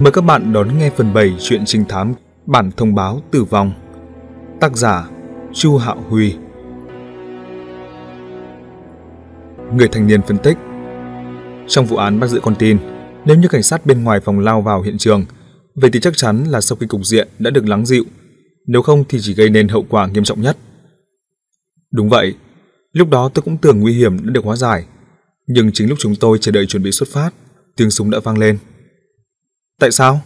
Mời các bạn đón nghe phần 7 chuyện trinh thám bản thông báo tử vong. Tác giả Chu Hạo Huy. Người thanh niên phân tích Trong vụ án bắt giữ con tin, nếu như cảnh sát bên ngoài phòng lao vào hiện trường, vậy thì chắc chắn là sau khi cục diện đã được lắng dịu, nếu không thì chỉ gây nên hậu quả nghiêm trọng nhất. Đúng vậy, lúc đó tôi cũng tưởng nguy hiểm đã được hóa giải, nhưng chính lúc chúng tôi chờ đợi chuẩn bị xuất phát, tiếng súng đã vang lên. Tại sao?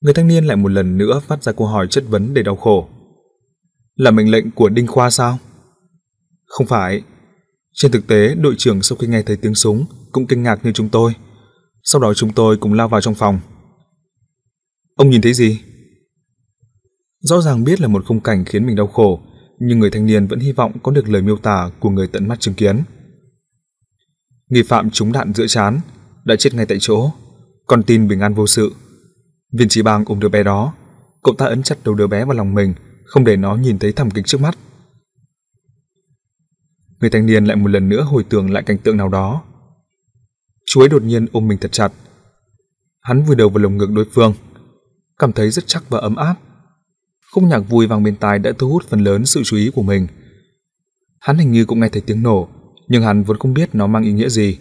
Người thanh niên lại một lần nữa phát ra câu hỏi chất vấn để đau khổ. Là mệnh lệnh của Đinh Khoa sao? Không phải. Trên thực tế, đội trưởng sau khi nghe thấy tiếng súng cũng kinh ngạc như chúng tôi. Sau đó chúng tôi cùng lao vào trong phòng. Ông nhìn thấy gì? Rõ ràng biết là một khung cảnh khiến mình đau khổ, nhưng người thanh niên vẫn hy vọng có được lời miêu tả của người tận mắt chứng kiến. Nghi phạm trúng đạn giữa chán, đã chết ngay tại chỗ, con tin bình an vô sự. Viên trí bang ôm đứa bé đó, cậu ta ấn chặt đầu đứa bé vào lòng mình, không để nó nhìn thấy thảm kịch trước mắt. Người thanh niên lại một lần nữa hồi tưởng lại cảnh tượng nào đó. Chú ấy đột nhiên ôm mình thật chặt. Hắn vùi đầu vào lồng ngực đối phương, cảm thấy rất chắc và ấm áp. Khúc nhạc vui vang bên tai đã thu hút phần lớn sự chú ý của mình. Hắn hình như cũng nghe thấy tiếng nổ, nhưng hắn vẫn không biết nó mang ý nghĩa gì.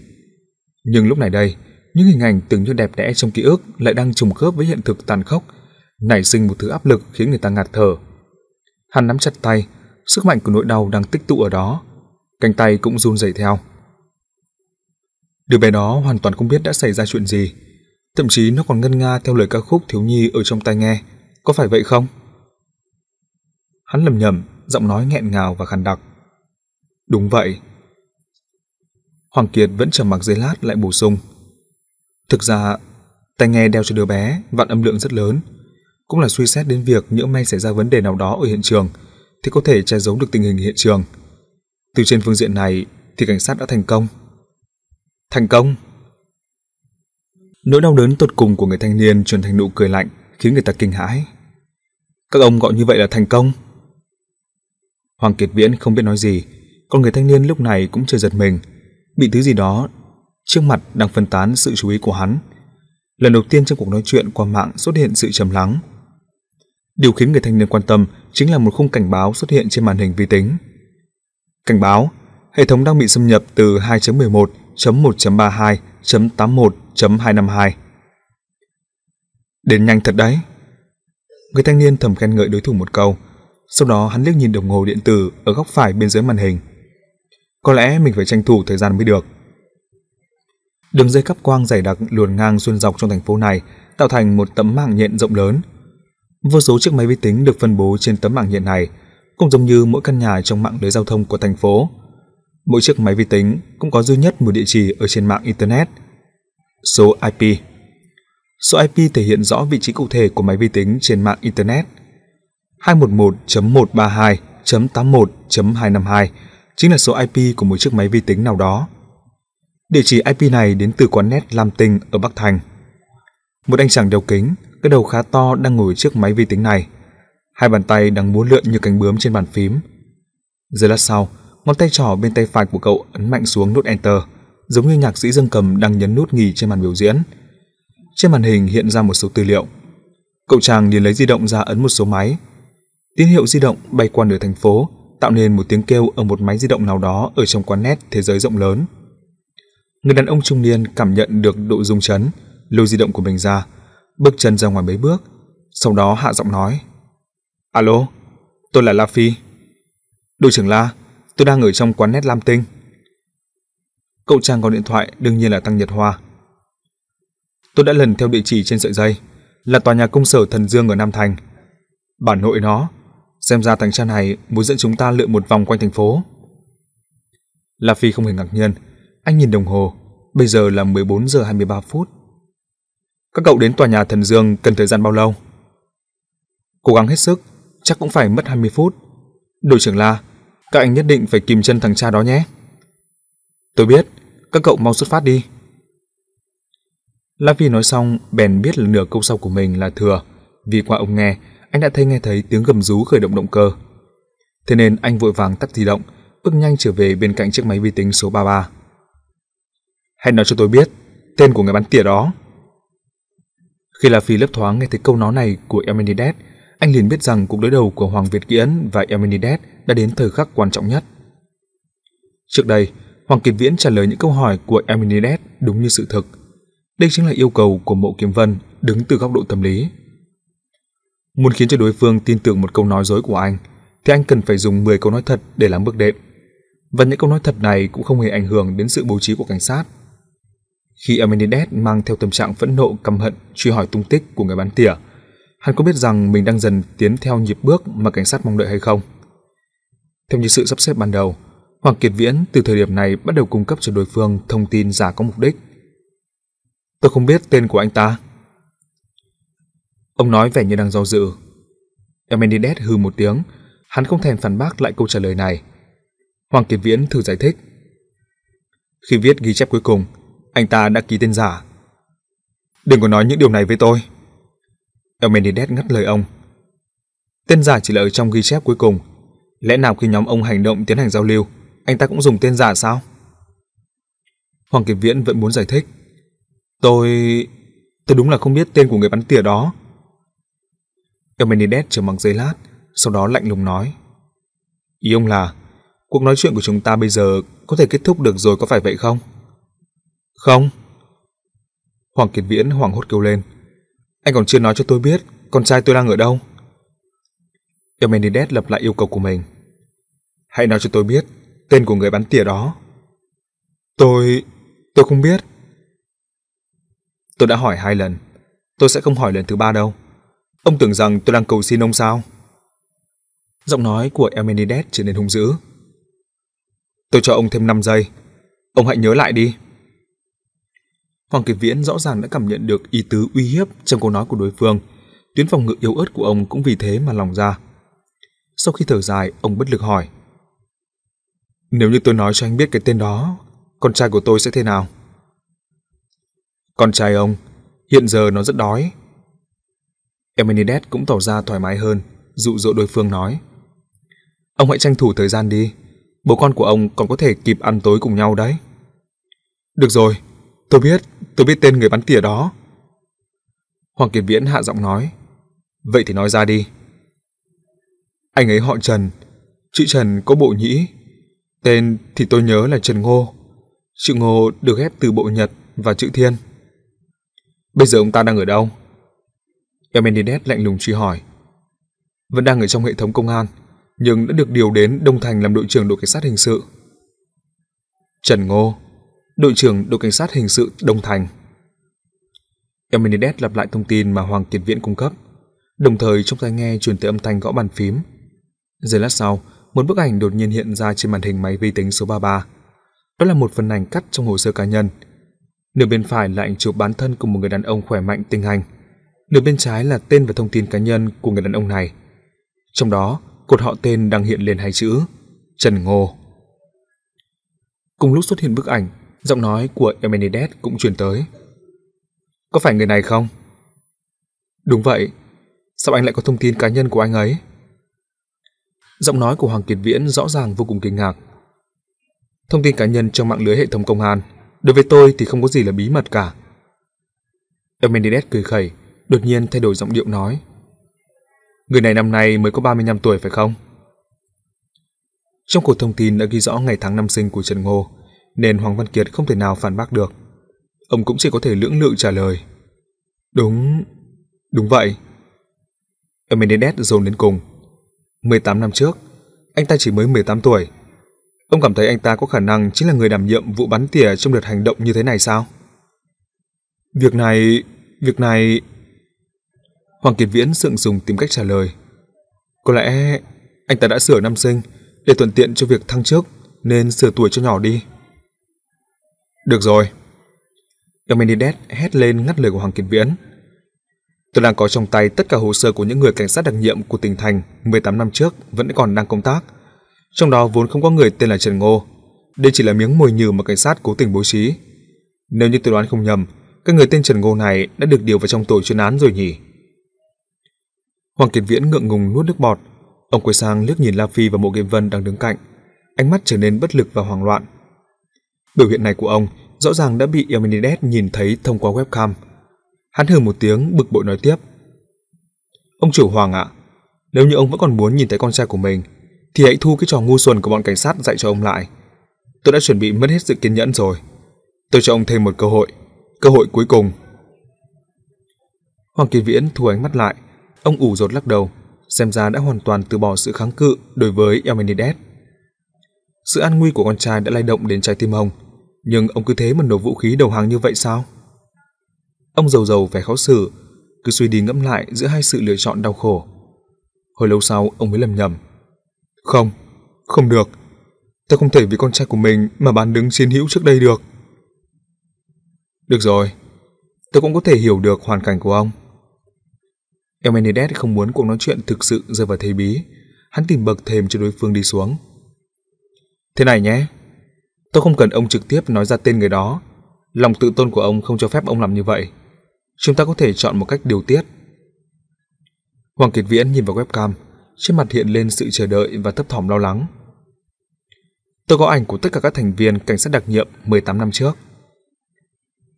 Nhưng lúc này đây, những hình ảnh tưởng như đẹp đẽ trong ký ức lại đang trùng khớp với hiện thực tàn khốc, nảy sinh một thứ áp lực khiến người ta ngạt thở. Hắn nắm chặt tay, sức mạnh của nỗi đau đang tích tụ ở đó, cánh tay cũng run rẩy theo. Đứa bé đó hoàn toàn không biết đã xảy ra chuyện gì, thậm chí nó còn ngân nga theo lời ca khúc thiếu nhi ở trong tai nghe, có phải vậy không? Hắn lầm nhầm, giọng nói nghẹn ngào và khàn đặc. Đúng vậy. Hoàng Kiệt vẫn trầm mặc giây lát lại bổ sung. Thực ra, tai nghe đeo cho đứa bé vặn âm lượng rất lớn, cũng là suy xét đến việc nhỡ may xảy ra vấn đề nào đó ở hiện trường thì có thể che giấu được tình hình hiện trường. Từ trên phương diện này thì cảnh sát đã thành công. Thành công? Nỗi đau đớn tột cùng của người thanh niên chuyển thành nụ cười lạnh khiến người ta kinh hãi. Các ông gọi như vậy là thành công? Hoàng Kiệt Viễn không biết nói gì, còn người thanh niên lúc này cũng chưa giật mình, bị thứ gì đó trước mặt đang phân tán sự chú ý của hắn. Lần đầu tiên trong cuộc nói chuyện qua mạng xuất hiện sự trầm lắng. Điều khiến người thanh niên quan tâm chính là một khung cảnh báo xuất hiện trên màn hình vi tính. Cảnh báo, hệ thống đang bị xâm nhập từ 2.11.1.32.81.252. Đến nhanh thật đấy. Người thanh niên thầm khen ngợi đối thủ một câu, sau đó hắn liếc nhìn đồng hồ điện tử ở góc phải bên dưới màn hình. Có lẽ mình phải tranh thủ thời gian mới được. Đường dây cáp quang dày đặc luồn ngang xuyên dọc trong thành phố này, tạo thành một tấm mạng nhện rộng lớn. Vô số chiếc máy vi tính được phân bố trên tấm mạng nhện này, cũng giống như mỗi căn nhà trong mạng lưới giao thông của thành phố. Mỗi chiếc máy vi tính cũng có duy nhất một địa chỉ ở trên mạng internet, số IP. Số IP thể hiện rõ vị trí cụ thể của máy vi tính trên mạng internet. 211.132.81.252 chính là số IP của một chiếc máy vi tính nào đó. Địa chỉ IP này đến từ quán net Lam Tinh ở Bắc Thành. Một anh chàng đeo kính, cái đầu khá to đang ngồi trước máy vi tính này. Hai bàn tay đang múa lượn như cánh bướm trên bàn phím. Giây lát sau, ngón tay trỏ bên tay phải của cậu ấn mạnh xuống nút Enter, giống như nhạc sĩ dương cầm đang nhấn nút nghỉ trên màn biểu diễn. Trên màn hình hiện ra một số tư liệu. Cậu chàng liền lấy di động ra ấn một số máy. Tín hiệu di động bay qua nửa thành phố, tạo nên một tiếng kêu ở một máy di động nào đó ở trong quán net thế giới rộng lớn. Người đàn ông trung niên cảm nhận được độ rung chấn, lôi di động của mình ra, bước chân ra ngoài mấy bước, sau đó hạ giọng nói. Alo, tôi là La Phi. Đội trưởng La, tôi đang ở trong quán nét Lam Tinh. Cậu chàng có điện thoại đương nhiên là Tăng Nhật Hoa. Tôi đã lần theo địa chỉ trên sợi dây, là tòa nhà công sở Thần Dương ở Nam Thành. Bản nội nó, xem ra thằng cha này muốn dẫn chúng ta lượn một vòng quanh thành phố. La Phi không hề ngạc nhiên, anh nhìn đồng hồ, bây giờ là 14 giờ 23 phút. Các cậu đến tòa nhà Thần Dương cần thời gian bao lâu? Cố gắng hết sức, chắc cũng phải mất 20 phút. Đội trưởng La, các anh nhất định phải kìm chân thằng cha đó nhé. Tôi biết, các cậu mau xuất phát đi. La Vi nói xong, bèn biết là nửa câu sau của mình là thừa, vì qua ông nghe, anh đã thấy nghe thấy tiếng gầm rú khởi động động cơ. Thế nên anh vội vàng tắt di động, bước nhanh trở về bên cạnh chiếc máy vi tính số 33. Hãy nói cho tôi biết tên của người bắn tỉa đó. Khi La Phi lấp thoáng nghe thấy câu nói này của Emenides, anh liền biết rằng cuộc đối đầu của Hoàng Việt Kiễn và Emenides đã đến thời khắc quan trọng nhất. Trước đây, Hoàng Kiệt Viễn trả lời những câu hỏi của Emenides đúng như sự thực. Đây chính là yêu cầu của Mộ Kiếm Vân đứng từ góc độ tâm lý. Muốn khiến cho đối phương tin tưởng một câu nói dối của anh, thì anh cần phải dùng 10 câu nói thật để làm bước đệm. Và những câu nói thật này cũng không hề ảnh hưởng đến sự bố trí của cảnh sát. Khi Amenides mang theo tâm trạng phẫn nộ căm hận truy hỏi tung tích của người bán tỉa, hắn có biết rằng mình đang dần tiến theo nhịp bước mà cảnh sát mong đợi hay không? Theo như sự sắp xếp ban đầu, Hoàng Kiệt Viễn từ thời điểm này bắt đầu cung cấp cho đối phương thông tin giả có mục đích. Tôi không biết tên của anh ta. Ông nói vẻ như đang do dự. Amenides hừ một tiếng, hắn không thèm phản bác lại câu trả lời này. Hoàng Kiệt Viễn thử giải thích. Khi viết ghi chép cuối cùng, anh ta đã ký tên giả. Đừng có nói những điều này với tôi. Elmenides ngắt lời ông. Tên giả chỉ là ở trong ghi chép cuối cùng. Lẽ nào khi nhóm ông hành động tiến hành giao lưu, anh ta cũng dùng tên giả sao? Hoàng Kiệt Viễn vẫn muốn giải thích. Tôi... tôi đúng là không biết tên của người bắn tỉa đó. Elmenides chờ bằng giấy lát, sau đó lạnh lùng nói. Ý ông là, cuộc nói chuyện của chúng ta bây giờ có thể kết thúc được rồi có phải vậy không? Không. Hoàng Kiệt Viễn hoảng hốt kêu lên. Anh còn chưa nói cho tôi biết con trai tôi đang ở đâu. Eumenides lập lại yêu cầu của mình. Hãy nói cho tôi biết tên của người bắn tỉa đó. Tôi... tôi không biết. Tôi đã hỏi hai lần. Tôi sẽ không hỏi lần thứ ba đâu. Ông tưởng rằng tôi đang cầu xin ông sao? Giọng nói của Eumenides trở nên hung dữ. Tôi cho ông thêm 5 giây. Ông hãy nhớ lại đi. Hoàng Kỳ Viễn rõ ràng đã cảm nhận được ý tứ uy hiếp trong câu nói của đối phương. Tuyến phòng ngự yếu ớt của ông cũng vì thế mà lòng ra. Sau khi thở dài, ông bất lực hỏi. Nếu như tôi nói cho anh biết cái tên đó, con trai của tôi sẽ thế nào? Con trai ông, hiện giờ nó rất đói. Emenides cũng tỏ ra thoải mái hơn, dụ dỗ đối phương nói. Ông hãy tranh thủ thời gian đi, bố con của ông còn có thể kịp ăn tối cùng nhau đấy. Được rồi, tôi biết, tôi biết tên người bắn tỉa đó. Hoàng Kiệt Viễn hạ giọng nói. Vậy thì nói ra đi. Anh ấy họ Trần, chữ Trần có bộ nhĩ. Tên thì tôi nhớ là Trần Ngô. Chữ Ngô được ghép từ bộ Nhật và chữ Thiên. Bây giờ ông ta đang ở đâu? Emenides lạnh lùng truy hỏi. Vẫn đang ở trong hệ thống công an, nhưng đã được điều đến Đông Thành làm đội trưởng đội cảnh sát hình sự. Trần Ngô, đội trưởng đội cảnh sát hình sự Đông Thành. Eminides lặp lại thông tin mà Hoàng Kiệt Viễn cung cấp, đồng thời trong tai nghe truyền tới âm thanh gõ bàn phím. Giây lát sau, một bức ảnh đột nhiên hiện ra trên màn hình máy vi tính số 33. Đó là một phần ảnh cắt trong hồ sơ cá nhân. Nửa bên phải là ảnh chụp bán thân của một người đàn ông khỏe mạnh tinh hành. Nửa bên trái là tên và thông tin cá nhân của người đàn ông này. Trong đó, cột họ tên đang hiện lên hai chữ Trần Ngô. Cùng lúc xuất hiện bức ảnh, giọng nói của Emenides cũng truyền tới. Có phải người này không? Đúng vậy. Sao anh lại có thông tin cá nhân của anh ấy? Giọng nói của Hoàng Kiệt Viễn rõ ràng vô cùng kinh ngạc. Thông tin cá nhân trong mạng lưới hệ thống công an, đối với tôi thì không có gì là bí mật cả. Emenides cười khẩy, đột nhiên thay đổi giọng điệu nói. Người này năm nay mới có 35 tuổi phải không? Trong cuộc thông tin đã ghi rõ ngày tháng năm sinh của Trần Ngô, nên Hoàng Văn Kiệt không thể nào phản bác được. Ông cũng chỉ có thể lưỡng lự trả lời. Đúng, đúng vậy. Emenides dồn đến cùng. 18 năm trước, anh ta chỉ mới 18 tuổi. Ông cảm thấy anh ta có khả năng chính là người đảm nhiệm vụ bắn tỉa trong đợt hành động như thế này sao? Việc này, việc này... Hoàng Kiệt Viễn sượng dùng tìm cách trả lời. Có lẽ anh ta đã sửa năm sinh để thuận tiện cho việc thăng chức nên sửa tuổi cho nhỏ đi. Được rồi. Eumenides hét lên ngắt lời của Hoàng Kiệt Viễn. Tôi đang có trong tay tất cả hồ sơ của những người cảnh sát đặc nhiệm của tỉnh thành 18 năm trước vẫn còn đang công tác. Trong đó vốn không có người tên là Trần Ngô. Đây chỉ là miếng mồi nhừ mà cảnh sát cố tình bố trí. Nếu như tôi đoán không nhầm, các người tên Trần Ngô này đã được điều vào trong tổ chuyên án rồi nhỉ? Hoàng Kiệt Viễn ngượng ngùng nuốt nước bọt. Ông quay sang liếc nhìn La Phi và Mộ Kiếm Vân đang đứng cạnh. Ánh mắt trở nên bất lực và hoảng loạn. Biểu hiện này của ông rõ ràng đã bị Eumenides nhìn thấy thông qua webcam. Hắn hừ một tiếng bực bội nói tiếp. Ông chủ Hoàng ạ, nếu như ông vẫn còn muốn nhìn thấy con trai của mình, thì hãy thu cái trò ngu xuẩn của bọn cảnh sát dạy cho ông lại. Tôi đã chuẩn bị mất hết sự kiên nhẫn rồi. Tôi cho ông thêm một cơ hội, cơ hội cuối cùng. Hoàng Kỳ Viễn thu ánh mắt lại, ông ủ rột lắc đầu, xem ra đã hoàn toàn từ bỏ sự kháng cự đối với Eumenides. Sự an nguy của con trai đã lay động đến trái tim ông, nhưng ông cứ thế mà nổ vũ khí đầu hàng như vậy sao? Ông giàu giàu vẻ khó xử, cứ suy đi ngẫm lại giữa hai sự lựa chọn đau khổ. Hồi lâu sau ông mới lầm nhầm. Không, không được. Tôi không thể vì con trai của mình mà bán đứng chiến hữu trước đây được. Được rồi, tôi cũng có thể hiểu được hoàn cảnh của ông. Emenides không muốn cuộc nói chuyện thực sự rơi vào thế bí. Hắn tìm bậc thềm cho đối phương đi xuống. Thế này nhé, tôi không cần ông trực tiếp nói ra tên người đó. Lòng tự tôn của ông không cho phép ông làm như vậy. Chúng ta có thể chọn một cách điều tiết. Hoàng Kiệt Viễn nhìn vào webcam, trên mặt hiện lên sự chờ đợi và thấp thỏm lo lắng. Tôi có ảnh của tất cả các thành viên cảnh sát đặc nhiệm 18 năm trước.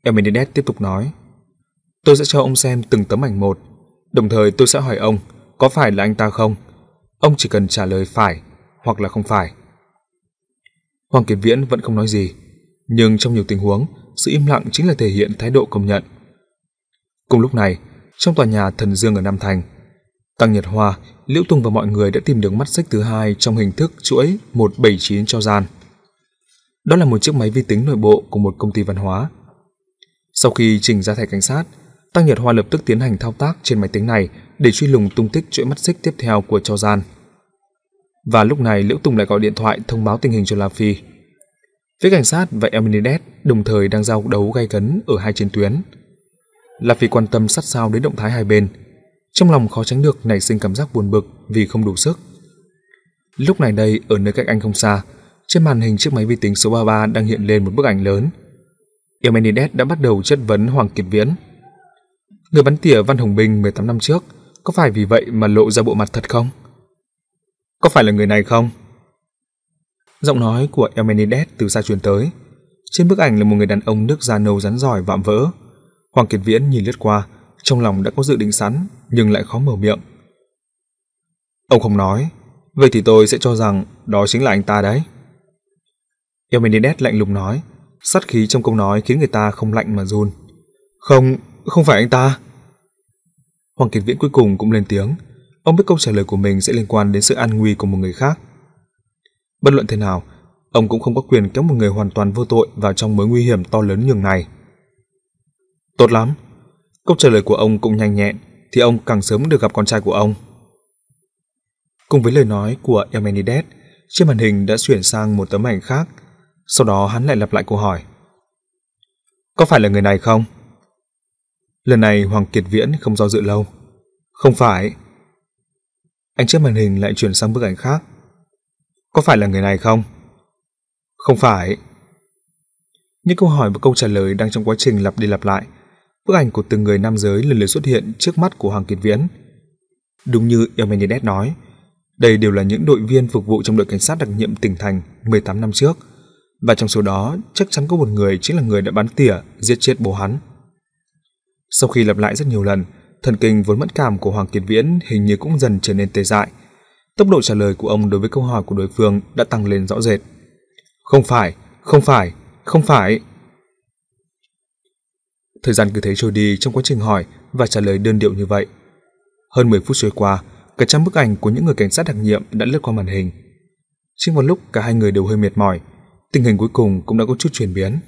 Eminides tiếp tục nói. Tôi sẽ cho ông xem từng tấm ảnh một, đồng thời tôi sẽ hỏi ông có phải là anh ta không. Ông chỉ cần trả lời phải hoặc là không phải. Hoàng Kiệt Viễn vẫn không nói gì, nhưng trong nhiều tình huống, sự im lặng chính là thể hiện thái độ công nhận. Cùng lúc này, trong tòa nhà Thần Dương ở Nam Thành, Tăng Nhật Hoa, Liễu Tùng và mọi người đã tìm được mắt xích thứ hai trong hình thức chuỗi 179 cho gian. Đó là một chiếc máy vi tính nội bộ của một công ty văn hóa. Sau khi trình ra thẻ cảnh sát, Tăng Nhật Hoa lập tức tiến hành thao tác trên máy tính này để truy lùng tung tích chuỗi mắt xích tiếp theo của cho gian. Và lúc này Liễu Tùng lại gọi điện thoại thông báo tình hình cho La Phi. Phía cảnh sát và Eminides đồng thời đang giao đấu gay cấn ở hai chiến tuyến. La Phi quan tâm sát sao đến động thái hai bên, trong lòng khó tránh được nảy sinh cảm giác buồn bực vì không đủ sức. Lúc này đây, ở nơi cách anh không xa, trên màn hình chiếc máy vi tính số 33 đang hiện lên một bức ảnh lớn. Emenides đã bắt đầu chất vấn Hoàng Kiệt Viễn. Người bắn tỉa Văn Hồng Bình 18 năm trước, có phải vì vậy mà lộ ra bộ mặt thật không? Có phải là người này không? Giọng nói của Emenides từ xa truyền tới. Trên bức ảnh là một người đàn ông nước da nâu rắn giỏi vạm vỡ. Hoàng Kiệt Viễn nhìn lướt qua, trong lòng đã có dự định sẵn nhưng lại khó mở miệng. Ông không nói, vậy thì tôi sẽ cho rằng đó chính là anh ta đấy. Emenides lạnh lùng nói, sát khí trong câu nói khiến người ta không lạnh mà run. Không, không phải anh ta. Hoàng Kiệt Viễn cuối cùng cũng lên tiếng, ông biết câu trả lời của mình sẽ liên quan đến sự an nguy của một người khác. Bất luận thế nào, ông cũng không có quyền kéo một người hoàn toàn vô tội vào trong mối nguy hiểm to lớn nhường này. Tốt lắm, Câu trả lời của ông cũng nhanh nhẹn, thì ông càng sớm được gặp con trai của ông. Cùng với lời nói của Emenides, trên màn hình đã chuyển sang một tấm ảnh khác, sau đó hắn lại lặp lại câu hỏi. Có phải là người này không? Lần này Hoàng Kiệt Viễn không do dự lâu. Không phải. Anh trước màn hình lại chuyển sang bức ảnh khác. Có phải là người này không? Không phải. Những câu hỏi và câu trả lời đang trong quá trình lặp đi lặp lại, Bức ảnh của từng người nam giới lần lượt xuất hiện trước mắt của Hoàng Kiệt Viễn. Đúng như Emenides nói, đây đều là những đội viên phục vụ trong đội cảnh sát đặc nhiệm tỉnh thành 18 năm trước, và trong số đó chắc chắn có một người chính là người đã bắn tỉa giết chết bố hắn. Sau khi lặp lại rất nhiều lần, thần kinh vốn mẫn cảm của Hoàng Kiệt Viễn hình như cũng dần trở nên tê dại. Tốc độ trả lời của ông đối với câu hỏi của đối phương đã tăng lên rõ rệt. Không phải, không phải, không phải. Thời gian cứ thế trôi đi trong quá trình hỏi và trả lời đơn điệu như vậy. Hơn 10 phút trôi qua, cả trăm bức ảnh của những người cảnh sát đặc nhiệm đã lướt qua màn hình. Chính một lúc cả hai người đều hơi mệt mỏi, tình hình cuối cùng cũng đã có chút chuyển biến.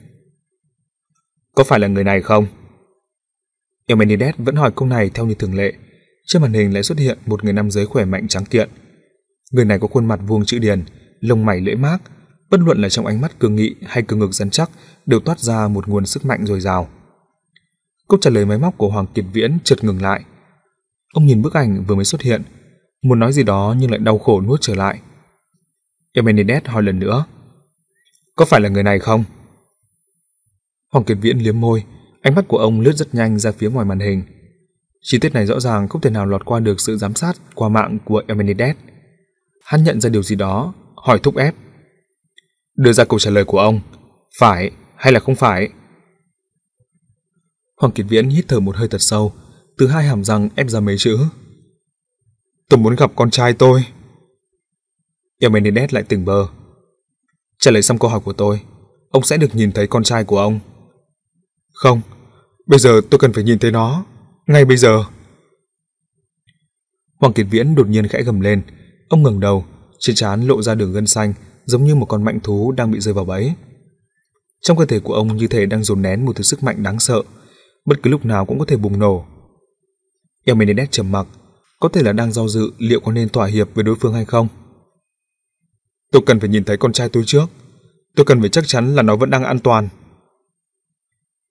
Có phải là người này không? Emenides vẫn hỏi câu này theo như thường lệ. Trên màn hình lại xuất hiện một người nam giới khỏe mạnh trắng kiện. Người này có khuôn mặt vuông chữ điền, lông mày lễ mát, bất luận là trong ánh mắt cường nghị hay cường ngực rắn chắc đều toát ra một nguồn sức mạnh dồi dào. Câu trả lời máy móc của Hoàng Kiệt Viễn chợt ngừng lại. Ông nhìn bức ảnh vừa mới xuất hiện, muốn nói gì đó nhưng lại đau khổ nuốt trở lại. Emenides hỏi lần nữa. Có phải là người này không? Hoàng Kiệt Viễn liếm môi, ánh mắt của ông lướt rất nhanh ra phía ngoài màn hình. Chi tiết này rõ ràng không thể nào lọt qua được sự giám sát qua mạng của Emenides. Hắn nhận ra điều gì đó, hỏi thúc ép. Đưa ra câu trả lời của ông, phải hay là không phải? Hoàng Kiệt Viễn hít thở một hơi thật sâu, từ hai hàm răng ép ra mấy chữ. Tôi muốn gặp con trai tôi. Emenides lại tỉnh bơ. Trả lời xong câu hỏi của tôi, ông sẽ được nhìn thấy con trai của ông. Không, bây giờ tôi cần phải nhìn thấy nó, ngay bây giờ. Hoàng Kiệt Viễn đột nhiên khẽ gầm lên, ông ngẩng đầu, trên trán lộ ra đường gân xanh, giống như một con mạnh thú đang bị rơi vào bẫy. Trong cơ thể của ông như thể đang dồn nén một thứ sức mạnh đáng sợ, bất cứ lúc nào cũng có thể bùng nổ. Elmenides trầm mặc, có thể là đang do dự liệu có nên thỏa hiệp với đối phương hay không. Tôi cần phải nhìn thấy con trai tôi trước. Tôi cần phải chắc chắn là nó vẫn đang an toàn.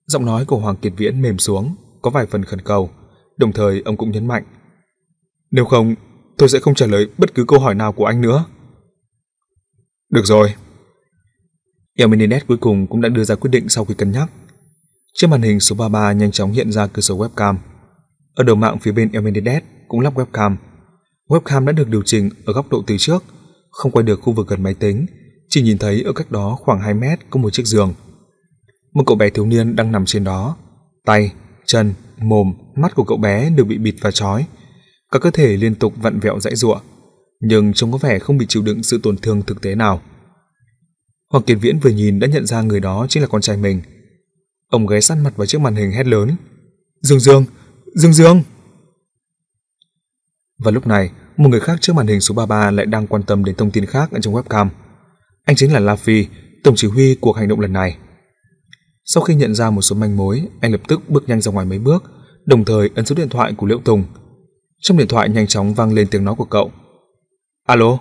Giọng nói của Hoàng Kiệt Viễn mềm xuống, có vài phần khẩn cầu, đồng thời ông cũng nhấn mạnh. Nếu không, tôi sẽ không trả lời bất cứ câu hỏi nào của anh nữa. Được rồi. Elmenides cuối cùng cũng đã đưa ra quyết định sau khi cân nhắc. Trên màn hình số 33 nhanh chóng hiện ra cửa sổ webcam. Ở đầu mạng phía bên Elmenides cũng lắp webcam. Webcam đã được điều chỉnh ở góc độ từ trước, không quay được khu vực gần máy tính, chỉ nhìn thấy ở cách đó khoảng 2 mét có một chiếc giường. Một cậu bé thiếu niên đang nằm trên đó. Tay, chân, mồm, mắt của cậu bé đều bị bịt và trói. Cả cơ thể liên tục vặn vẹo dãy giụa, nhưng trông có vẻ không bị chịu đựng sự tổn thương thực tế nào. Hoàng Kiệt Viễn vừa nhìn đã nhận ra người đó chính là con trai mình. Ông ghé sát mặt vào chiếc màn hình hét lớn. Dương Dương! Dương Dương! Và lúc này, một người khác trước màn hình số 33 lại đang quan tâm đến thông tin khác ở trong webcam. Anh chính là La Phi, tổng chỉ huy cuộc hành động lần này. Sau khi nhận ra một số manh mối, anh lập tức bước nhanh ra ngoài mấy bước, đồng thời ấn số điện thoại của Liễu Tùng. Trong điện thoại nhanh chóng vang lên tiếng nói của cậu. Alo,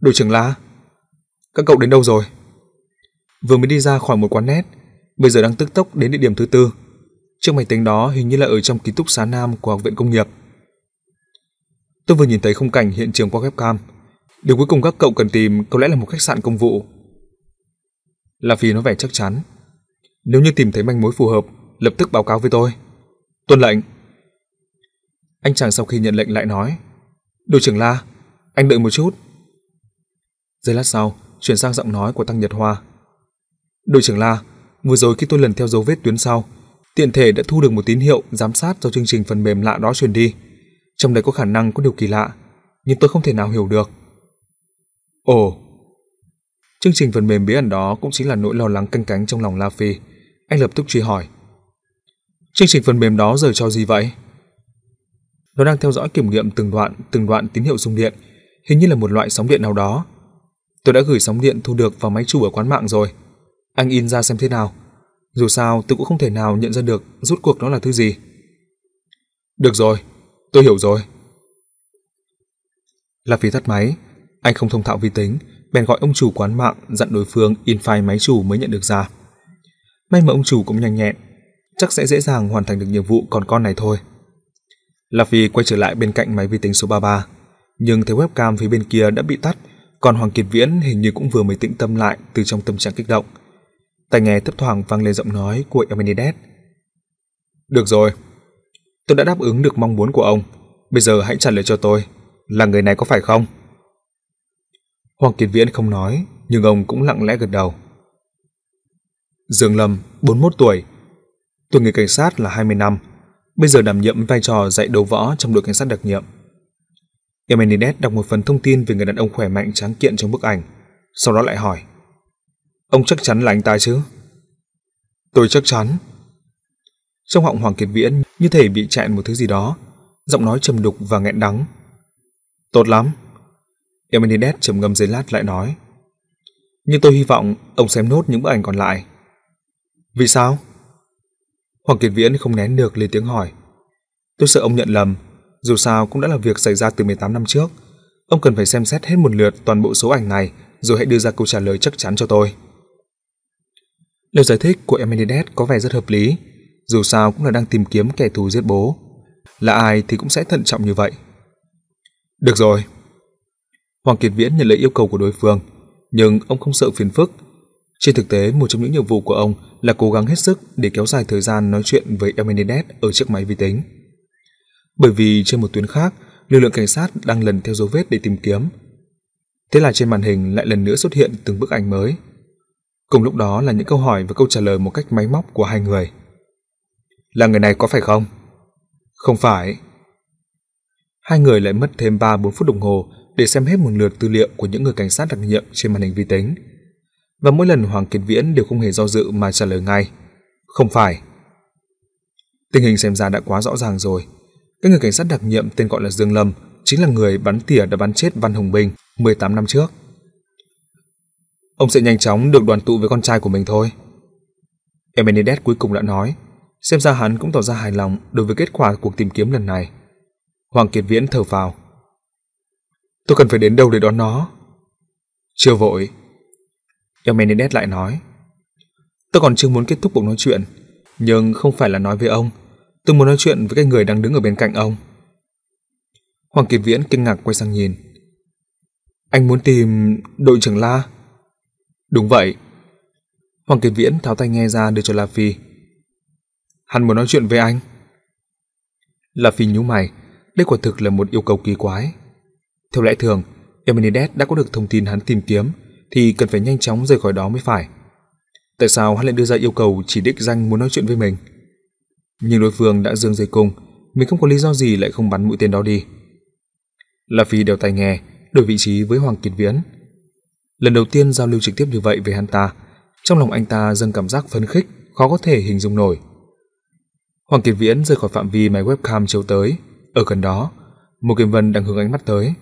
đội trưởng La, các cậu đến đâu rồi? Vừa mới đi ra khỏi một quán nét, bây giờ đang tức tốc đến địa điểm thứ tư. Chiếc máy tính đó hình như là ở trong ký túc xá Nam của Học viện Công nghiệp. Tôi vừa nhìn thấy khung cảnh hiện trường qua webcam. Điều cuối cùng các cậu cần tìm có lẽ là một khách sạn công vụ. La Phi nói vẻ chắc chắn. Nếu như tìm thấy manh mối phù hợp, lập tức báo cáo với tôi. Tuân lệnh. Anh chàng sau khi nhận lệnh lại nói. Đội trưởng La, anh đợi một chút. Giây lát sau, chuyển sang giọng nói của Tăng Nhật Hoa. Đội trưởng La, vừa rồi khi tôi lần theo dấu vết tuyến sau, tiện thể đã thu được một tín hiệu giám sát do chương trình phần mềm lạ đó truyền đi. Trong đấy có khả năng có điều kỳ lạ, nhưng tôi không thể nào hiểu được. Ồ, chương trình phần mềm bí ẩn đó cũng chính là nỗi lo lắng canh cánh trong lòng La Phi. Anh lập tức truy hỏi. Chương trình phần mềm đó giờ cho gì vậy? Nó đang theo dõi kiểm nghiệm từng đoạn, từng đoạn tín hiệu sung điện, hình như là một loại sóng điện nào đó. Tôi đã gửi sóng điện thu được vào máy chủ ở quán mạng rồi. Anh in ra xem thế nào. Dù sao tôi cũng không thể nào nhận ra được rút cuộc nó là thứ gì. Được rồi, tôi hiểu rồi. Là phí tắt máy, anh không thông thạo vi tính, bèn gọi ông chủ quán mạng dặn đối phương in file máy chủ mới nhận được ra. May mà ông chủ cũng nhanh nhẹn, chắc sẽ dễ dàng hoàn thành được nhiệm vụ còn con này thôi. La Phi quay trở lại bên cạnh máy vi tính số 33, nhưng thấy webcam phía bên kia đã bị tắt, còn Hoàng Kiệt Viễn hình như cũng vừa mới tĩnh tâm lại từ trong tâm trạng kích động. Tai nghe thấp thoảng vang lên giọng nói của Emenides. Được rồi, tôi đã đáp ứng được mong muốn của ông. Bây giờ hãy trả lời cho tôi, là người này có phải không? Hoàng Kiệt Viễn không nói, nhưng ông cũng lặng lẽ gật đầu. Dương Lâm, 41 tuổi. Tuổi người cảnh sát là 20 năm, bây giờ đảm nhiệm vai trò dạy đấu võ trong đội cảnh sát đặc nhiệm. Emenides đọc một phần thông tin về người đàn ông khỏe mạnh tráng kiện trong bức ảnh, sau đó lại hỏi. Ông chắc chắn là anh ta chứ? Tôi chắc chắn. Trong họng Hoàng Kiệt Viễn như thể bị chạy một thứ gì đó, giọng nói trầm đục và nghẹn đắng. Tốt lắm. Emenides trầm ngâm giấy lát lại nói. Nhưng tôi hy vọng ông xem nốt những bức ảnh còn lại. Vì sao? Hoàng Kiệt Viễn không nén được lên tiếng hỏi. Tôi sợ ông nhận lầm, dù sao cũng đã là việc xảy ra từ 18 năm trước. Ông cần phải xem xét hết một lượt toàn bộ số ảnh này rồi hãy đưa ra câu trả lời chắc chắn cho tôi. Lời giải thích của Emenides có vẻ rất hợp lý, dù sao cũng là đang tìm kiếm kẻ thù giết bố. Là ai thì cũng sẽ thận trọng như vậy. Được rồi. Hoàng Kiệt Viễn nhận lấy yêu cầu của đối phương, nhưng ông không sợ phiền phức. Trên thực tế, một trong những nhiệm vụ của ông là cố gắng hết sức để kéo dài thời gian nói chuyện với Emenides ở chiếc máy vi tính. Bởi vì trên một tuyến khác, lực lượng cảnh sát đang lần theo dấu vết để tìm kiếm. Thế là trên màn hình lại lần nữa xuất hiện từng bức ảnh mới. Cùng lúc đó là những câu hỏi và câu trả lời một cách máy móc của hai người. Là người này có phải không? Không phải. Hai người lại mất thêm 3-4 phút đồng hồ để xem hết một lượt tư liệu của những người cảnh sát đặc nhiệm trên màn hình vi tính. Và mỗi lần Hoàng Kiệt Viễn đều không hề do dự mà trả lời ngay. Không phải. Tình hình xem ra đã quá rõ ràng rồi. Cái người cảnh sát đặc nhiệm tên gọi là Dương Lâm chính là người bắn tỉa đã bắn chết Văn Hồng Bình 18 năm trước. Ông sẽ nhanh chóng được đoàn tụ với con trai của mình thôi. Emenides cuối cùng đã nói, xem ra hắn cũng tỏ ra hài lòng đối với kết quả cuộc tìm kiếm lần này. Hoàng Kiệt Viễn thở vào Tôi cần phải đến đâu để đón nó? Chưa vội. Eumenides lại nói, tôi còn chưa muốn kết thúc cuộc nói chuyện, nhưng không phải là nói với ông, tôi muốn nói chuyện với cái người đang đứng ở bên cạnh ông. Hoàng Kiệt Viễn kinh ngạc quay sang nhìn. Anh muốn tìm đội trưởng La? Đúng vậy. Hoàng Kiệt Viễn tháo tay nghe ra đưa cho La Phi. Hắn muốn nói chuyện với anh. La Phi nhíu mày, đây quả thực là một yêu cầu kỳ quái. Theo lẽ thường, Eumenides đã có được thông tin hắn tìm kiếm thì cần phải nhanh chóng rời khỏi đó mới phải. Tại sao hắn lại đưa ra yêu cầu chỉ đích danh muốn nói chuyện với mình? Nhưng đối phương đã dương dây cung, mình không có lý do gì lại không bắn mũi tên đó đi. La Phi đeo tai nghe, đổi vị trí với Hoàng Kiệt Viễn. Lần đầu tiên giao lưu trực tiếp như vậy với hắn ta, trong lòng anh ta dâng cảm giác phấn khích, khó có thể hình dung nổi. Hoàng Kiệt Viễn rời khỏi phạm vi máy webcam chiếu tới, ở gần đó, một Kiều Vân đang hướng ánh mắt tới.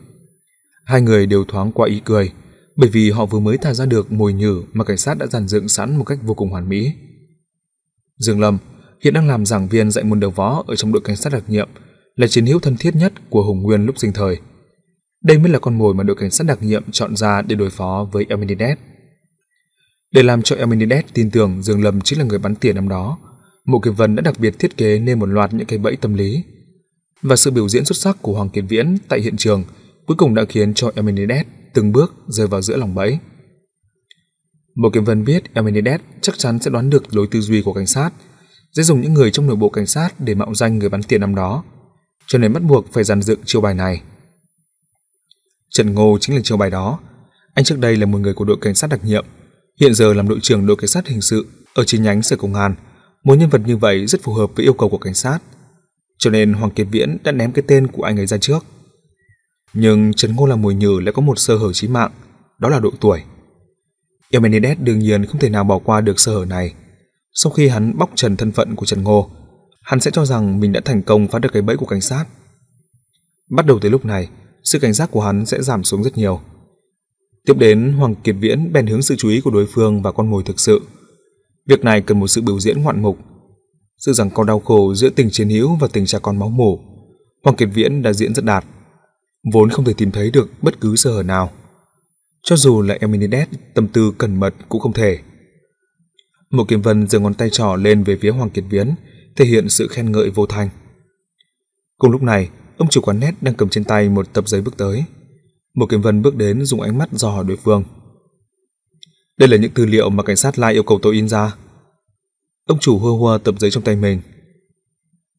Hai người đều thoáng qua ý cười, bởi vì họ vừa mới thả ra được mồi nhử mà cảnh sát đã dàn dựng sẵn một cách vô cùng hoàn mỹ. Dương Lâm hiện đang làm giảng viên dạy môn đầu võ ở trong đội cảnh sát đặc nhiệm, là chiến hữu thân thiết nhất của Hùng Nguyên lúc sinh thời. Đây mới là con mồi mà đội cảnh sát đặc nhiệm chọn ra để đối phó với Eminides. Để làm cho Eminides tin tưởng Dương Lâm chính là người bắn tỉa năm đó, Mộ Kiệt Vân đã đặc biệt thiết kế nên một loạt những cái bẫy tâm lý. Và sự biểu diễn xuất sắc của Hoàng Kiệt Viễn tại hiện trường cuối cùng đã khiến cho Eminides từng bước rơi vào giữa lòng bẫy. Một kiểm Vân biết Elmenides chắc chắn sẽ đoán được lối tư duy của cảnh sát, sẽ dùng những người trong nội bộ cảnh sát để mạo danh người bắn tiền năm đó, cho nên bắt buộc phải dàn dựng chiêu bài này. Trần Ngô chính là chiêu bài đó. Anh trước đây là một người của đội cảnh sát đặc nhiệm, hiện giờ làm đội trưởng đội cảnh sát hình sự ở chi nhánh sở công an. Một nhân vật như vậy rất phù hợp với yêu cầu của cảnh sát. Cho nên Hoàng Kiệt Viễn đã ném cái tên của anh ấy ra trước. Nhưng Trần Ngô là mồi nhử lại có một sơ hở chí mạng, đó là độ tuổi. Eumenides đương nhiên không thể nào bỏ qua được sơ hở này. Sau khi hắn bóc trần thân phận của Trần Ngô, hắn sẽ cho rằng mình đã thành công phá được cái bẫy của cảnh sát. Bắt đầu từ lúc này, sự cảnh giác của hắn sẽ giảm xuống rất nhiều. Tiếp đến, Hoàng Kiệt Viễn bèn hướng sự chú ý của đối phương và con mồi thực sự. Việc này cần một sự biểu diễn ngoạn mục. Sự rằng con đau khổ giữa tình chiến hữu và tình cha con máu mủ. Hoàng Kiệt Viễn đã diễn rất đạt. Vốn không thể tìm thấy được bất cứ sơ hở nào. Cho dù là Eminides tâm tư cẩn mật cũng không thể. Một Kiếm Vân giơ ngón tay trỏ lên về phía Hoàng Kiệt Viễn, thể hiện sự khen ngợi vô thanh. Cùng lúc này, ông chủ quán nét đang cầm trên tay một tập giấy bước tới. Một Kiếm Vân bước đến dùng ánh mắt dò hỏi đối phương. Đây là những tư liệu mà cảnh sát Lai yêu cầu tôi in ra. Ông chủ hua hua tập giấy trong tay mình.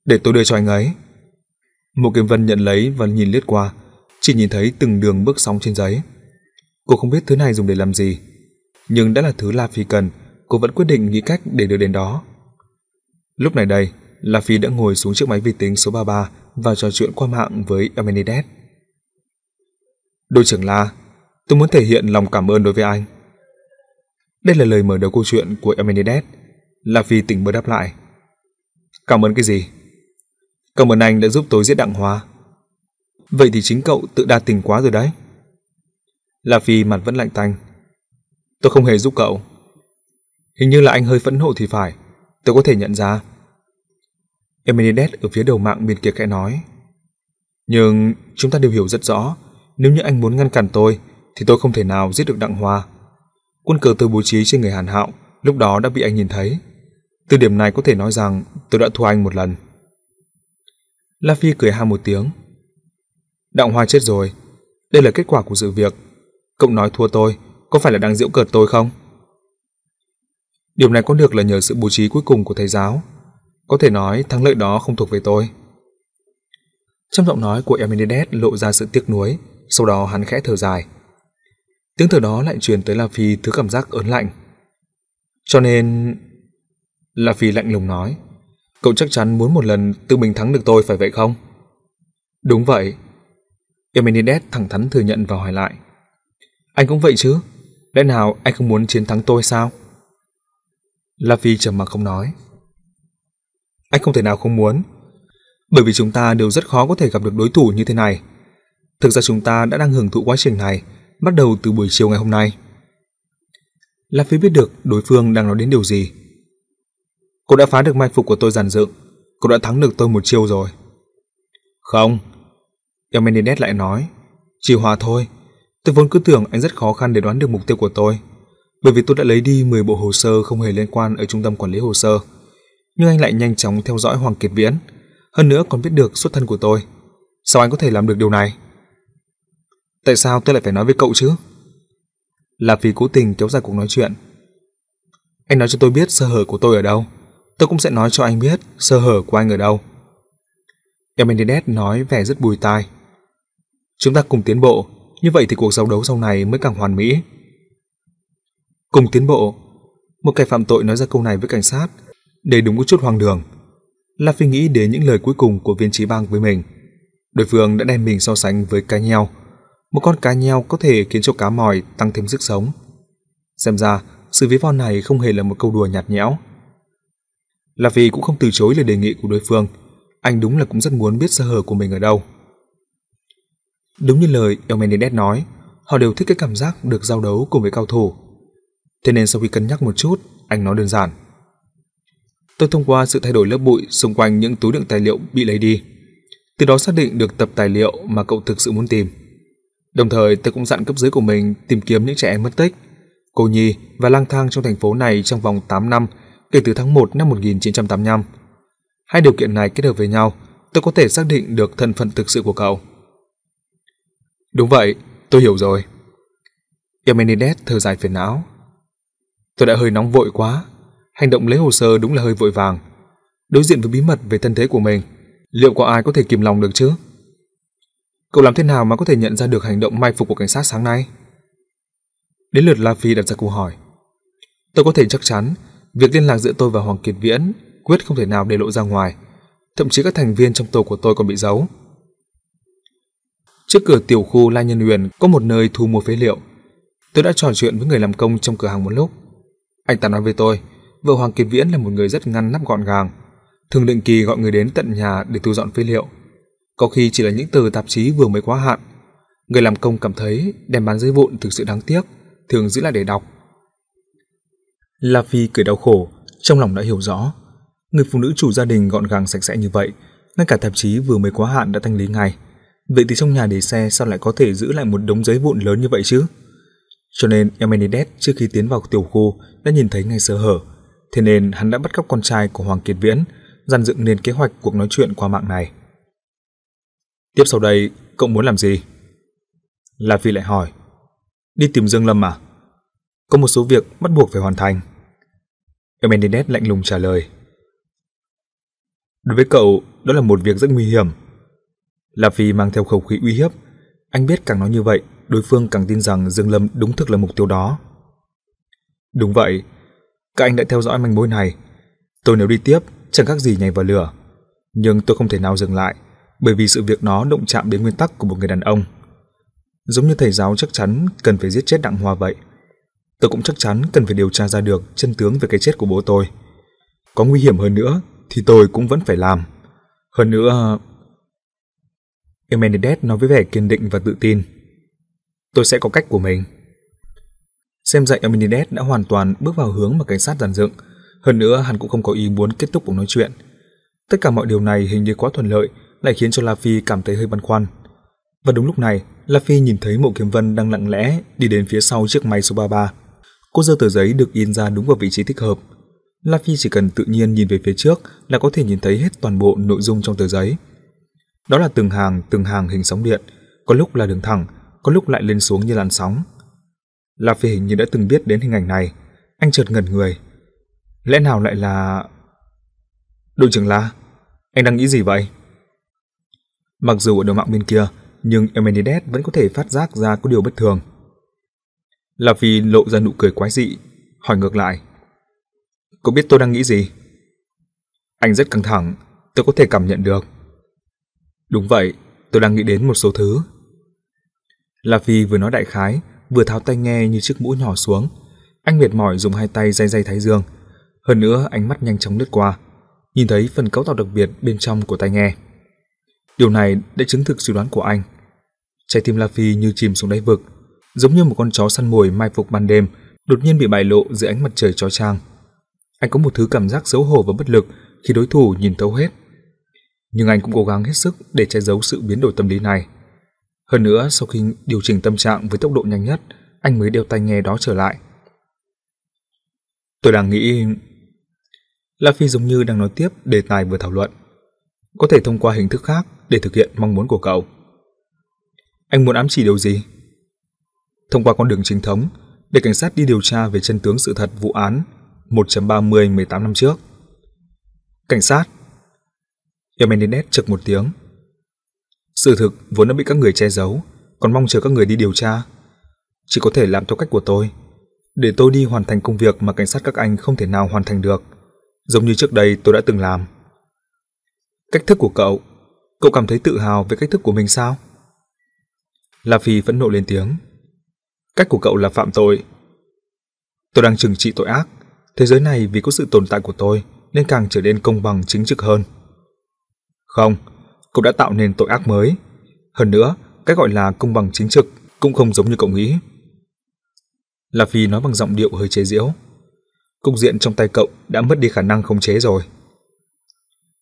Để tôi đưa cho anh ấy. Một Kiếm Vân nhận lấy và nhìn liếc qua, chỉ nhìn thấy từng đường bước sóng trên giấy. Cô không biết thứ này dùng để làm gì, nhưng đã là thứ La Phi cần, cô vẫn quyết định nghĩ cách để đưa đến đó. Lúc này đây, La Phi đã ngồi xuống chiếc máy vi tính số 33 và trò chuyện qua mạng với Amenides. Đội trưởng La, tôi muốn thể hiện lòng cảm ơn đối với anh. Đây là lời mở đầu câu chuyện của Amenides. La Phi tỉnh bơ đáp lại. Cảm ơn cái gì? Cảm ơn anh đã giúp tôi giết Đặng Hoa. Vậy thì chính cậu tự đa tình quá rồi đấy. La Phi mặt vẫn lạnh tanh. Tôi không hề giúp cậu. Hình như là anh hơi phẫn nộ thì phải. Tôi có thể nhận ra. Eminides ở phía đầu mạng bên kia khẽ nói. Nhưng chúng ta đều hiểu rất rõ, nếu như anh muốn ngăn cản tôi, thì tôi không thể nào giết được Đặng Hoa. Quân cờ tôi bố trí trên người Hàn Hạo lúc đó đã bị anh nhìn thấy. Từ điểm này có thể nói rằng tôi đã thua anh một lần. La Phi cười ha một tiếng. Đặng Hoa chết rồi. Đây là kết quả của sự việc. Cậu nói thua tôi, có phải là đang giễu cợt tôi không? Điều này có được là nhờ sự bố trí cuối cùng của thầy giáo. Có thể nói thắng lợi đó không thuộc về tôi. Trong giọng nói của Eminides lộ ra sự tiếc nuối, sau đó hắn khẽ thở dài. Tiếng thở đó lại truyền tới La Phi thứ cảm giác ớn lạnh. Cho nên... La Phi lạnh lùng nói. Cậu chắc chắn muốn một lần tự mình thắng được tôi phải vậy không? Đúng vậy. Emenides thẳng thắn thừa nhận và hỏi lại. Anh cũng vậy chứ? Lẽ nào anh không muốn chiến thắng tôi sao? La Phi trầm mặc không nói. Anh không thể nào không muốn. Bởi vì chúng ta đều rất khó có thể gặp được đối thủ như thế này. Thực ra chúng ta đã đang hưởng thụ quá trình này, bắt đầu từ buổi chiều ngày hôm nay. La Phi biết được đối phương đang nói đến điều gì. Cô đã phá được mai phục của tôi giàn dựng. Cô đã thắng được tôi một chiêu rồi. Không. Eumenides lại nói. Chỉ hòa thôi. Tôi vốn cứ tưởng anh rất khó khăn để đoán được mục tiêu của tôi. Bởi vì tôi đã lấy đi 10 bộ hồ sơ không hề liên quan ở trung tâm quản lý hồ sơ. Nhưng anh lại nhanh chóng theo dõi Hoàng Kiệt Viễn. Hơn nữa còn biết được xuất thân của tôi. Sao anh có thể làm được điều này? Tại sao tôi lại phải nói với cậu chứ? Là vì cố tình kéo dài cuộc nói chuyện. Anh nói cho tôi biết sơ hở của tôi ở đâu. Tôi cũng sẽ nói cho anh biết sơ hở của anh ở đâu. Eumenides nói vẻ rất bùi tai. Chúng ta cùng tiến bộ, như vậy thì cuộc giao đấu sau này mới càng hoàn mỹ. Cùng tiến bộ. Một kẻ phạm tội nói ra câu này với cảnh sát, để đúng có chút hoang đường. La Phi nghĩ đến những lời cuối cùng của viên trí bang với mình. Đối phương đã đem mình so sánh với cá nheo. Một con cá nheo có thể khiến cho cá mòi tăng thêm sức sống. Xem ra, sự ví von này không hề là một câu đùa nhạt nhẽo. La Phi cũng không từ chối lời đề nghị của đối phương. Anh đúng là cũng rất muốn biết sơ hở của mình ở đâu. Đúng như lời Eumenides nói, họ đều thích cái cảm giác được giao đấu cùng với cao thủ. Thế nên sau khi cân nhắc một chút, anh nói đơn giản. Tôi thông qua sự thay đổi lớp bụi xung quanh những túi đựng tài liệu bị lấy đi. Từ đó xác định được tập tài liệu mà cậu thực sự muốn tìm. Đồng thời tôi cũng dặn cấp dưới của mình tìm kiếm những trẻ em mất tích, cô nhi và lang thang trong thành phố này trong vòng 8 năm kể từ tháng 1 năm 1985. Hai điều kiện này kết hợp với nhau, tôi có thể xác định được thân phận thực sự của cậu. Đúng vậy, tôi hiểu rồi. Eumenides thở dài phiền não. Tôi đã hơi nóng vội quá, hành động lấy hồ sơ đúng là hơi vội vàng. Đối diện với bí mật về thân thế của mình, liệu có ai có thể kìm lòng được chứ? Cậu làm thế nào mà có thể nhận ra được hành động mai phục của cảnh sát sáng nay? Đến lượt La Phi đặt ra câu hỏi. Tôi có thể chắc chắn việc liên lạc giữa tôi và Hoàng Kiệt Viễn quyết không thể nào để lộ ra ngoài. Thậm chí các thành viên trong tổ của tôi còn bị giấu. Trước cửa tiểu khu La Nhân Huyền có một nơi thu mua phế liệu. Tôi đã trò chuyện với người làm công trong cửa hàng một lúc. Anh ta nói với tôi, vợ Hoàng Kiệt Viễn là một người rất ngăn nắp gọn gàng, thường định kỳ gọi người đến tận nhà để thu dọn phế liệu. Có khi chỉ là những tờ tạp chí vừa mới quá hạn. Người làm công cảm thấy đem bán giấy vụn thực sự đáng tiếc, thường giữ lại để đọc. La Phi cười đau khổ, trong lòng đã hiểu rõ. Người phụ nữ chủ gia đình gọn gàng sạch sẽ như vậy, ngay cả tạp chí vừa mới quá hạn đã thanh lý ngay. Vậy thì trong nhà để xe sao lại có thể giữ lại một đống giấy vụn lớn như vậy chứ? Cho nên Emenides trước khi tiến vào tiểu khu đã nhìn thấy ngay sơ hở, thế nên hắn đã bắt cóc con trai của Hoàng Kiệt Viễn, dàn dựng nên kế hoạch cuộc nói chuyện qua mạng này. Tiếp sau đây, cậu muốn làm gì? La Phi lại hỏi. Đi tìm Dương Lâm à? Có một số việc bắt buộc phải hoàn thành. Emenides lạnh lùng trả lời. Đối với cậu, đó là một việc rất nguy hiểm. La Phi mang theo khẩu khí uy hiếp. Anh biết càng nói như vậy, đối phương càng tin rằng Dương Lâm đúng thực là mục tiêu đó. Đúng vậy, các anh đã theo dõi manh mối này. Tôi nếu đi tiếp, chẳng khác gì nhảy vào lửa. Nhưng tôi không thể nào dừng lại, bởi vì sự việc nó động chạm đến nguyên tắc của một người đàn ông. Giống như thầy giáo chắc chắn cần phải giết chết Đặng Hoa vậy. Tôi cũng chắc chắn cần phải điều tra ra được chân tướng về cái chết của bố tôi. Có nguy hiểm hơn nữa thì tôi cũng vẫn phải làm. Hơn nữa... Emenides nói với vẻ kiên định và tự tin. Tôi sẽ có cách của mình. Xem ra Emenides đã hoàn toàn bước vào hướng mà cảnh sát dàn dựng. Hơn nữa hắn cũng không có ý muốn kết thúc cuộc nói chuyện. Tất cả mọi điều này hình như quá thuận lợi lại khiến cho La Phi cảm thấy hơi băn khoăn. Và đúng lúc này, La Phi nhìn thấy Mộ Kiếm Vân đang lặng lẽ đi đến phía sau chiếc máy số 33. Cô giơ tờ giấy được in ra đúng vào vị trí thích hợp. La Phi chỉ cần tự nhiên nhìn về phía trước là có thể nhìn thấy hết toàn bộ nội dung trong tờ giấy. Đó là từng hàng, từng hàng hình sóng điện, có lúc là đường thẳng, có lúc lại lên xuống như làn sóng. La Phi hình như đã từng biết đến hình ảnh này, anh chợt ngẩn người. Lẽ nào lại là... Đội trưởng La, anh đang nghĩ gì vậy? Mặc dù ở đầu mạng bên kia, nhưng Emenides vẫn có thể phát giác ra có điều bất thường. La Phi lộ ra nụ cười quái dị, hỏi ngược lại. Cậu biết tôi đang nghĩ gì? Anh rất căng thẳng, tôi có thể cảm nhận được. Đúng vậy, tôi đang nghĩ đến một số thứ. La Phi vừa nói đại khái, vừa tháo tay nghe như chiếc mũ nhỏ xuống. Anh mệt mỏi dùng hai tay day day thái dương. Hơn nữa, ánh mắt nhanh chóng lướt qua, nhìn thấy phần cấu tạo đặc biệt bên trong của tai nghe. Điều này đã chứng thực suy đoán của anh. Trái tim La Phi như chìm xuống đáy vực, giống như một con chó săn mồi mai phục ban đêm, đột nhiên bị bại lộ dưới ánh mặt trời chói chang. Anh có một thứ cảm giác xấu hổ và bất lực khi đối thủ nhìn thấu hết. Nhưng anh cũng cố gắng hết sức để che giấu sự biến đổi tâm lý này. Hơn nữa, sau khi điều chỉnh tâm trạng với tốc độ nhanh nhất, anh mới đeo tai nghe đó trở lại. Tôi đang nghĩ... La Phi giống như đang nói tiếp đề tài vừa thảo luận. Có thể thông qua hình thức khác để thực hiện mong muốn của cậu. Anh muốn ám chỉ điều gì? Thông qua con đường chính thống, để cảnh sát đi điều tra về chân tướng sự thật vụ án 1.30 18 năm trước. Cảnh sát Emenides chực một tiếng. Sự thực vốn đã bị các người che giấu, còn mong chờ các người đi điều tra. Chỉ có thể làm theo cách của tôi, để tôi đi hoàn thành công việc mà cảnh sát các anh không thể nào hoàn thành được, giống như trước đây tôi đã từng làm. Cách thức của cậu, cậu cảm thấy tự hào về cách thức của mình sao? La Phi phẫn nộ lên tiếng. Cách của cậu là phạm tội. Tôi đang trừng trị tội ác, thế giới này vì có sự tồn tại của tôi nên càng trở nên công bằng chính trực hơn. Không, cậu đã tạo nên tội ác mới. Hơn nữa, cái gọi là công bằng chính trực cũng không giống như cậu nghĩ. La Phi nói bằng giọng điệu hơi chế giễu. Cục diện trong tay cậu đã mất đi khả năng khống chế rồi.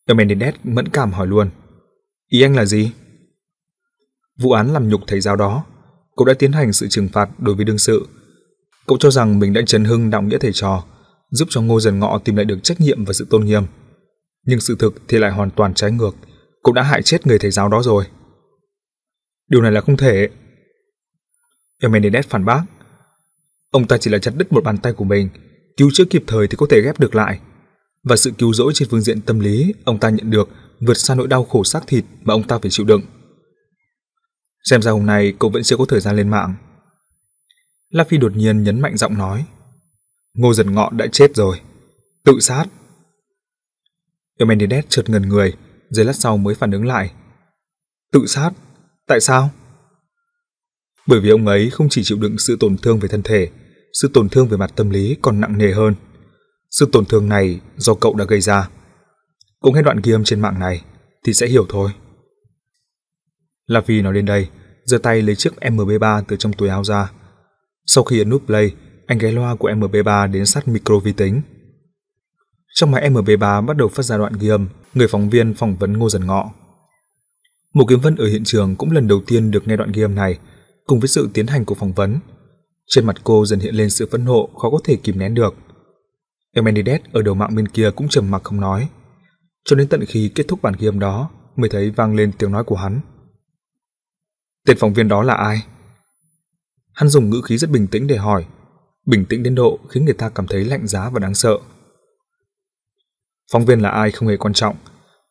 Emendez mẫn cảm hỏi luôn. Ý anh là gì? Vụ án làm nhục thầy giáo đó, cậu đã tiến hành sự trừng phạt đối với đương sự. Cậu cho rằng mình đã chấn hưng đạo nghĩa thầy trò, giúp cho Ngô Dần Ngọ tìm lại được trách nhiệm và sự tôn nghiêm. Nhưng sự thực thì lại hoàn toàn trái ngược, cậu đã hại chết người thầy giáo đó rồi. Điều này là không thể. Eumenides phản bác. Ông ta chỉ là chặt đứt một bàn tay của mình, cứu chữa kịp thời thì có thể ghép được lại. Và sự cứu rỗi trên phương diện tâm lý ông ta nhận được vượt xa nỗi đau khổ xác thịt mà ông ta phải chịu đựng. Xem ra hôm nay cậu vẫn chưa có thời gian lên mạng. La Phi đột nhiên nhấn mạnh giọng nói. Ngô dần ngọ đã chết rồi. Tự sát. Emendez chợt ngần người, giây lát sau mới phản ứng lại. Tự sát? Tại sao? Bởi vì ông ấy không chỉ chịu đựng sự tổn thương về thân thể, sự tổn thương về mặt tâm lý còn nặng nề hơn. Sự tổn thương này do cậu đã gây ra. Cũng nghe đoạn ghi âm trên mạng này thì sẽ hiểu thôi. La Phi nói đến đây, giơ tay lấy chiếc MB3 từ trong túi áo ra. Sau khi ấn nút play, anh ghé loa của MB3 đến sát micro vi tính. Trong máy MB3 bắt đầu phát ra đoạn ghi âm, người phóng viên phỏng vấn Ngô Dần Ngọ. Một Kiếm Vân ở hiện trường cũng lần đầu tiên được nghe đoạn ghi âm này, cùng với sự tiến hành của phỏng vấn. Trên mặt cô dần hiện lên sự phẫn nộ khó có thể kìm nén được. Emendez ở đầu mạng bên kia cũng trầm mặc không nói. Cho đến tận khi kết thúc bản ghi âm đó mới thấy vang lên tiếng nói của hắn. Tên phóng viên đó là ai? Hắn dùng ngữ khí rất bình tĩnh để hỏi, bình tĩnh đến độ khiến người ta cảm thấy lạnh giá và đáng sợ. Phóng viên là ai không hề quan trọng,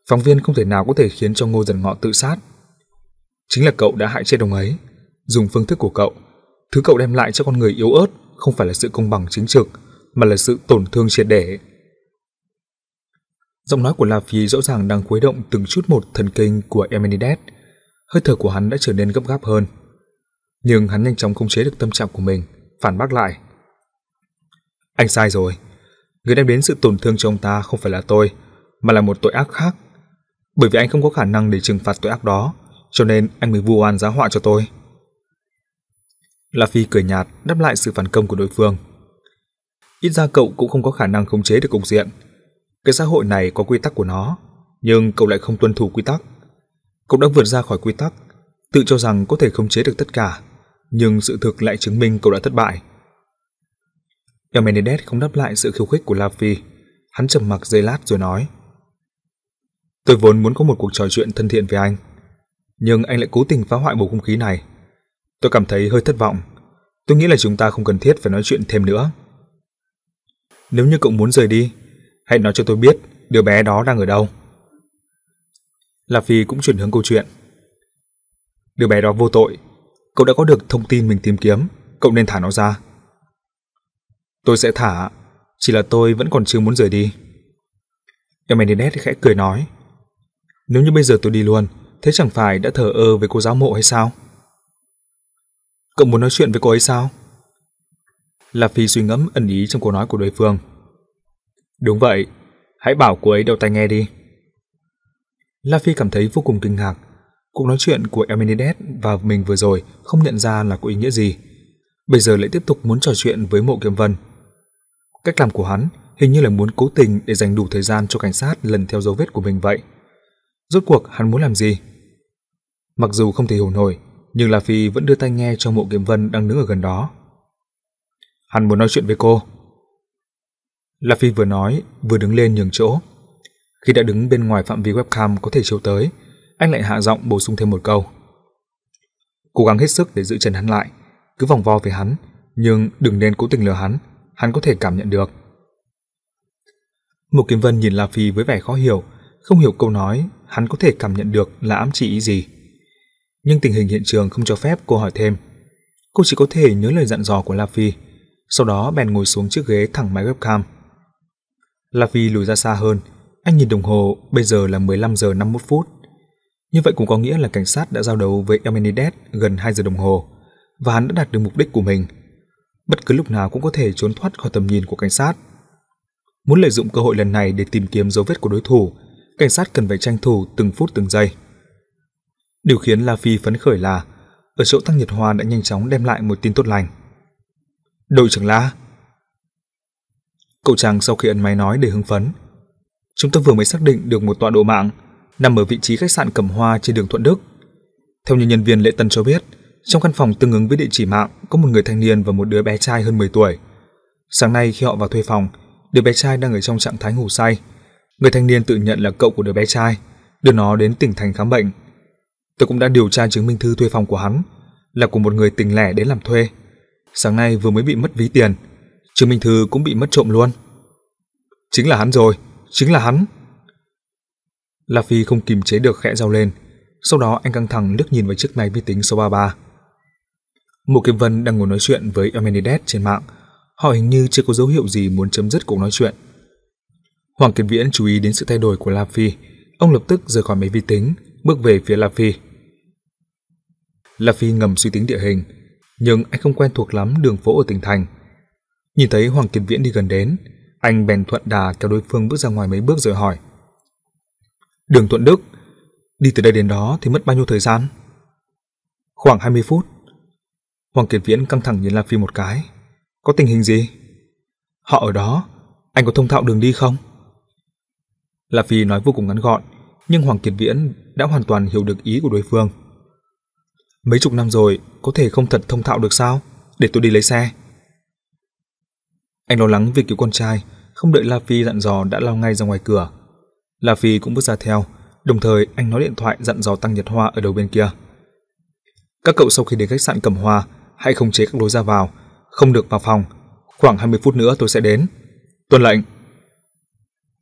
phóng viên không thể nào có thể khiến cho Ngô Dần Ngọ tự sát. Chính là cậu đã hại chết ông ấy, dùng phương thức của cậu. Thứ cậu đem lại cho con người yếu ớt không phải là sự công bằng chính trực, mà là sự tổn thương triệt để. Giọng nói của La Phi rõ ràng đang khuấy động từng chút một thần kinh của Emenides, hơi thở của hắn đã trở nên gấp gáp hơn. Nhưng hắn nhanh chóng khống chế được tâm trạng của mình, phản bác lại. Anh sai rồi. Người đem đến sự tổn thương cho ông ta không phải là tôi, mà là một tội ác khác. Bởi vì anh không có khả năng để trừng phạt tội ác đó, cho nên anh mới vu oan giá họa cho tôi. La Phi cười nhạt đáp lại sự phản công của đối phương. Ít ra cậu cũng không có khả năng khống chế được cục diện. Cái xã hội này có quy tắc của nó, nhưng cậu lại không tuân thủ quy tắc. Cậu đã vượt ra khỏi quy tắc, tự cho rằng có thể khống chế được tất cả, nhưng sự thực lại chứng minh cậu đã thất bại. Eumenides không đáp lại sự khiêu khích của La Phi, hắn trầm mặc giây lát rồi nói: "Tôi vốn muốn có một cuộc trò chuyện thân thiện với anh, nhưng anh lại cố tình phá hoại bầu không khí này. Tôi cảm thấy hơi thất vọng. Tôi nghĩ là chúng ta không cần thiết phải nói chuyện thêm nữa." Nếu như cậu muốn rời đi, hãy nói cho tôi biết đứa bé đó đang ở đâu. La Phi cũng chuyển hướng câu chuyện. Đứa bé đó vô tội, cậu đã có được thông tin mình tìm kiếm, cậu nên thả nó ra. Tôi sẽ thả, chỉ là tôi vẫn còn chưa muốn rời đi. Emenides khẽ cười nói. Nếu như bây giờ tôi đi luôn, thế chẳng phải đã thờ ơ với cô giáo mộ hay sao? Cậu muốn nói chuyện với cô ấy sao? La Phi suy ngẫm ẩn ý trong câu nói của đối phương. Đúng vậy, hãy bảo cô ấy đeo tai nghe đi. La Phi cảm thấy vô cùng kinh ngạc. Cuộc nói chuyện của Eminides và mình vừa rồi không nhận ra là có ý nghĩa gì. Bây giờ lại tiếp tục muốn trò chuyện với mộ kiếm vân. Cách làm của hắn hình như là muốn cố tình để dành đủ thời gian cho cảnh sát lần theo dấu vết của mình vậy. Rốt cuộc hắn muốn làm gì? Mặc dù không thể hiểu nổi, nhưng La Phi vẫn đưa tay nghe cho mộ kiếm vân đang đứng ở gần đó. Hắn muốn nói chuyện với cô. La Phi vừa nói, vừa đứng lên nhường chỗ. Khi đã đứng bên ngoài phạm vi webcam có thể chiếu tới, anh lại hạ giọng bổ sung thêm một câu. Cố gắng hết sức để giữ chân hắn lại, cứ vòng vo về hắn, nhưng đừng nên cố tình lừa hắn, hắn có thể cảm nhận được. Mục Kiếm Vân nhìn La Phi với vẻ khó hiểu, không hiểu câu nói hắn có thể cảm nhận được là ám chỉ ý gì. Nhưng tình hình hiện trường không cho phép cô hỏi thêm. Cô chỉ có thể nhớ lời dặn dò của La Phi, sau đó bèn ngồi xuống chiếc ghế thẳng máy webcam. La Phi lùi ra xa hơn, anh nhìn đồng hồ, bây giờ là 15 giờ 51 phút. Như vậy cũng có nghĩa là cảnh sát đã giao đấu với Elmenides gần 2 giờ đồng hồ, và hắn đã đạt được mục đích của mình. Bất cứ lúc nào cũng có thể trốn thoát khỏi tầm nhìn của cảnh sát. Muốn lợi dụng cơ hội lần này để tìm kiếm dấu vết của đối thủ, cảnh sát cần phải tranh thủ từng phút từng giây. Điều khiến La Phi phấn khởi là ở chỗ Tăng Nhật Hoa đã nhanh chóng đem lại một tin tốt lành. Đội trưởng La Cậu chàng sau khi ấn máy nói để hưng phấn. Chúng tôi vừa mới xác định được một tọa độ mạng nằm ở vị trí khách sạn Cẩm Hoa trên đường Thuận Đức. Theo như nhân viên lễ tân cho biết, trong căn phòng tương ứng với địa chỉ mạng có một người thanh niên và một đứa bé trai hơn 10 tuổi. Sáng nay khi họ vào thuê phòng, đứa bé trai đang ở trong trạng thái ngủ say. Người thanh niên tự nhận là cậu của đứa bé trai, đưa nó đến tỉnh thành khám bệnh. Tôi cũng đã điều tra chứng minh thư thuê phòng của hắn, là của một người tình lẻ đến làm thuê. Sáng nay vừa mới bị mất ví tiền, chứng minh thư cũng bị mất trộm luôn. Chính là hắn rồi, chính là hắn. La Phi không kìm chế được khẽ rau lên, sau đó anh căng thẳng liếc nhìn vào chiếc máy vi tính số 33. Mộ Kiếm Vân đang ngồi nói chuyện với Amenides trên mạng, họ hình như chưa có dấu hiệu gì muốn chấm dứt cuộc nói chuyện. Hoàng Kiệt Viễn chú ý đến sự thay đổi của La Phi, ông lập tức rời khỏi máy vi tính, bước về phía La Phi. La Phi ngầm suy tính địa hình, nhưng anh không quen thuộc lắm đường phố ở tỉnh thành. Nhìn thấy Hoàng Kiệt Viễn đi gần đến, anh bèn thuận đà kéo đối phương bước ra ngoài mấy bước rồi hỏi. Đường Thuận Đức, đi từ đây đến đó thì mất bao nhiêu thời gian? Khoảng 20 phút. Hoàng Kiệt Viễn căng thẳng nhìn La Phi một cái. Có tình hình gì? Họ ở đó, anh có thông thạo đường đi không? La Phi nói vô cùng ngắn gọn, nhưng Hoàng Kiệt Viễn đã hoàn toàn hiểu được ý của đối phương. Mấy chục năm rồi, có thể không thật thông thạo được sao? Để tôi đi lấy xe. Anh lo lắng việc cứu con trai, không đợi La Phi dặn dò đã lao ngay ra ngoài cửa. La Phi cũng bước ra theo, đồng thời anh nói điện thoại dặn dò Tăng Nhật Hoa ở đầu bên kia. Các cậu sau khi đến khách sạn Cẩm Hoa, hãy khống chế các lối ra vào, không được vào phòng. Khoảng 20 phút nữa tôi sẽ đến. Tuân lệnh.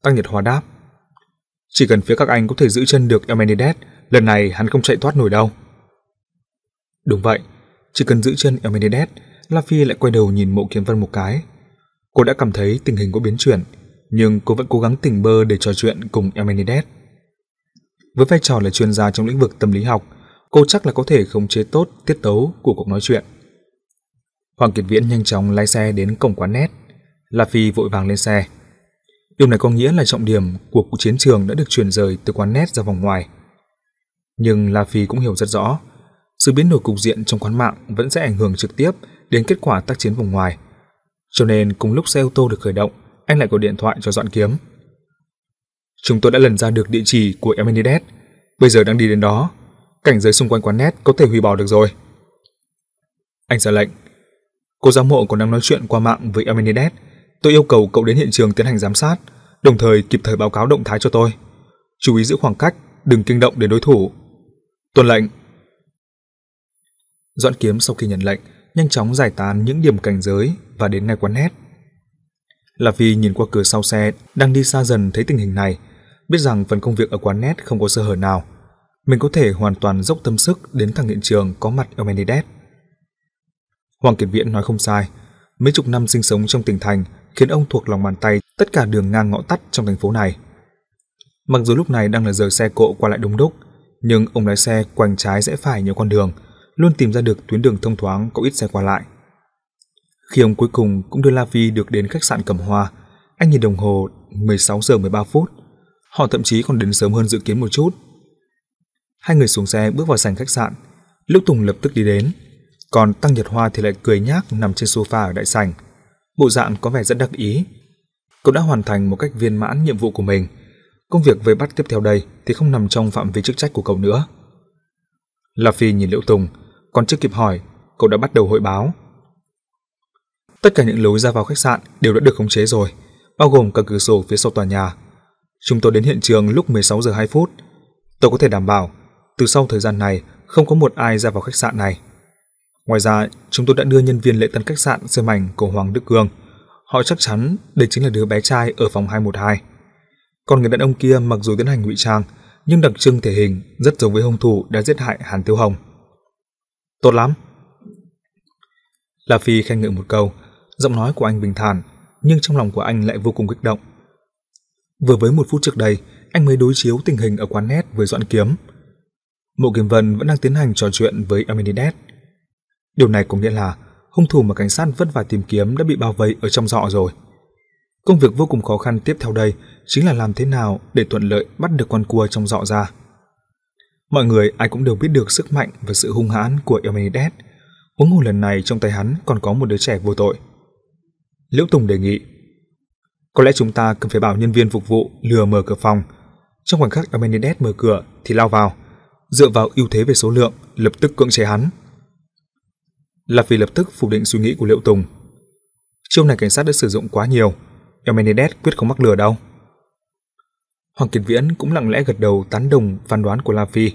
Tăng Nhật Hòa đáp. Chỉ cần phía các anh có thể giữ chân được Elmenides, lần này hắn không chạy thoát nổi đâu. Đúng vậy, chỉ cần giữ chân Elmenides, La Phi lại quay đầu nhìn mộ kiếm vân một cái. Cô đã cảm thấy tình hình có biến chuyển, nhưng cô vẫn cố gắng tỉnh bơ để trò chuyện cùng Elmenides. Với vai trò là chuyên gia trong lĩnh vực tâm lý học, cô chắc là có thể khống chế tốt tiết tấu của cuộc nói chuyện. Hoàng Kiệt Viễn nhanh chóng lái xe đến cổng quán nét. La Phi vội vàng lên xe. Điều này có nghĩa là trọng điểm của cuộc chiến trường đã được chuyển rời từ quán nét ra vòng ngoài. Nhưng La Phi cũng hiểu rất rõ, sự biến đổi cục diện trong quán mạng vẫn sẽ ảnh hưởng trực tiếp đến kết quả tác chiến vòng ngoài. Cho nên cùng lúc xe ô tô được khởi động, anh lại gọi điện thoại cho Doãn Kiếm. Chúng tôi đã lần ra được địa chỉ của Emenides, bây giờ đang đi đến đó. Cảnh giới xung quanh quán nét có thể hủy bỏ được rồi. Anh ra lệnh. Cô giám mộ còn đang nói chuyện qua mạng với Amenides. Tôi yêu cầu cậu đến hiện trường tiến hành giám sát, đồng thời kịp thời báo cáo động thái cho tôi. Chú ý giữ khoảng cách, đừng kinh động đến đối thủ. Tuân lệnh. Doãn Kiếm sau khi nhận lệnh, nhanh chóng giải tán những điểm cảnh giới và đến ngay quán nét. La Phi nhìn qua cửa sau xe, đang đi xa dần thấy tình hình này, biết rằng phần công việc ở quán nét không có sơ hở nào. Mình có thể hoàn toàn dốc tâm sức đến thẳng hiện trường có mặt ở Hoàng Kiệt Viễn nói không sai, mấy chục năm sinh sống trong tỉnh thành khiến ông thuộc lòng bàn tay tất cả đường ngang ngõ tắt trong thành phố này. Mặc dù lúc này đang là giờ xe cộ qua lại đông đúc, nhưng ông lái xe quanh trái rẽ phải nhiều con đường, luôn tìm ra được tuyến đường thông thoáng có ít xe qua lại. Khi ông cuối cùng cũng đưa La Phi được đến khách sạn Cẩm Hoa, anh nhìn đồng hồ 16 giờ 13 phút. Họ thậm chí còn đến sớm hơn dự kiến một chút. Hai người xuống xe bước vào sảnh khách sạn. Lúc Tùng lập tức đi đến, còn Tăng Nhật Hoa thì lại cười nhác nằm trên sofa ở đại sảnh. Bộ dạng có vẻ rất đắc ý. Cậu đã hoàn thành một cách viên mãn nhiệm vụ của mình. Công việc về bắt tiếp theo đây thì không nằm trong phạm vi chức trách của cậu nữa. La Phi nhìn Liễu Tùng, còn chưa kịp hỏi, cậu đã bắt đầu hội báo. Tất cả những lối ra vào khách sạn đều đã được khống chế rồi, bao gồm cả cửa sổ phía sau tòa nhà. Chúng tôi đến hiện trường lúc 16 giờ 2 phút. Tôi có thể đảm bảo, từ sau thời gian này không có một ai ra vào khách sạn này. Ngoài ra, chúng tôi đã đưa nhân viên lễ tân khách sạn xem ảnh của Hoàng Đức Cường Họ chắc chắn đây chính là đứa bé trai ở phòng 212. Còn người đàn ông kia mặc dù tiến hành ngụy trang, nhưng đặc trưng thể hình rất giống với hung thủ đã giết hại Hàn Tiêu Hồng. Tốt lắm. La Phi khen ngợi một câu, giọng nói của anh bình thản, nhưng trong lòng của anh lại vô cùng kích động. Vừa với một phút trước đây, anh mới đối chiếu tình hình ở quán nét với Doãn Kiếm. Mộ Kiếm Vân vẫn đang tiến hành trò chuyện với Amenides. Điều này có nghĩa là hung thủ mà cảnh sát vất vả tìm kiếm đã bị bao vây ở trong dọ rồi. Công việc vô cùng khó khăn tiếp theo đây chính là làm thế nào để thuận lợi bắt được con cua trong dọ ra. Mọi người ai cũng đều biết được sức mạnh và sự hung hãn của Amenides. Huống hồ lần này trong tay hắn còn có một đứa trẻ vô tội. Liễu Tùng đề nghị Có lẽ chúng ta cần phải bảo nhân viên phục vụ lừa mở cửa phòng. Trong khoảnh khắc Amenides mở cửa thì lao vào, dựa vào ưu thế về số lượng, lập tức cưỡng chế hắn là vì lập tức phủ định suy nghĩ của liệu Tùng. Chiêu này cảnh sát đã sử dụng quá nhiều, Eumenides quyết không mắc lừa đâu. Hoàng Kiệt Viễn cũng lặng lẽ gật đầu tán đồng phán đoán của La Phi.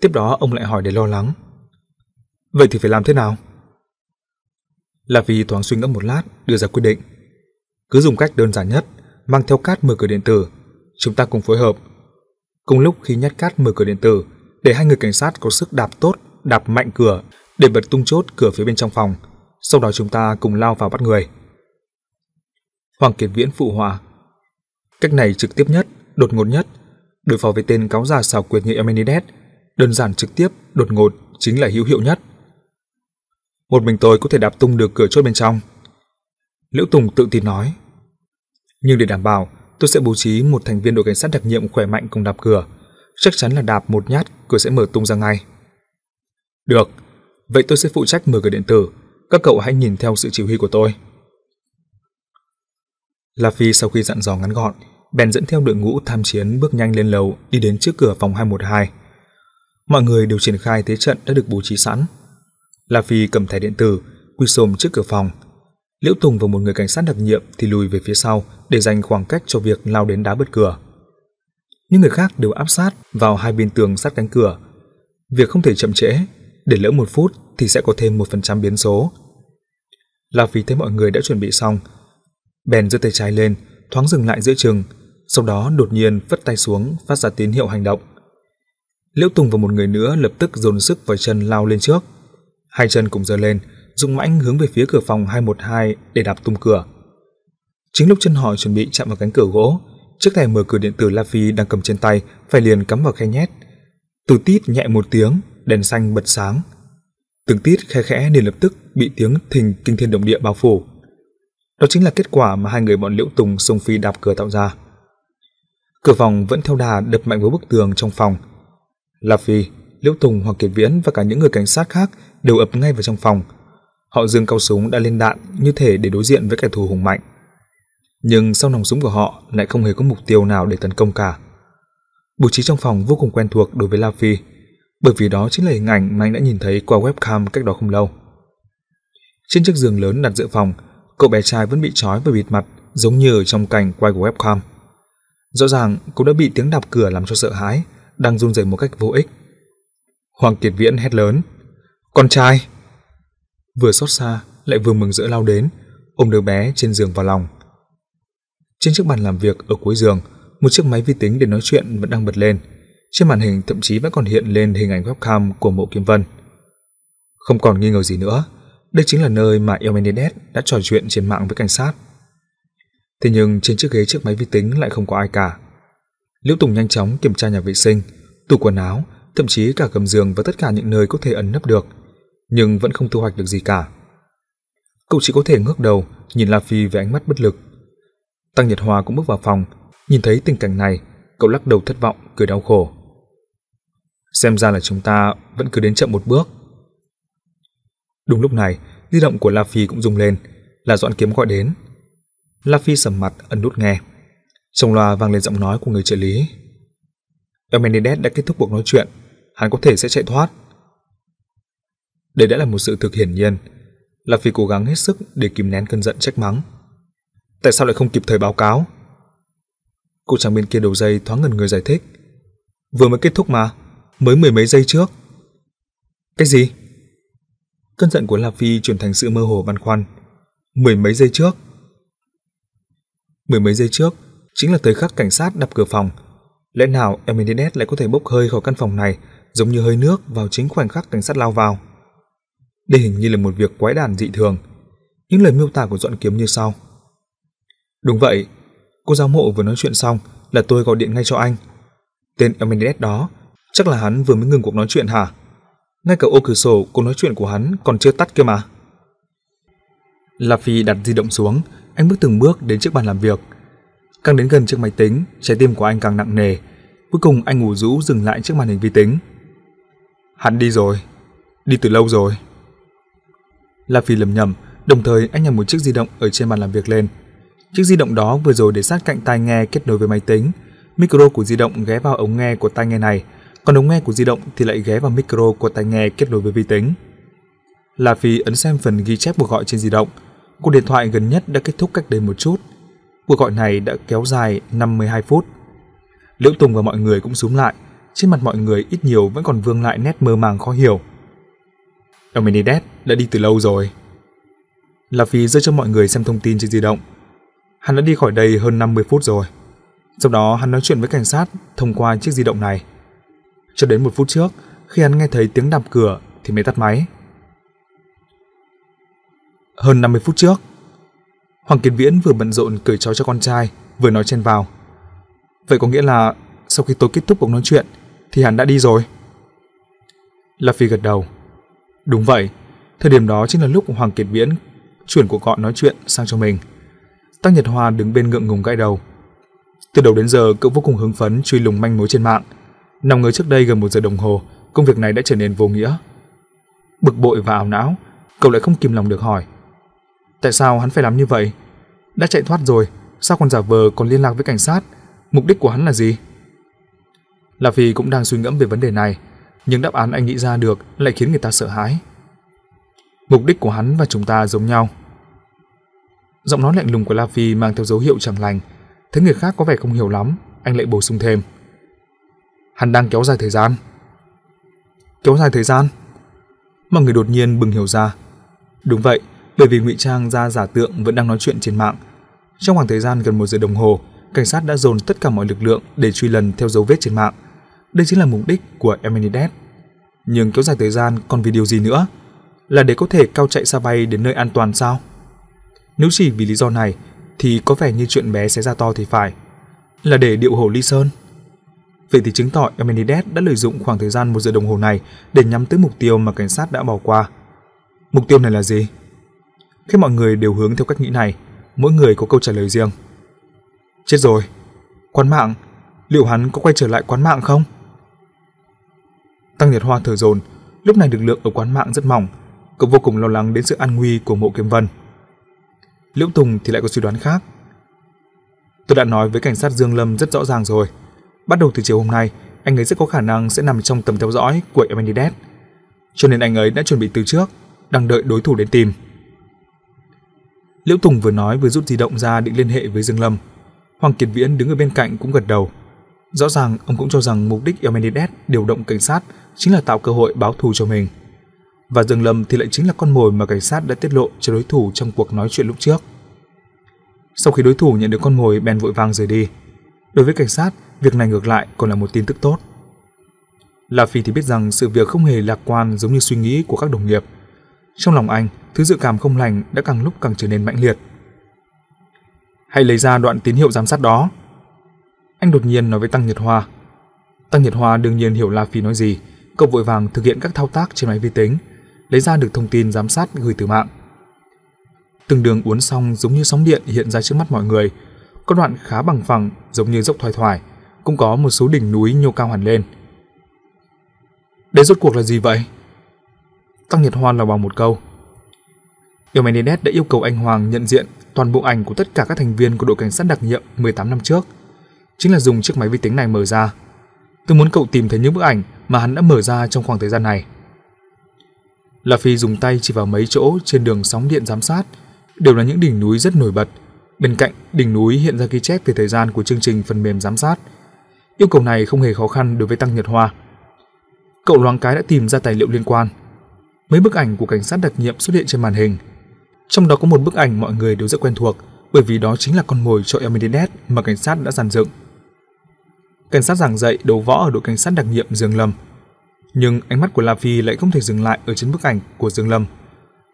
Tiếp đó ông lại hỏi để lo lắng. Vậy thì phải làm thế nào? La Phi thoáng suy ngẫm một lát, đưa ra quyết định. Cứ dùng cách đơn giản nhất, mang theo cát mở cửa điện tử. Chúng ta cùng phối hợp. Cùng lúc khi nhát cát mở cửa điện tử, để hai người cảnh sát có sức đạp tốt, đạp mạnh cửa để bật tung chốt cửa phía bên trong phòng. Sau đó chúng ta cùng lao vào bắt người. Hoàng Kiệt Viễn phụ họa. Cách này trực tiếp nhất, đột ngột nhất. Đối phó với tên cáo già xảo quyệt như Amenides, đơn giản trực tiếp, đột ngột chính là hữu hiệu nhất. Một mình tôi có thể đạp tung được cửa chốt bên trong. Liễu Tùng tự tin nói. Nhưng để đảm bảo, tôi sẽ bố trí một thành viên đội cảnh sát đặc nhiệm khỏe mạnh cùng đạp cửa. Chắc chắn là đạp một nhát, cửa sẽ mở tung ra ngay. Được, vậy tôi sẽ phụ trách mở cửa điện tử. Các cậu hãy nhìn theo sự chỉ huy của tôi. La Phi sau khi dặn dò ngắn gọn, bèn dẫn theo đội ngũ tham chiến bước nhanh lên lầu đi đến trước cửa phòng 212. Mọi người đều triển khai thế trận đã được bố trí sẵn. La Phi cầm thẻ điện tử, quy xồm trước cửa phòng. Liễu Tùng và một người cảnh sát đặc nhiệm thì lùi về phía sau để dành khoảng cách cho việc lao đến đá bật cửa. Những người khác đều áp sát vào hai bên tường sát cánh cửa. Việc không thể chậm trễ, để lỡ một phút thì sẽ có thêm một phần trăm biến số. La vì thấy mọi người đã chuẩn bị xong, bèn giơ tay trái lên, thoáng dừng lại giữa chừng, sau đó đột nhiên vất tay xuống phát ra tín hiệu hành động. Liễu Tùng và một người nữa lập tức dồn sức vào chân lao lên trước. Hai chân cùng giơ lên, dùng mãnh hướng về phía cửa phòng 212 để đạp tung cửa. Chính lúc chân họ chuẩn bị chạm vào cánh cửa gỗ, chiếc thẻ mở cửa điện tử La Phi đang cầm trên tay phải liền cắm vào khe nhét. Từ tít nhẹ một tiếng, đèn xanh bật sáng. Từng tít khe khẽ liền lập tức bị tiếng thình kinh thiên động địa bao phủ. Đó chính là kết quả mà hai người bọn Liễu Tùng sông phi đạp cửa tạo ra. Cửa phòng vẫn theo đà đập mạnh vào bức tường trong phòng. La Phi, Liễu Tùng, Hoàng Kiệt Viễn và cả những người cảnh sát khác đều ập ngay vào trong phòng. Họ dương cao súng đã lên đạn như thể để đối diện với kẻ thù hùng mạnh. Nhưng sau nòng súng của họ lại không hề có mục tiêu nào để tấn công cả. Bố trí trong phòng vô cùng quen thuộc đối với La Phi, bởi vì đó chính là hình ảnh mà anh đã nhìn thấy qua webcam cách đó không lâu. Trên chiếc giường lớn đặt giữa phòng, cậu bé trai vẫn bị trói và bịt mặt giống như ở trong cảnh quay của webcam. Rõ ràng cậu đã bị tiếng đạp cửa làm cho sợ hãi, đang run rẩy một cách vô ích. Hoàng Kiệt Viễn hét lớn, con trai! Vừa xót xa, lại vừa mừng rỡ lao đến, ôm đứa bé trên giường vào lòng. Trên chiếc bàn làm việc ở cuối giường, một chiếc máy vi tính để nói chuyện vẫn đang bật lên. Trên màn hình thậm chí vẫn còn hiện lên hình ảnh webcam của mộ Kim Vân. Không còn nghi ngờ gì nữa, đây chính là nơi mà Eumenides đã trò chuyện trên mạng với cảnh sát. Thế nhưng trên chiếc ghế trước máy vi tính lại không có ai cả. Liễu Tùng nhanh chóng kiểm tra nhà vệ sinh, tủ quần áo, thậm chí cả gầm giường và tất cả những nơi có thể ẩn nấp được, nhưng vẫn không thu hoạch được gì cả. Cậu chỉ có thể ngước đầu, nhìn La Phi với ánh mắt bất lực. Tăng Nhật hòa cũng bước vào phòng, nhìn thấy tình cảnh này, cậu lắc đầu thất vọng, cười đau khổ. Xem ra là chúng ta vẫn cứ đến chậm một bước. Đúng lúc này, di động của La Phi cũng rung lên, là Doãn Kiếm gọi đến. La Phi sầm mặt ấn nút nghe. Trong loa vang lên giọng nói của người trợ lý. Emenides đã kết thúc cuộc nói chuyện, hắn có thể sẽ chạy thoát. Đây đã là một sự thực hiển nhiên, la Phi cố gắng hết sức để kìm nén cơn giận trách mắng. Tại sao lại không kịp thời báo cáo? Cô chàng bên kia đầu dây thoáng ngần người giải thích. Vừa mới kết thúc mà, mới mười mấy giây trước. Cái gì? Cơn giận của La Phi chuyển thành sự mơ hồ băn khoăn. Mười mấy giây trước. Mười mấy giây trước chính là thời khắc cảnh sát đập cửa phòng. Lẽ nào Eminides lại có thể bốc hơi khỏi căn phòng này giống như hơi nước vào chính khoảnh khắc cảnh sát lao vào? Đây hình như là một việc quái đản dị thường. Những lời miêu tả của Doãn Kiếm như sau. Đúng vậy, cô giáo mộ vừa nói chuyện xong là tôi gọi điện ngay cho anh. Tên Eminides đó, chắc là hắn vừa mới ngừng cuộc nói chuyện hả? Ngay cả ô cửa sổ cuộc nói chuyện của hắn còn chưa tắt kia mà. La Phi đặt di động xuống, anh bước từng bước đến trước bàn làm việc. Càng đến gần chiếc máy tính, trái tim của anh càng nặng nề. Cuối cùng anh ngủ rũ dừng lại trước màn hình vi tính. Hắn đi rồi, đi từ lâu rồi. La Phi lầm nhầm, đồng thời anh nhặt một chiếc di động ở trên bàn làm việc lên. Chiếc di động đó vừa rồi để sát cạnh tai nghe kết nối với máy tính. Micro của di động ghé vào ống nghe của tai nghe này, còn ống nghe của di động thì lại ghé vào micro của tai nghe kết nối với vi tính. La Phi ấn xem phần ghi chép cuộc gọi trên di động. Cuộc điện thoại gần nhất đã kết thúc cách đây một chút. Cuộc gọi này đã kéo dài 52 phút. Liễu Tùng và mọi người cũng súm lại, trên mặt mọi người ít nhiều vẫn còn vương lại nét mơ màng khó hiểu. Dominides đã đi từ lâu rồi. La Phi rơi cho mọi người xem thông tin trên di động. Hắn đã đi khỏi đây hơn 50 phút rồi. Sau đó hắn nói chuyện với cảnh sát thông qua chiếc di động này. Cho đến một phút trước, khi hắn nghe thấy tiếng đạp cửa thì mới tắt máy. Hơn 50 phút trước, Hoàng Kiệt Viễn vừa bận rộn cười trói cho con trai, vừa nói chen vào. Vậy có nghĩa là sau khi tôi kết thúc cuộc nói chuyện thì hắn đã đi rồi. La Phi gật đầu. Đúng vậy, thời điểm đó chính là lúc Hoàng Kiệt Viễn chuyển cuộc gọi nói chuyện sang cho mình. Tăng Nhật Hoa đứng bên ngượng ngùng gãi đầu. Từ đầu đến giờ cậu vô cùng hứng phấn truy lùng manh mối trên mạng. Nằm ngớ trước đây gần một giờ đồng hồ, công việc này đã trở nên vô nghĩa. Bực bội và ảo não, cậu lại không kìm lòng được hỏi. Tại sao hắn phải làm như vậy? Đã chạy thoát rồi, sao còn giả vờ còn liên lạc với cảnh sát? Mục đích của hắn là gì? La Phi cũng đang suy ngẫm về vấn đề này, nhưng đáp án anh nghĩ ra được lại khiến người ta sợ hãi. Mục đích của hắn và chúng ta giống nhau. Giọng nói lạnh lùng của La Phi mang theo dấu hiệu chẳng lành, thấy người khác có vẻ không hiểu lắm, anh lại bổ sung thêm. Hắn đang kéo dài thời gian. Kéo dài thời gian? Mọi người đột nhiên bừng hiểu ra. Đúng vậy, bởi vì ngụy trang ra giả tượng vẫn đang nói chuyện trên mạng. Trong khoảng thời gian gần một giờ đồng hồ, cảnh sát đã dồn tất cả mọi lực lượng để truy lần theo dấu vết trên mạng. Đây chính là mục đích của Eminides. Nhưng kéo dài thời gian còn vì điều gì nữa? Là để có thể cao chạy xa bay đến nơi an toàn sao? Nếu chỉ vì lý do này thì có vẻ như chuyện bé sẽ ra to thì phải. Là để điệu hổ ly sơn. Vậy thì chứng tỏ Eminides đã lợi dụng khoảng thời gian một giờ đồng hồ này để nhắm tới mục tiêu mà cảnh sát đã bỏ qua. Mục tiêu này là gì? Khi mọi người đều hướng theo cách nghĩ này, mỗi người có câu trả lời riêng. Chết rồi, quán mạng, liệu hắn có quay trở lại quán mạng không? Tăng Nhật Hoa thở dồn, lúc này lực lượng ở quán mạng rất mỏng, cậu vô cùng lo lắng đến sự an nguy của Mộ Kiếm Vân. Liễu Tùng thì lại có suy đoán khác. Tôi đã nói với cảnh sát Dương Lâm rất rõ ràng rồi. Bắt đầu từ chiều hôm nay, anh ấy rất có khả năng sẽ nằm trong tầm theo dõi của Emenides. Cho nên anh ấy đã chuẩn bị từ trước, đang đợi đối thủ đến tìm. Liễu Tùng vừa nói vừa rút di động ra định liên hệ với Dương Lâm. Hoàng Kiệt Viễn đứng ở bên cạnh cũng gật đầu. Rõ ràng ông cũng cho rằng mục đích Emenides điều động cảnh sát chính là tạo cơ hội báo thù cho mình. Và Dương Lâm thì lại chính là con mồi mà cảnh sát đã tiết lộ cho đối thủ trong cuộc nói chuyện lúc trước. Sau khi đối thủ nhận được con mồi bèn vội vàng rời đi. Đối với cảnh sát, việc này ngược lại còn là một tin tức tốt. La Phi thì biết rằng sự việc không hề lạc quan giống như suy nghĩ của các đồng nghiệp. Trong lòng anh, thứ dự cảm không lành đã càng lúc càng trở nên mãnh liệt. Hãy lấy ra đoạn tín hiệu giám sát đó. Anh đột nhiên nói với Tăng Nhật Hoa. Tăng Nhật Hoa đương nhiên hiểu La Phi nói gì, cậu vội vàng thực hiện các thao tác trên máy vi tính, lấy ra được thông tin giám sát gửi từ mạng. Từng đường uốn xong giống như sóng điện hiện ra trước mắt mọi người, có đoạn khá bằng phẳng giống như dốc thoải thoải, cũng có một số đỉnh núi nhô cao hẳn lên. Đây rốt cuộc là gì vậy? Tăng Nhật Hoan là bằng một câu. Eumenides đã yêu cầu anh Hoàng nhận diện toàn bộ ảnh của tất cả các thành viên của đội cảnh sát đặc nhiệm 18 năm trước. Chính là dùng chiếc máy vi tính này mở ra. Tôi muốn cậu tìm thấy những bức ảnh mà hắn đã mở ra trong khoảng thời gian này. La Phi dùng tay chỉ vào mấy chỗ trên đường sóng điện giám sát, đều là những đỉnh núi rất nổi bật. Bên cạnh đỉnh núi hiện ra ghi chép về thời gian của chương trình phần mềm giám sát. Yêu cầu này không hề khó khăn đối với Tăng Nhật Hoa. Cậu loáng cái đã tìm ra tài liệu liên quan. Mấy bức ảnh của cảnh sát đặc nhiệm xuất hiện trên màn hình. Trong đó có một bức ảnh mọi người đều rất quen thuộc, bởi vì đó chính là con mồi cho Elmedinet mà cảnh sát đã dàn dựng. Cảnh sát giảng dạy đấu võ ở đội cảnh sát đặc nhiệm Dương Lâm. Nhưng ánh mắt của La Phi lại không thể dừng lại ở trên bức ảnh của Dương Lâm.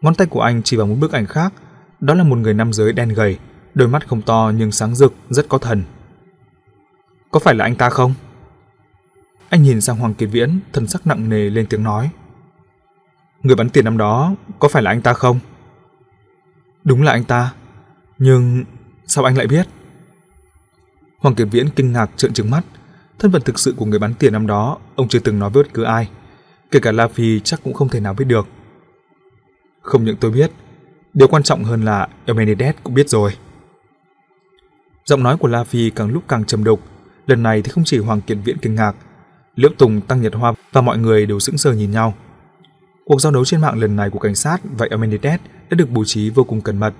Ngón tay của anh chỉ vào một bức ảnh khác, đó là một người nam giới đen gầy, đôi mắt không to nhưng sáng rực, rất có thần. Có phải là anh ta không? Anh nhìn sang Hoàng Kiệt Viễn, thần sắc nặng nề lên tiếng nói. Người bắn tiền năm đó, có phải là anh ta không? Đúng là anh ta, nhưng sao anh lại biết? Hoàng Kiệt Viễn kinh ngạc trợn trừng mắt, thân phận thực sự của người bắn tiền năm đó, ông chưa từng nói với bất cứ ai, kể cả La Phi chắc cũng không thể nào biết được. Không những tôi biết, điều quan trọng hơn là Eumenides cũng biết rồi. Giọng nói của La Phi càng lúc càng trầm đục, lần này thì không chỉ Hoàng Kiện Viễn kinh ngạc, Liễu Tùng, Tăng Nhật Hoa và mọi người đều sững sờ nhìn nhau. Cuộc giao đấu trên mạng lần này của cảnh sát và Eumenides đã được bố trí vô cùng cẩn mật.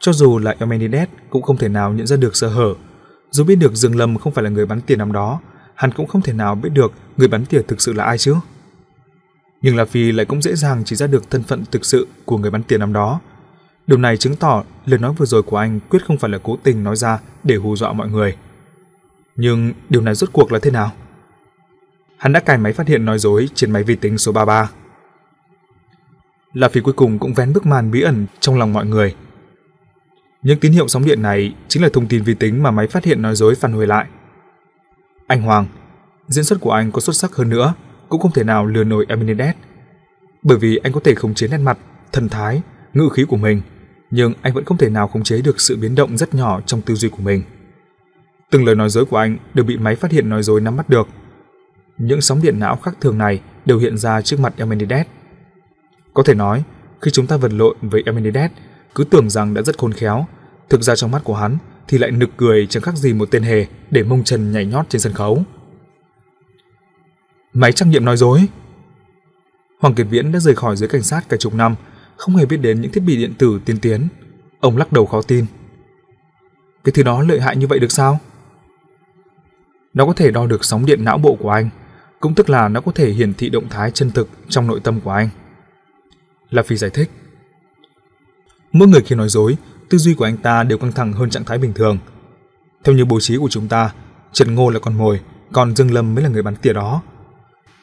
Cho dù là Eumenides cũng không thể nào nhận ra được sơ hở. Dù biết được Dương Lâm không phải là người bắn tiền năm đó, hắn cũng không thể nào biết được người bắn tiền thực sự là ai chứ. Nhưng La Phi lại cũng dễ dàng chỉ ra được thân phận thực sự của người bắn tiền năm đó. Điều này chứng tỏ lời nói vừa rồi của anh quyết không phải là cố tình nói ra để hù dọa mọi người. Nhưng điều này rốt cuộc là thế nào? Hắn đã cài máy phát hiện nói dối trên máy vi tính số 33. La Phi cuối cùng cũng vén bức màn bí ẩn trong lòng mọi người. Những tín hiệu sóng điện này chính là thông tin vi tính mà máy phát hiện nói dối phản hồi lại. Anh Hoàng, diễn xuất của anh có xuất sắc hơn nữa, cũng không thể nào lừa nổi Eminides. Bởi vì anh có thể khống chế nét mặt, thần thái, ngữ khí của mình, nhưng anh vẫn không thể nào khống chế được sự biến động rất nhỏ trong tư duy của mình. Từng lời nói dối của anh đều bị máy phát hiện nói dối nắm bắt được. Những sóng điện não khác thường này đều hiện ra trước mặt Emenides. Có thể nói, khi chúng ta vật lộn với Emenides cứ tưởng rằng đã rất khôn khéo, thực ra trong mắt của hắn thì lại nực cười chẳng khác gì một tên hề để mông trần nhảy nhót trên sân khấu. Máy trắc nghiệm nói dối. Hoàng Kiệt Viễn đã rời khỏi giới cảnh sát cả chục năm, không hề biết đến những thiết bị điện tử tiên tiến. Ông lắc đầu khó tin. Cái thứ đó lợi hại như vậy được sao? Nó có thể đo được sóng điện não bộ của anh, cũng tức là nó có thể hiển thị động thái chân thực trong nội tâm của anh. La Phi giải thích. Mỗi người khi nói dối, tư duy của anh ta đều căng thẳng hơn trạng thái bình thường. Theo như bố trí của chúng ta, Trần Ngô là con mồi, còn Dương Lâm mới là người bắn tỉa đó.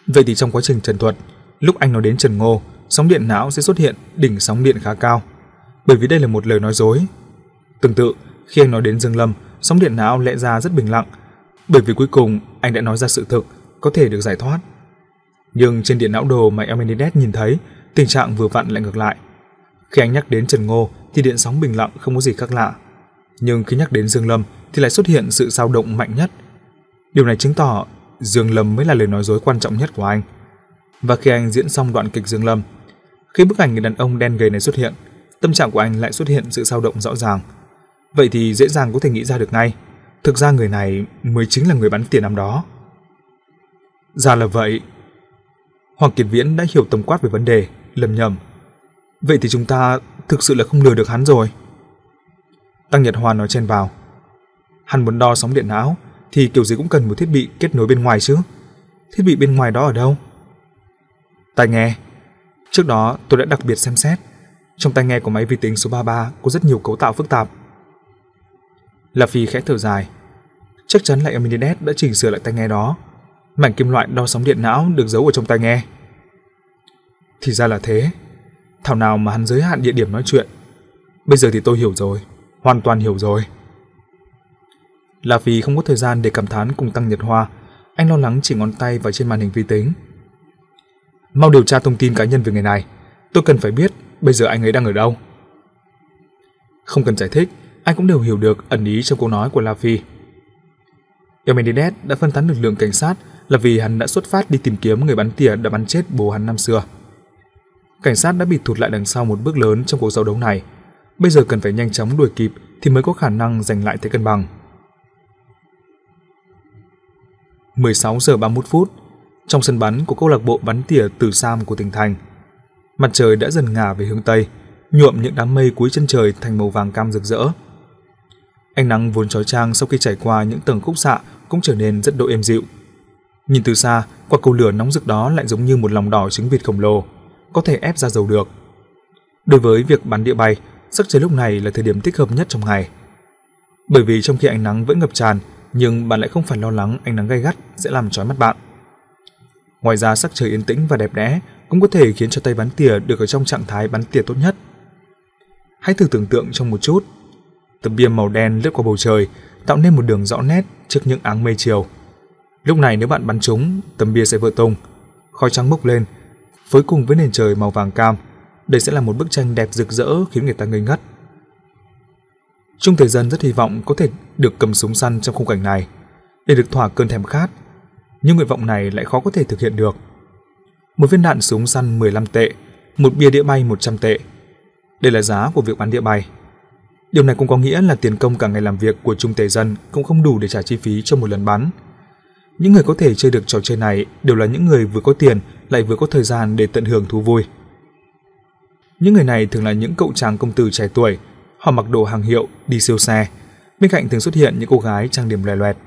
Vậy thì trong quá trình trần thuật, lúc anh nói đến Trần Ngô, sóng điện não sẽ xuất hiện đỉnh sóng điện khá cao, bởi vì đây là một lời nói dối. Tương tự, khi anh nói đến Dương Lâm, sóng điện não lẽ ra rất bình lặng, bởi vì cuối cùng anh đã nói ra sự thực, có thể được giải thoát. Nhưng trên điện não đồ mà Elmenides nhìn thấy, tình trạng vừa vặn lại ngược lại. Khi anh nhắc đến Trần Ngô thì điện sóng bình lặng không có gì khác lạ. Nhưng khi nhắc đến Dương Lâm thì lại xuất hiện sự dao động mạnh nhất. Điều này chứng tỏ Dương Lâm mới là lời nói dối quan trọng nhất của anh. Và khi anh diễn xong đoạn kịch Dương Lâm, khi bức ảnh người đàn ông đen gầy này xuất hiện, tâm trạng của anh lại xuất hiện sự dao động rõ ràng. Vậy thì dễ dàng có thể nghĩ ra được ngay, thực ra người này mới chính là người bắn tiền năm đó. Ra là vậy. Hoàng Kiệt Viễn đã hiểu tổng quát về vấn đề, lầm nhầm. Vậy thì chúng ta thực sự là không lừa được hắn rồi. Tăng Nhật Hoa nói chen vào. Hắn muốn đo sóng điện não thì kiểu gì cũng cần một thiết bị kết nối bên ngoài chứ. Thiết bị bên ngoài đó ở đâu? Tai nghe. Trước đó tôi đã đặc biệt xem xét. Trong tai nghe của máy vi tính số 33 có rất nhiều cấu tạo phức tạp. La Phi khẽ thở dài. Chắc chắn là Eminides đã chỉnh sửa lại tai nghe đó. Mảnh kim loại đo sóng điện não được giấu ở trong tai nghe. Thì ra là thế. Thảo nào mà hắn giới hạn địa điểm nói chuyện. Bây giờ thì tôi hiểu rồi, hoàn toàn hiểu rồi. La Phi không có thời gian để cảm thán cùng Tăng Nhật Hoa, anh lo lắng chỉ ngón tay vào trên màn hình vi tính. Mau điều tra thông tin cá nhân về người này, tôi cần phải biết bây giờ anh ấy đang ở đâu. Không cần giải thích, anh cũng đều hiểu được ẩn ý trong câu nói của La Phi. Eumenides đã phân tán lực lượng cảnh sát là vì hắn đã xuất phát đi tìm kiếm người bắn tỉa đã bắn chết bố hắn năm xưa. Cảnh sát đã bị thụt lại đằng sau một bước lớn trong cuộc giao đấu này. Bây giờ cần phải nhanh chóng đuổi kịp thì mới có khả năng giành lại thế cân bằng. 16 giờ 31 phút, trong sân bắn của câu lạc bộ bắn tỉa Tử Sam của tỉnh thành, mặt trời đã dần ngả về hướng tây, nhuộm những đám mây cuối chân trời thành màu vàng cam rực rỡ. Ánh nắng vốn chói chang sau khi trải qua những tầng khúc xạ cũng trở nên rất độ êm dịu. Nhìn từ xa, quả cầu lửa nóng rực đó lại giống như một lòng đỏ trứng vịt khổng lồ, có thể ép ra dầu được. Đối với việc bắn địa bay, sắc trời lúc này là thời điểm thích hợp nhất trong ngày. Bởi vì trong khi ánh nắng vẫn ngập tràn, nhưng bạn lại không phải lo lắng ánh nắng gay gắt sẽ làm chói mắt bạn. Ngoài ra sắc trời yên tĩnh và đẹp đẽ cũng có thể khiến cho tay bắn tỉa được ở trong trạng thái bắn tỉa tốt nhất. Hãy thử tưởng tượng trong một chút, tấm bia màu đen lướt qua bầu trời, tạo nên một đường rõ nét trước những áng mây chiều. Lúc này nếu bạn bắn trúng, tấm bia sẽ vỡ tung, khói trắng bốc lên, phối cùng với nền trời màu vàng cam. Đây sẽ là một bức tranh đẹp rực rỡ khiến người ta ngây ngất. Trung thời Dân rất hy vọng có thể được cầm súng săn trong khung cảnh này, để được thỏa cơn thèm khát. Nhưng nguyện vọng này lại khó có thể thực hiện được. Một viên đạn súng săn 15 tệ, một bia đĩa bay 100 tệ. Đây là giá của việc bán đĩa bay. Điều này cũng có nghĩa là tiền công cả ngày làm việc của Trung Tề Dân cũng không đủ để trả chi phí cho một lần bắn. Những người có thể chơi được trò chơi này đều là những người vừa có tiền lại vừa có thời gian để tận hưởng thú vui. Những người này thường là những cậu chàng công tử trẻ tuổi, họ mặc đồ hàng hiệu, đi siêu xe, bên cạnh thường xuất hiện những cô gái trang điểm loè loẹt.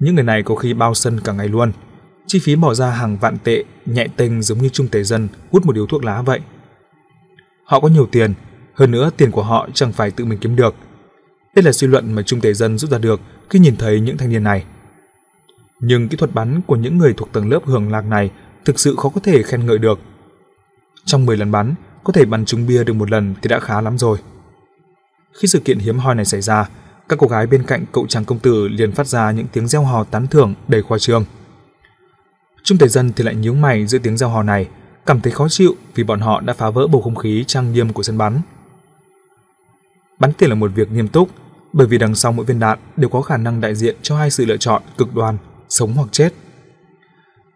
Những người này có khi bao sân cả ngày luôn, chi phí bỏ ra hàng vạn tệ, nhẹ tinh giống như trung tế dân hút một điếu thuốc lá vậy. Họ có nhiều tiền, hơn nữa tiền của họ chẳng phải tự mình kiếm được. Đây là suy luận mà trung tế dân rút ra được khi nhìn thấy những thanh niên này. Nhưng kỹ thuật bắn của những người thuộc tầng lớp hưởng lạc này thực sự khó có thể khen ngợi được. Trong 10 lần bắn, có thể bắn trúng bia được một lần thì đã khá lắm rồi. Khi sự kiện hiếm hoi này xảy ra, các cô gái bên cạnh cậu chàng công tử liền phát ra những tiếng reo hò tán thưởng đầy khoa trương. Trung Tề Dân thì lại nhíu mày giữa tiếng reo hò này, cảm thấy khó chịu vì bọn họ đã phá vỡ bầu không khí trang nghiêm của sân bắn. Bắn tiền là một việc nghiêm túc, bởi vì đằng sau mỗi viên đạn đều có khả năng đại diện cho hai sự lựa chọn cực đoan, sống hoặc chết.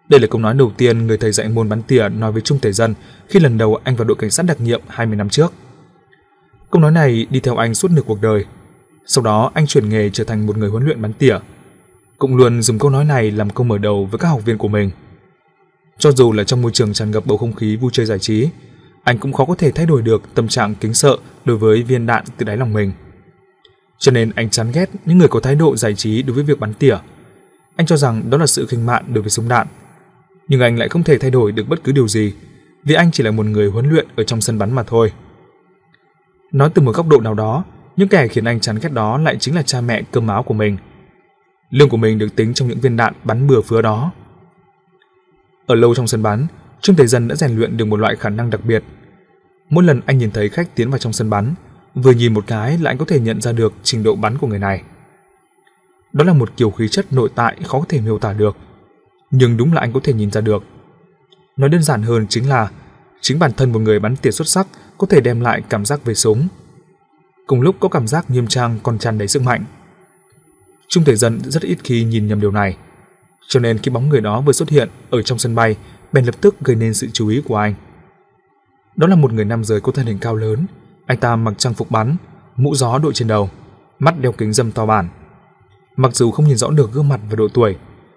Đây là câu nói đầu tiên người thầy dạy môn bắn tỉa nói với Trung Tề Dân khi lần đầu anh vào đội cảnh sát đặc nhiệm 20 năm trước. Câu nói này đi theo anh suốt nửa cuộc đời. Sau đó anh chuyển nghề trở thành một người huấn luyện bắn tỉa. Cũng luôn dùng câu nói này làm câu mở đầu với các học viên của mình. Cho dù là trong môi trường tràn ngập bầu không khí vui chơi giải trí, anh cũng khó có thể thay đổi được tâm trạng kính sợ đối với viên đạn từ đáy lòng mình. Cho nên anh chán ghét những người có thái độ giải trí đối với việc bắn tỉa. Anh cho rằng đó là sự khinh mạn đối với súng đạn. Nhưng anh lại không thể thay đổi được bất cứ điều gì, vì anh chỉ là một người huấn luyện ở trong sân bắn mà thôi. Nói từ một góc độ nào đó, những kẻ khiến anh chán ghét đó lại chính là cha mẹ cơm áo của mình. Lương của mình được tính trong những viên đạn bắn bừa phứa đó. Ở lâu trong sân bắn, Trương Thế Dân đã rèn luyện được một loại khả năng đặc biệt. Mỗi lần anh nhìn thấy khách tiến vào trong sân bắn, vừa nhìn một cái là anh có thể nhận ra được trình độ bắn của người này. Đó là một kiểu khí chất nội tại khó có thể miêu tả được, nhưng đúng là anh có thể nhìn ra được. Nói đơn giản hơn chính là chính bản thân một người bắn tỉa xuất sắc có thể đem lại cảm giác về súng. Cùng lúc có cảm giác nghiêm trang còn tràn đầy sức mạnh. Trung Thể Dân rất ít khi nhìn nhầm điều này, cho nên khi bóng người đó vừa xuất hiện ở trong sân bay, bèn lập tức gây nên sự chú ý của anh. Đó là một người nam giới có thân hình cao lớn, anh ta mặc trang phục bắn, mũ gió đội trên đầu, mắt đeo kính dâm to bản. Mặc dù không nhìn rõ được gương mặt và độ tuổi,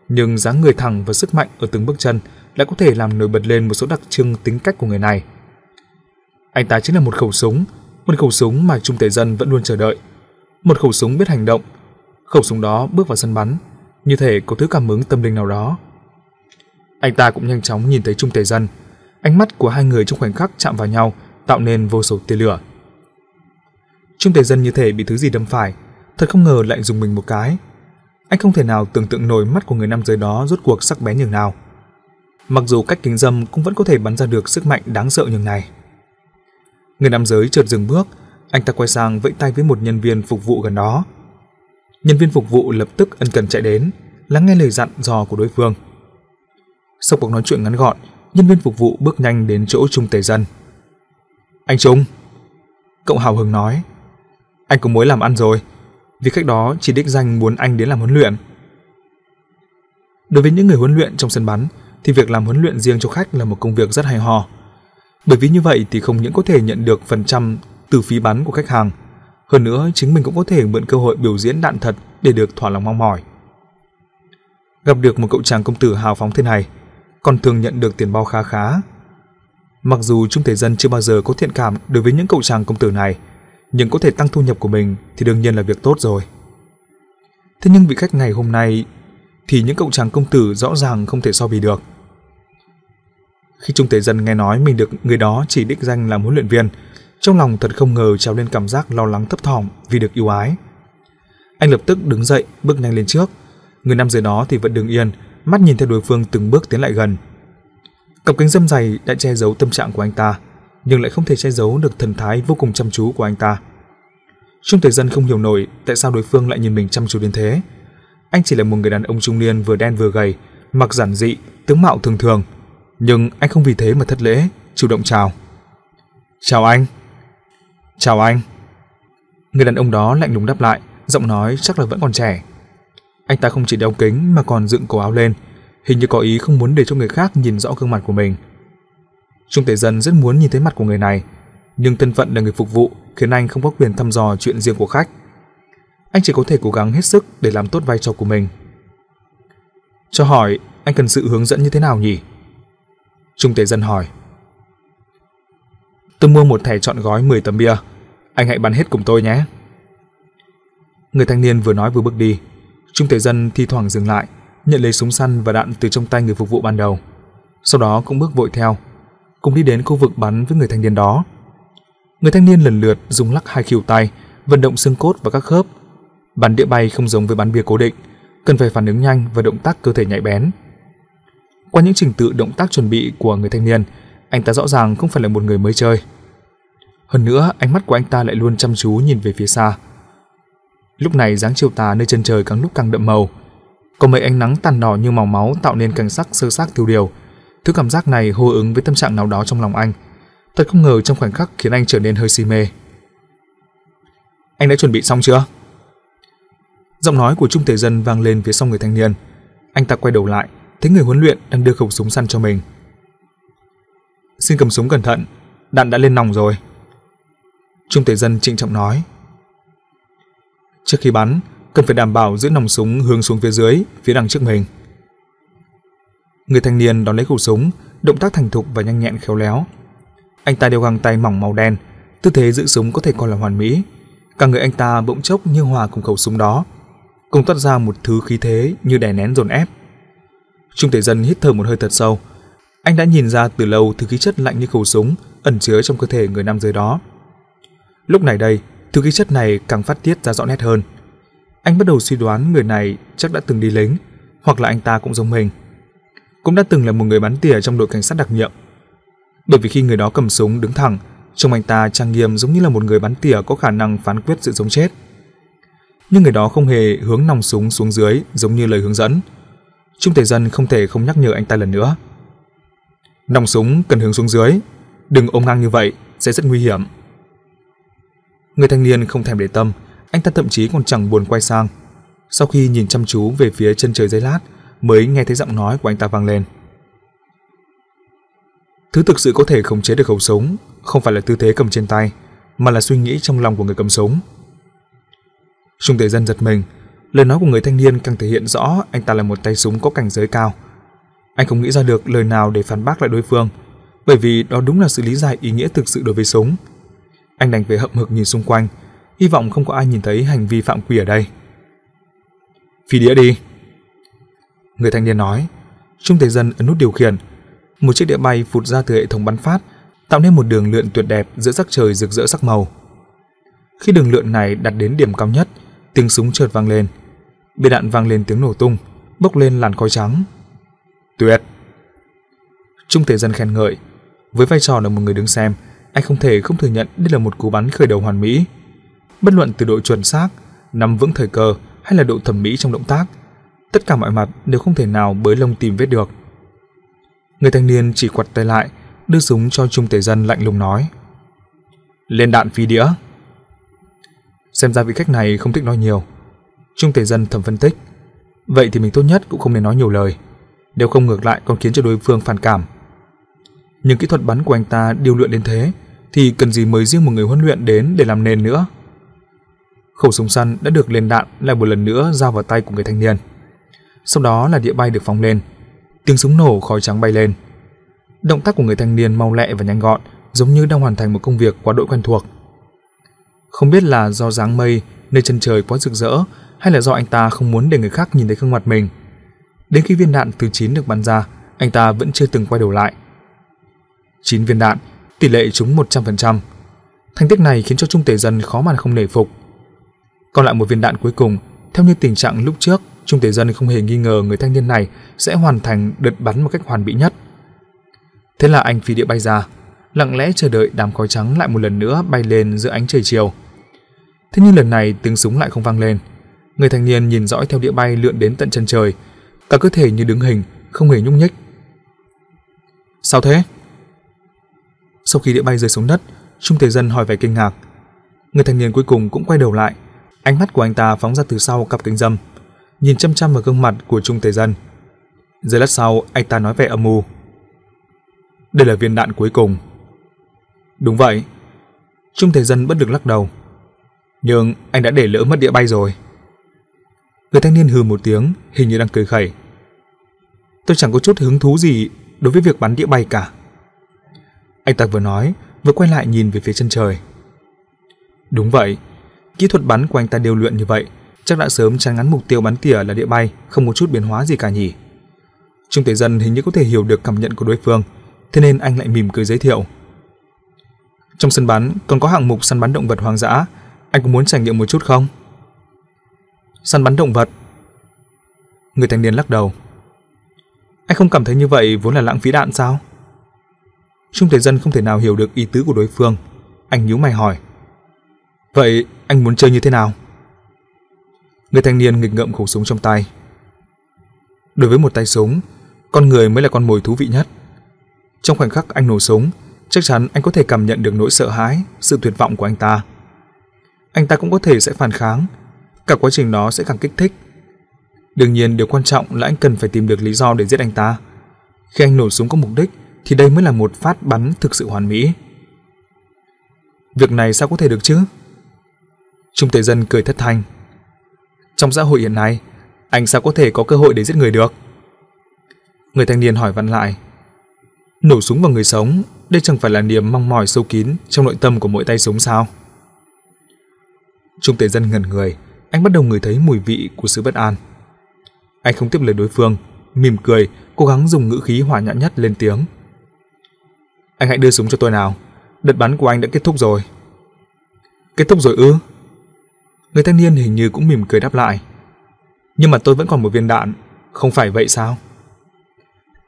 nhưng dáng người thẳng và sức mạnh ở từng bước chân đã có thể làm nổi bật lên một số đặc trưng tính cách của người này. Anh ta chính là một khẩu súng, một khẩu súng mà Trung Tề Dân vẫn luôn chờ đợi. Một khẩu súng biết hành động. Khẩu súng đó bước vào sân bắn, như thể có thứ cảm ứng tâm linh nào đó. Anh ta cũng nhanh chóng nhìn thấy Trung Tề Dân. Ánh mắt của hai người trong khoảnh khắc chạm vào nhau, tạo nên vô số tia lửa. Trung Tề Dân như thể bị thứ gì đâm phải, thật không ngờ lại dùng mình một cái. Anh không thể nào tưởng tượng nổi mắt của người nam giới đó rốt cuộc sắc bén nhường nào. Mặc dù cách kính dâm cũng vẫn có thể bắn ra được sức mạnh đáng sợ nhường này. Người nam giới chợt dừng bước, anh ta quay sang vẫy tay với một nhân viên phục vụ gần đó. Nhân viên phục vụ lập tức ân cần chạy đến, lắng nghe lời dặn dò của đối phương. Sau cuộc nói chuyện ngắn gọn, nhân viên phục vụ bước nhanh đến chỗ Trung Tề Dân. Anh Trung, cậu hào hứng nói, anh có mối làm ăn rồi, vì khách đó chỉ đích danh muốn anh đến làm huấn luyện. Đối với những người huấn luyện trong sân bắn, thì việc làm huấn luyện riêng cho khách là một công việc rất hay ho. Bởi vì như vậy thì không những có thể nhận được phần trăm từ phí bán của khách hàng, hơn nữa chính mình cũng có thể mượn cơ hội biểu diễn đạn thật để được thỏa lòng mong mỏi. Gặp được một cậu chàng công tử hào phóng thế này, còn thường nhận được tiền bao khá khá. Mặc dù Trung Thể Dân chưa bao giờ có thiện cảm đối với những cậu chàng công tử này, nhưng có thể tăng thu nhập của mình thì đương nhiên là việc tốt rồi. Thế nhưng vị khách ngày hôm nay thì những cậu chàng công tử rõ ràng không thể so bì được. Khi Trung Tế Dân nghe nói mình được người đó chỉ đích danh làm huấn luyện viên, trong lòng thật không ngờ trào lên cảm giác lo lắng thấp thỏm vì được yêu ái. Anh lập tức đứng dậy, bước nhanh lên trước. Người nam dưới đó thì vẫn đứng yên, mắt nhìn theo đối phương từng bước tiến lại gần. Cặp kính dâm dày đã che giấu tâm trạng của anh ta, nhưng lại không thể che giấu được thần thái vô cùng chăm chú của anh ta. Trung Tế Dân không hiểu nổi tại sao đối phương lại nhìn mình chăm chú đến thế. Anh chỉ là một người đàn ông trung niên vừa đen vừa gầy, mặc giản dị, tướng mạo thường thường, nhưng anh không vì thế mà thất lễ, chủ động chào. "Chào anh." "Chào anh." Người đàn ông đó lạnh lùng đáp lại, giọng nói chắc là vẫn còn trẻ. Anh ta không chỉ đeo kính mà còn dựng cổ áo lên, hình như có ý không muốn để cho người khác nhìn rõ gương mặt của mình. Trung tể Dân rất muốn nhìn thấy mặt của người này, nhưng thân phận là người phục vụ khiến anh không có quyền thăm dò chuyện riêng của khách. Anh chỉ có thể cố gắng hết sức để làm tốt vai trò của mình. Cho hỏi, anh cần sự hướng dẫn như thế nào nhỉ? Trung tế Dân hỏi. Tôi mua một thẻ chọn gói 10 tấm bia, anh hãy bán hết cùng tôi nhé. Người thanh niên vừa nói vừa bước đi, Trung tế Dân thi thoảng dừng lại, nhận lấy súng săn và đạn từ trong tay người phục vụ ban đầu. Sau đó cũng bước vội theo, cùng đi đến khu vực bắn với người thanh niên đó. Người thanh niên lần lượt dùng lắc hai khuỷu tay, vận động xương cốt và các khớp. Bắn đĩa bay không giống với bắn bia cố định, cần phải phản ứng nhanh và động tác cơ thể nhạy bén. Qua những trình tự động tác chuẩn bị của người thanh niên, anh ta rõ ràng không phải là một người mới chơi. Hơn nữa, ánh mắt của anh ta lại luôn chăm chú nhìn về phía xa. Lúc này dáng chiều tà nơi chân trời càng lúc càng đậm màu, có mấy ánh nắng tàn đỏ như màu máu tạo nên cảnh sắc sơ xác tiêu điều. Thứ cảm giác này hô ứng với tâm trạng nào đó trong lòng anh. Thật không ngờ trong khoảnh khắc khiến anh trở nên hơi si mê. Anh đã chuẩn bị xong chưa? Giọng nói của Trung Thể Dân vang lên phía sau người thanh niên. Anh ta quay đầu lại, thấy người huấn luyện đang đưa khẩu súng săn cho mình. Xin cầm súng cẩn thận, đạn đã lên nòng rồi. Trung tế Dân trịnh trọng nói. Trước khi bắn, cần phải đảm bảo giữ nòng súng hướng xuống phía dưới, phía đằng trước mình. Người thanh niên đón lấy khẩu súng, động tác thành thục và nhanh nhẹn khéo léo. Anh ta đeo găng tay mỏng màu đen, tư thế giữ súng có thể coi là hoàn mỹ. Cả người anh ta bỗng chốc như hòa cùng khẩu súng đó, cùng toát ra một thứ khí thế như đè nén dồn ép. Trung Thể Dân hít thở một hơi thật sâu. Anh đã nhìn ra từ lâu thứ khí chất lạnh như khẩu súng ẩn chứa trong cơ thể người nam giới đó. Lúc này đây, thứ khí chất này càng phát tiết ra rõ nét hơn. Anh bắt đầu suy đoán người này chắc đã từng đi lính, hoặc là anh ta cũng giống mình. Cũng đã từng là một người bắn tỉa trong đội cảnh sát đặc nhiệm. Bởi vì khi người đó cầm súng đứng thẳng, trông anh ta trang nghiêm giống như là một người bắn tỉa có khả năng phán quyết sự sống chết. Nhưng người đó không hề hướng nòng súng xuống dưới giống như lời hướng dẫn. Trung Tề Dân không thể không nhắc nhở anh ta lần nữa. Nòng súng cần hướng xuống dưới, đừng ôm ngang như vậy, sẽ rất nguy hiểm. Người thanh niên không thèm để tâm, anh ta thậm chí còn chẳng buồn quay sang. Sau khi nhìn chăm chú về phía chân trời giấy lát, mới nghe thấy giọng nói của anh ta vang lên. Thứ thực sự có thể khống chế được khẩu súng không phải là tư thế cầm trên tay, mà là suy nghĩ trong lòng của người cầm súng. Trung Tế Dân giật mình, lời nói của người thanh niên càng thể hiện rõ anh ta là một tay súng có cảnh giới cao. Anh không nghĩ ra được lời nào để phản bác lại đối phương, bởi vì đó đúng là sự lý giải ý nghĩa thực sự đối với súng. Anh đành phải hậm hực nhìn xung quanh, hy vọng không có ai nhìn thấy hành vi phạm quy ở đây. Phi đĩa đi. Người thanh niên nói, Trung Thế Dân ấn nút điều khiển. Một chiếc đĩa bay phụt ra từ hệ thống bắn phát, tạo nên một đường lượn tuyệt đẹp giữa sắc trời rực rỡ sắc màu. Khi đường lượn này đặt đến điểm cao nhất, tiếng súng chợt vang lên. Bên đạn vang lên tiếng nổ tung, bốc lên làn khói trắng. Tuyệt! Trung thể Dân khen ngợi. Với vai trò là một người đứng xem, anh không thể không thừa nhận đây là một cú bắn khởi đầu hoàn mỹ. Bất luận từ độ chuẩn xác, nắm vững thời cơ hay là độ thẩm mỹ trong động tác, tất cả mọi mặt đều không thể nào bới lông tìm vết được. Người thanh niên chỉ quặt tay lại, đưa súng cho Trung tể Dân lạnh lùng nói. Lên đạn phi đĩa. Xem ra vị khách này không thích nói nhiều. Trung Tề Dân thầm phân tích. Vậy thì mình tốt nhất cũng không nên nói nhiều lời. Nếu không ngược lại còn khiến cho đối phương phản cảm. Nhưng kỹ thuật bắn của anh ta điều luyện đến thế thì cần gì mời riêng một người huấn luyện đến để làm nền nữa. Khẩu súng săn đã được lên đạn lại một lần nữa giao vào tay của người thanh niên. Sau đó là đĩa bay được phóng lên. Tiếng súng nổ khói trắng bay lên. Động tác của người thanh niên mau lẹ và nhanh gọn, giống như đang hoàn thành một công việc quá đội quen thuộc. Không biết là do dáng mây nơi chân trời quá rực rỡ hay là do anh ta không muốn để người khác nhìn thấy gương mặt mình. Đến khi viên đạn thứ 9 được bắn ra, anh ta vẫn chưa từng quay đầu lại. 9 viên đạn, tỷ lệ trúng 100%. Thành tích này khiến cho Trung Tề Dân khó mà không nể phục. Còn lại một viên đạn cuối cùng, theo như tình trạng lúc trước, Trung Tề Dân không hề nghi ngờ người thanh niên này sẽ hoàn thành đợt bắn một cách hoàn mỹ nhất. Thế là anh phi địa bay ra, lặng lẽ chờ đợi đám khói trắng lại một lần nữa bay lên giữa ánh trời chiều. Thế nhưng lần này tiếng súng lại không vang lên. Người thanh niên nhìn dõi theo đĩa bay lượn đến tận chân trời, cả cơ thể như đứng hình, không hề nhúc nhích. Sao thế? Sau khi đĩa bay rơi xuống đất, Trung Thể Dân hỏi vẻ kinh ngạc. Người thanh niên cuối cùng cũng quay đầu lại, ánh mắt của anh ta phóng ra từ sau cặp kính dâm, nhìn chăm chăm vào gương mặt của Trung Thế Dân. Giây lát sau, anh ta nói vẻ âm u. Đây là viên đạn cuối cùng. Đúng vậy. Trung Thế Dân bất lực lắc đầu. Nhưng anh đã để lỡ mất đĩa bay rồi. Người thanh niên hừ một tiếng, hình như đang cười khẩy. Tôi chẳng có chút hứng thú gì đối với việc bắn đĩa bay cả. Anh ta vừa nói, vừa quay lại nhìn về phía chân trời. Đúng vậy, kỹ thuật bắn của anh ta điều luyện như vậy, chắc đã sớm tránh ngắn mục tiêu bắn tỉa là đĩa bay, không một chút biến hóa gì cả nhỉ. Trung Tế Dân hình như có thể hiểu được cảm nhận của đối phương, thế nên anh lại mỉm cười giới thiệu. Trong sân bắn còn có hạng mục săn bắn động vật hoang dã, anh có muốn trải nghiệm một chút không? Săn bắn động vật? Người thanh niên lắc đầu. Anh không cảm thấy như vậy vốn là lãng phí đạn sao? Trung Thế Dân không thể nào hiểu được ý tứ của đối phương. Anh nhíu mày hỏi. Vậy anh muốn chơi như thế nào? Người thanh niên nghịch ngợm khẩu súng trong tay. Đối với một tay súng, con người mới là con mồi thú vị nhất. Trong khoảnh khắc anh nổ súng, chắc chắn anh có thể cảm nhận được nỗi sợ hãi, sự tuyệt vọng của anh ta. Anh ta cũng có thể sẽ phản kháng, cả quá trình đó sẽ càng kích thích. Đương nhiên điều quan trọng là anh cần phải tìm được lý do để giết anh ta. Khi anh nổ súng có mục đích thì đây mới là một phát bắn thực sự hoàn mỹ. Việc này sao có thể được chứ? Trung tế Dân cười thất thanh. Trong xã hội hiện nay, anh sao có thể có cơ hội để giết người được? Người thanh niên hỏi vặn lại. Nổ súng vào người sống, đây chẳng phải là niềm mong mỏi sâu kín trong nội tâm của mỗi tay súng sao? Trung tế Dân ngẩn người, anh bắt đầu ngửi thấy mùi vị của sự bất an. Anh không tiếp lời đối phương, mỉm cười, cố gắng dùng ngữ khí hòa nhã nhất lên tiếng. Anh hãy đưa súng cho tôi nào. Đợt bắn của anh đã kết thúc rồi. Kết thúc rồi ư? Người thanh niên hình như cũng mỉm cười đáp lại. Nhưng mà tôi vẫn còn một viên đạn, không phải vậy sao?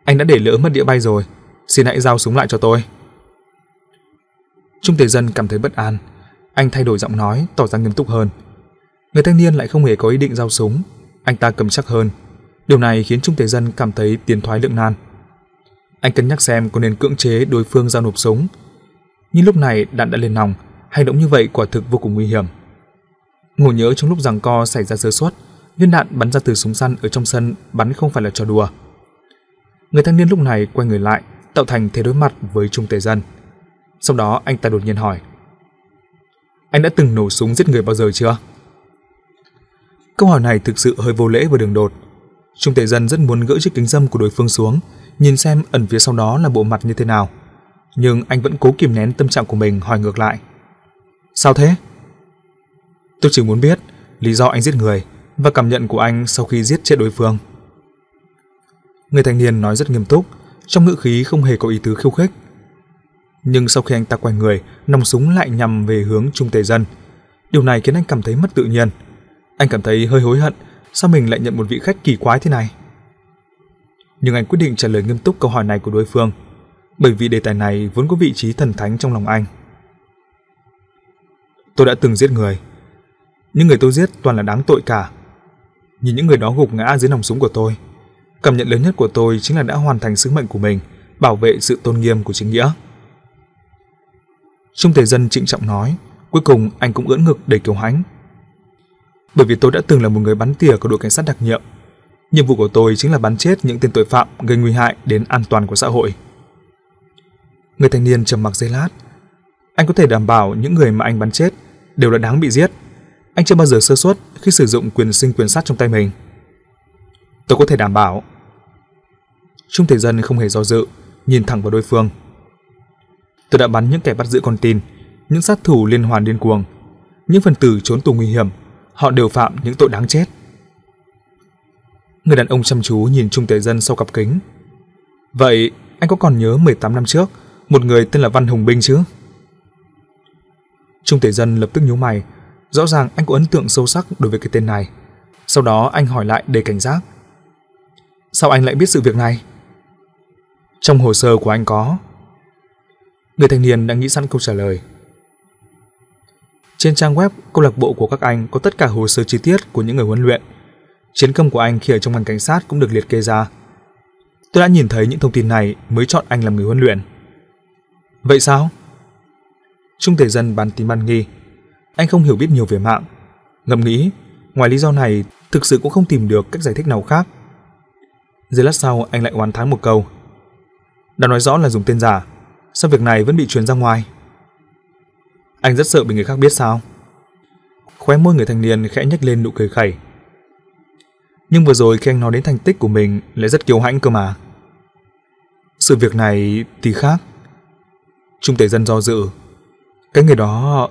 Anh đã để lỡ mất đĩa bay rồi, xin hãy giao súng lại cho tôi. Trung Tề Dân cảm thấy bất an, anh thay đổi giọng nói, tỏ ra nghiêm túc hơn. Người thanh niên lại không hề có ý định giao súng, anh ta cầm chắc hơn. Điều này khiến Trung Tề Dân cảm thấy tiến thoái lưỡng nan. Anh cân nhắc xem có nên cưỡng chế đối phương giao nộp súng. Nhưng lúc này đạn đã lên nòng, hành động như vậy quả thực vô cùng nguy hiểm. Ngộ nhớ trong lúc giằng co xảy ra sơ suất, viên đạn bắn ra từ súng săn ở trong sân bắn không phải là trò đùa. Người thanh niên lúc này quay người lại, tạo thành thế đối mặt với Trung Tề Dân. Sau đó anh ta đột nhiên hỏi: "Anh đã từng nổ súng giết người bao giờ chưa?" Câu hỏi này thực sự hơi vô lễ và đường đột. Trung Tề Dân rất muốn gỡ chiếc kính dâm của đối phương xuống, nhìn xem ẩn phía sau đó là bộ mặt như thế nào. Nhưng anh vẫn cố kìm nén tâm trạng của mình hỏi ngược lại. Sao thế? Tôi chỉ muốn biết lý do anh giết người và cảm nhận của anh sau khi giết chết đối phương. Người thanh niên nói rất nghiêm túc, trong ngữ khí không hề có ý tứ khiêu khích. Nhưng sau khi anh ta quay người, nòng súng lại nhằm về hướng Trung Tề Dân. Điều này khiến anh cảm thấy mất tự nhiên. Anh cảm thấy hơi hối hận, sao mình lại nhận một vị khách kỳ quái thế này? nhưng anh quyết định trả lời nghiêm túc câu hỏi này của đối phương, bởi vì đề tài này vốn có vị trí thần thánh trong lòng anh. Tôi đã từng giết người, những người tôi giết toàn là đáng tội cả. nhìn những người đó gục ngã dưới nòng súng của tôi. Cảm nhận lớn nhất của tôi chính là đã hoàn thành sứ mệnh của mình, bảo vệ sự tôn nghiêm của chính nghĩa. Trung Tề Dân trịnh trọng nói, cuối cùng anh cũng ưỡn ngực đầy kiều hãnh. Bởi vì tôi đã từng là một người bắn tỉa của đội cảnh sát đặc nhiệm. Nhiệm vụ của tôi chính là bắn chết những tên tội phạm gây nguy hại đến an toàn của xã hội. Người thanh niên trầm mặc giây lát. Anh có thể đảm bảo những người mà anh bắn chết đều là đáng bị giết. Anh chưa bao giờ sơ suất khi sử dụng quyền sinh quyền sát trong tay mình. Tôi có thể đảm bảo. Trung Thể Dân không hề do dự, nhìn thẳng vào đối phương. Tôi đã bắn những kẻ bắt giữ con tin, những sát thủ liên hoàn điên cuồng, những phần tử trốn tù nguy hiểm, họ đều phạm những tội đáng chết. Người đàn ông chăm chú nhìn Trung Tế Dân sau cặp kính. Vậy anh có còn nhớ 18 năm trước, một người tên là Văn Hùng Binh chứ? Trung Tế Dân lập tức nhíu mày, rõ ràng anh có ấn tượng sâu sắc đối với cái tên này. Sau đó anh hỏi lại để cảnh giác. Sao anh lại biết sự việc này? Trong hồ sơ của anh có. Người thanh niên đã nghĩ sẵn câu trả lời. Trên trang web câu lạc bộ của các anh có tất cả hồ sơ chi tiết của những người huấn luyện. Chiến công của anh khi ở trong ngành cảnh sát cũng được liệt kê ra. Tôi đã nhìn thấy những thông tin này mới chọn anh làm người huấn luyện. Vậy sao? Trung thể dân bán tín ban nghi. Anh không hiểu biết nhiều về mạng. Ngầm nghĩ, ngoài lý do này, thực sự cũng không tìm được cách giải thích nào khác. Giây lát sau, anh lại oán thán một câu. Đã nói rõ là dùng tên giả, sao việc này vẫn bị truyền ra ngoài? Anh rất sợ bị người khác biết sao? Khóe môi người thanh niên khẽ nhếch lên nụ cười khẩy. Nhưng vừa rồi khi anh nói đến thành tích của mình lại rất kiêu hãnh cơ mà. Sự việc này thì khác. Trung tể dân do dự. Cái người đó,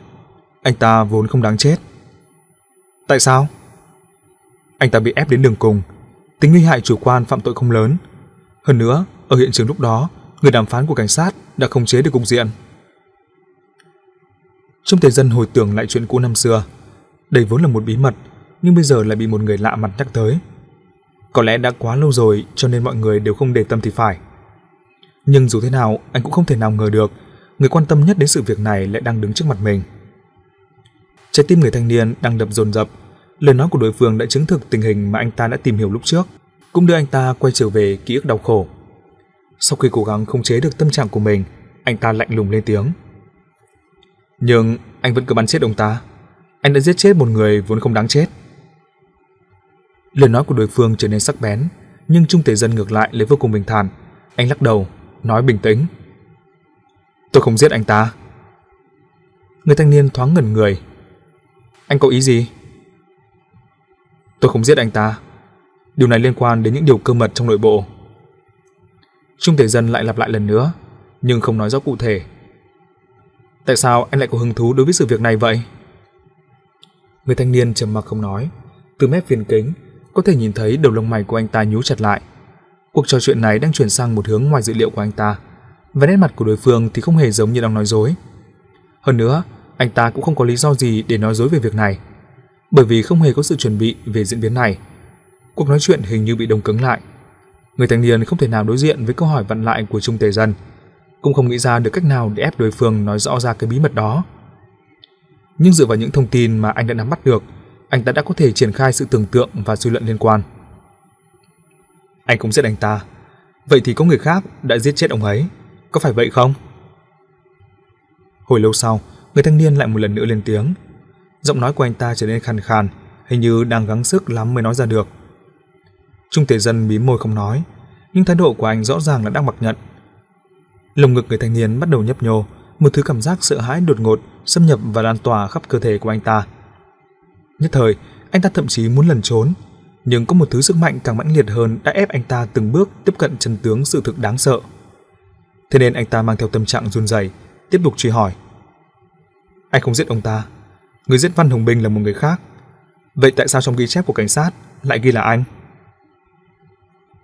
anh ta vốn không đáng chết. Tại sao? Anh ta bị ép đến đường cùng, tính nguy hại chủ quan phạm tội không lớn. Hơn nữa, ở hiện trường lúc đó, người đàm phán của cảnh sát đã khống chế được cục diện trong Tề Dân hồi tưởng lại chuyện cũ năm xưa. Đây vốn là một bí mật, nhưng bây giờ lại bị một người lạ mặt nhắc tới. Có lẽ đã quá lâu rồi cho nên mọi người đều không để tâm thì phải. Nhưng dù thế nào, anh cũng không thể nào ngờ được người quan tâm nhất đến sự việc này lại đang đứng trước mặt mình. Trái tim người thanh niên đang đập dồn dập, lời nói của đối phương đã chứng thực tình hình mà anh ta đã tìm hiểu lúc trước, cũng đưa anh ta quay trở về ký ức đau khổ. Sau khi cố gắng khống chế được tâm trạng của mình, anh ta lạnh lùng lên tiếng. Nhưng anh vẫn cứ bắn chết ông ta. Anh đã giết chết một người vốn không đáng chết. Lời nói của đối phương trở nên sắc bén, nhưng Trung Tề Dân ngược lại lấy vô cùng bình thản. Anh lắc đầu, nói bình tĩnh. Tôi không giết anh ta. Người thanh niên thoáng ngẩn người. Anh có ý gì? Tôi không giết anh ta. Điều này liên quan đến những điều cơ mật trong nội bộ. Trung Tề Dân lại lặp lại lần nữa, nhưng không nói rõ cụ thể. Tại sao anh lại có hứng thú đối với sự việc này vậy? Người thanh niên trầm mặc không nói, từ mép viền kính có thể nhìn thấy đầu lông mày của anh ta nhú chặt lại. Cuộc trò chuyện này đang chuyển sang một hướng ngoài dự liệu của anh ta, và nét mặt của đối phương thì không hề giống như đang nói dối. Hơn nữa, anh ta cũng không có lý do gì để nói dối về việc này, bởi vì không hề có sự chuẩn bị về diễn biến này. Cuộc nói chuyện hình như bị đông cứng lại. Người thanh niên không thể nào đối diện với câu hỏi vặn lại của Trung Tề Dân cũng không nghĩ ra được cách nào để ép đối phương nói rõ ra cái bí mật đó. Nhưng dựa vào những thông tin mà anh đã nắm bắt được, anh ta đã có thể triển khai sự tưởng tượng và suy luận liên quan. Anh cũng giết anh ta, vậy thì có người khác đã giết chết ông ấy, có phải vậy không? Hồi lâu sau, người thanh niên lại một lần nữa lên tiếng. Giọng nói của anh ta trở nên khàn khàn, hình như đang gắng sức lắm mới nói ra được. Trung thể dân bí môi không nói, nhưng thái độ của anh rõ ràng là đang mặc nhận Lồng ngực người thanh niên bắt đầu nhấp nhô, một thứ cảm giác sợ hãi đột ngột xâm nhập và lan tỏa khắp cơ thể của anh ta. Nhất thời, anh ta thậm chí muốn lẩn trốn, nhưng có một thứ sức mạnh càng mãnh liệt hơn đã ép anh ta từng bước tiếp cận chân tướng sự thực đáng sợ. Thế nên anh ta mang theo tâm trạng run rẩy, tiếp tục truy hỏi. Anh không giết ông ta, người giết Văn Hồng Bình là một người khác. Vậy tại sao trong ghi chép của cảnh sát lại ghi là anh?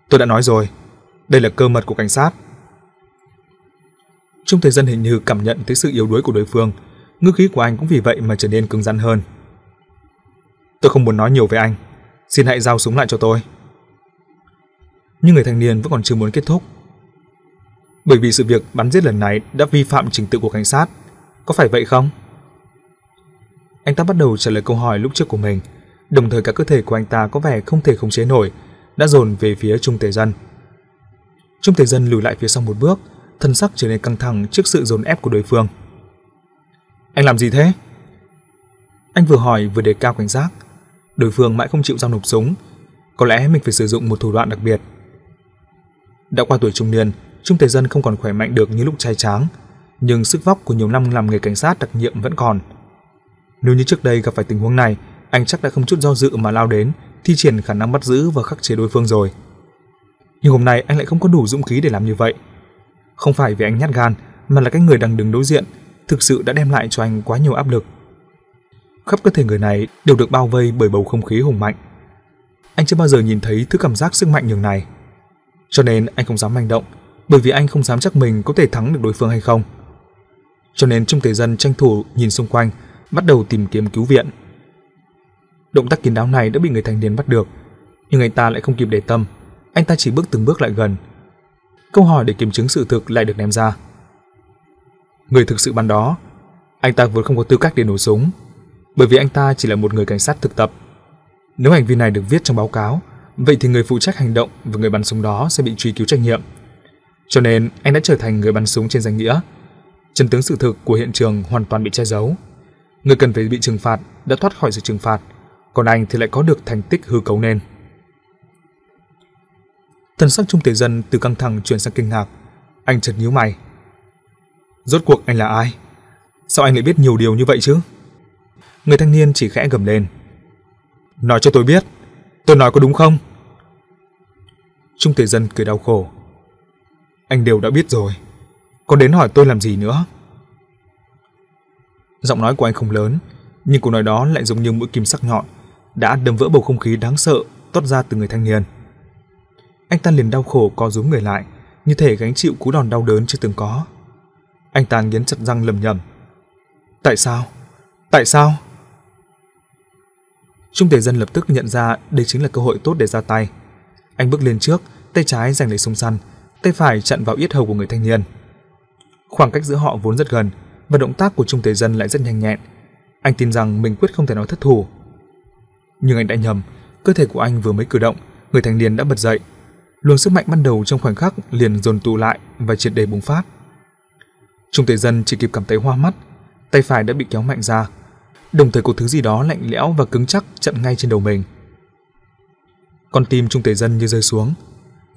Tôi đã nói rồi, đây là cơ mật của cảnh sát. Trung Thời Dân hình như cảm nhận thấy sự yếu đuối của đối phương, ngữ khí của anh cũng vì vậy mà trở nên cứng rắn hơn. Tôi không muốn nói nhiều với anh, xin hãy giao súng lại cho tôi. Nhưng người thanh niên vẫn còn chưa muốn kết thúc. Bởi vì sự việc bắn giết lần này đã vi phạm trình tự của cảnh sát, có phải vậy không? Anh ta bắt đầu trả lời câu hỏi lúc trước của mình, đồng thời cả cơ thể của anh ta có vẻ không thể khống chế nổi, đã dồn về phía Trung Tề Dân. Trung Tề Dân lùi lại phía sau một bước, thân sắc trở nên căng thẳng trước sự dồn ép của đối phương. Anh làm gì thế? Anh vừa hỏi vừa đề cao cảnh giác. Đối phương mãi không chịu giao nộp súng. Có lẽ mình phải sử dụng một thủ đoạn đặc biệt. Đã qua tuổi trung niên, Trung Tề Dân không còn khỏe mạnh được như lúc trai tráng, nhưng sức vóc của nhiều năm làm nghề cảnh sát đặc nhiệm vẫn còn. Nếu như trước đây gặp phải tình huống này, anh chắc đã không chút do dự mà lao đến, thi triển khả năng bắt giữ và khắc chế đối phương rồi. Nhưng hôm nay anh lại không có đủ dũng khí để làm như vậy. Không phải vì anh nhát gan, mà là cái người đang đứng đối diện thực sự đã đem lại cho anh quá nhiều áp lực. Khắp cơ thể người này đều được bao vây bởi bầu không khí hùng mạnh. Anh chưa bao giờ nhìn thấy thứ cảm giác sức mạnh nhường này. Cho nên anh không dám manh động, bởi vì anh không dám chắc mình có thể thắng được đối phương hay không. Cho nên Trung Tề Dân tranh thủ nhìn xung quanh, bắt đầu tìm kiếm cứu viện. Động tác kín đáo này đã bị người thanh niên bắt được, nhưng anh ta lại không kịp để tâm, anh ta chỉ bước từng bước lại gần. Câu hỏi để kiểm chứng sự thực lại được ném ra. Người thực sự bắn đó, anh ta vốn không có tư cách để nổ súng, bởi vì anh ta chỉ là một người cảnh sát thực tập. Nếu hành vi này được viết trong báo cáo, vậy thì người phụ trách hành động và người bắn súng đó sẽ bị truy cứu trách nhiệm. Cho nên anh đã trở thành người bắn súng trên danh nghĩa. Chân tướng sự thực của hiện trường hoàn toàn bị che giấu. Người cần phải bị trừng phạt đã thoát khỏi sự trừng phạt, còn anh thì lại có được thành tích hư cấu nên. Thần sắc Trung Tề Dân từ căng thẳng chuyển sang kinh ngạc, anh chợt nhíu mày. Rốt cuộc anh là ai? Sao anh lại biết nhiều điều như vậy chứ? Người thanh niên chỉ khẽ gầm lên. Nói cho tôi biết, tôi nói có đúng không? Trung Tề Dân cười đau khổ. Anh đều đã biết rồi, còn đến hỏi tôi làm gì nữa? Giọng nói của anh không lớn, nhưng câu nói đó lại giống như mũi kim sắc nhọn, đã đâm vỡ bầu không khí đáng sợ toát ra từ người thanh niên. Anh ta liền đau khổ co rúm người lại, như thể gánh chịu cú đòn đau đớn chưa từng có. Anh ta nghiến chặt răng lầm nhầm. Tại sao? Tại sao? Trung Tề Dân lập tức nhận ra đây chính là cơ hội tốt để ra tay. Anh bước lên trước, tay trái giành lấy súng săn, tay phải chặn vào yết hầu của người thanh niên. Khoảng cách giữa họ vốn rất gần, và động tác của Trung Tề Dân lại rất nhanh nhẹn. Anh tin rằng mình quyết không thể nào thất thủ. Nhưng anh đã nhầm, cơ thể của anh vừa mới cử động, người thanh niên đã bật dậy. Luồng sức mạnh ban đầu trong khoảnh khắc liền dồn tụ lại và triệt để bùng phát. Trung tế Dân chỉ kịp cảm thấy hoa mắt, tay phải đã bị kéo mạnh ra, đồng thời có thứ gì đó lạnh lẽo và cứng chắc chặn ngay trên đầu mình. Con tim Trung tế Dân như rơi xuống.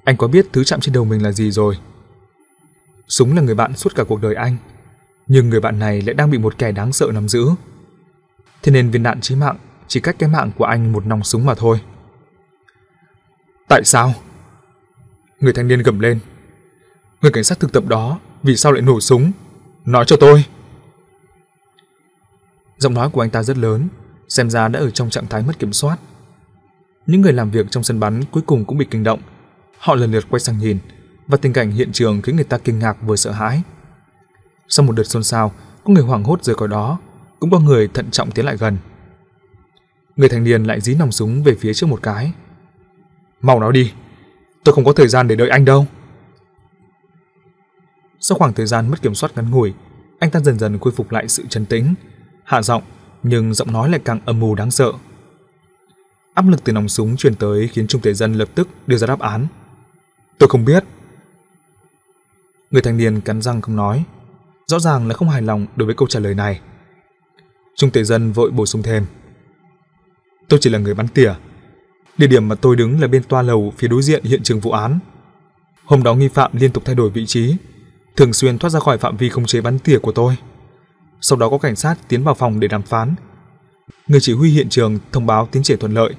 Anh có biết thứ chạm trên đầu mình là gì rồi. Súng là người bạn suốt cả cuộc đời anh, nhưng người bạn này lại đang bị một kẻ đáng sợ nắm giữ. Thế nên viên đạn chí mạng chỉ cách cái mạng của anh một nòng súng mà thôi. Tại sao? Người thanh niên gầm lên. Người cảnh sát thực tập đó vì sao lại nổ súng? Nói cho tôi. Giọng nói của anh ta rất lớn, xem ra đã ở trong trạng thái mất kiểm soát. Những người làm việc trong sân bắn cuối cùng cũng bị kinh động. Họ lần lượt quay sang nhìn, và tình cảnh hiện trường khiến người ta kinh ngạc vừa sợ hãi. Sau một đợt xôn xao, có người hoảng hốt rời khỏi đó, cũng có người thận trọng tiến lại gần. Người thanh niên lại dí nòng súng về phía trước một cái. Mau nói đi, tôi không có thời gian để đợi anh đâu. Sau khoảng thời gian mất kiểm soát ngắn ngủi, anh ta dần dần khôi phục lại sự trấn tĩnh, hạ giọng, nhưng giọng nói lại càng âm mưu đáng sợ. Áp lực từ nòng súng truyền tới khiến Trung Thể Dân lập tức đưa ra đáp án. Tôi không biết. Người thanh niên cắn răng không nói, rõ ràng là không hài lòng đối với câu trả lời này. Trung Thể Dân vội bổ sung thêm. Tôi chỉ là người bắn tỉa. Địa điểm mà tôi đứng là bên toa lầu phía đối diện hiện trường vụ án. Hôm đó nghi phạm liên tục thay đổi vị trí, thường xuyên thoát ra khỏi phạm vi khống chế bắn tỉa của tôi. Sau đó có cảnh sát tiến vào phòng để đàm phán. Người chỉ huy hiện trường thông báo tiến triển thuận lợi.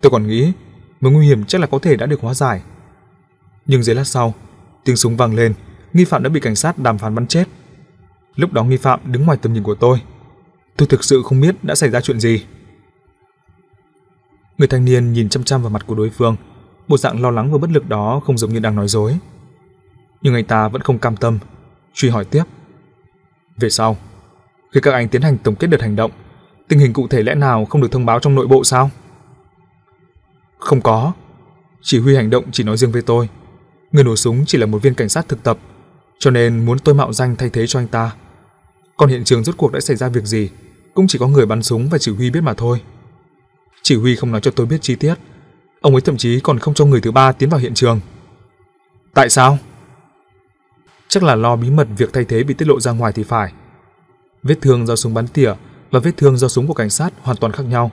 Tôi còn nghĩ mối nguy hiểm chắc là có thể đã được hóa giải. Nhưng giây lát sau, tiếng súng vang lên, nghi phạm đã bị cảnh sát đàm phán bắn chết. Lúc đó nghi phạm đứng ngoài tầm nhìn của tôi. Tôi thực sự không biết đã xảy ra chuyện gì. Người thanh niên nhìn chăm chăm vào mặt của đối phương, bộ dạng lo lắng và bất lực đó không giống như đang nói dối nhưng anh ta vẫn không cam tâm, truy hỏi tiếp. Về sau, khi các anh tiến hành tổng kết đợt hành động, tình hình cụ thể lẽ nào không được thông báo trong nội bộ sao? Không có. Chỉ huy hành động chỉ nói riêng với tôi. Người nổ súng chỉ là một viên cảnh sát thực tập, cho nên muốn tôi mạo danh thay thế cho anh ta. Còn hiện trường rốt cuộc đã xảy ra việc gì, cũng chỉ có người bắn súng và chỉ huy biết mà thôi. Chỉ huy không nói cho tôi biết chi tiết. Ông ấy thậm chí còn không cho người thứ ba tiến vào hiện trường. Tại sao? Chắc là lo bí mật việc thay thế bị tiết lộ ra ngoài thì phải. Vết thương do súng bắn tỉa và vết thương do súng của cảnh sát hoàn toàn khác nhau.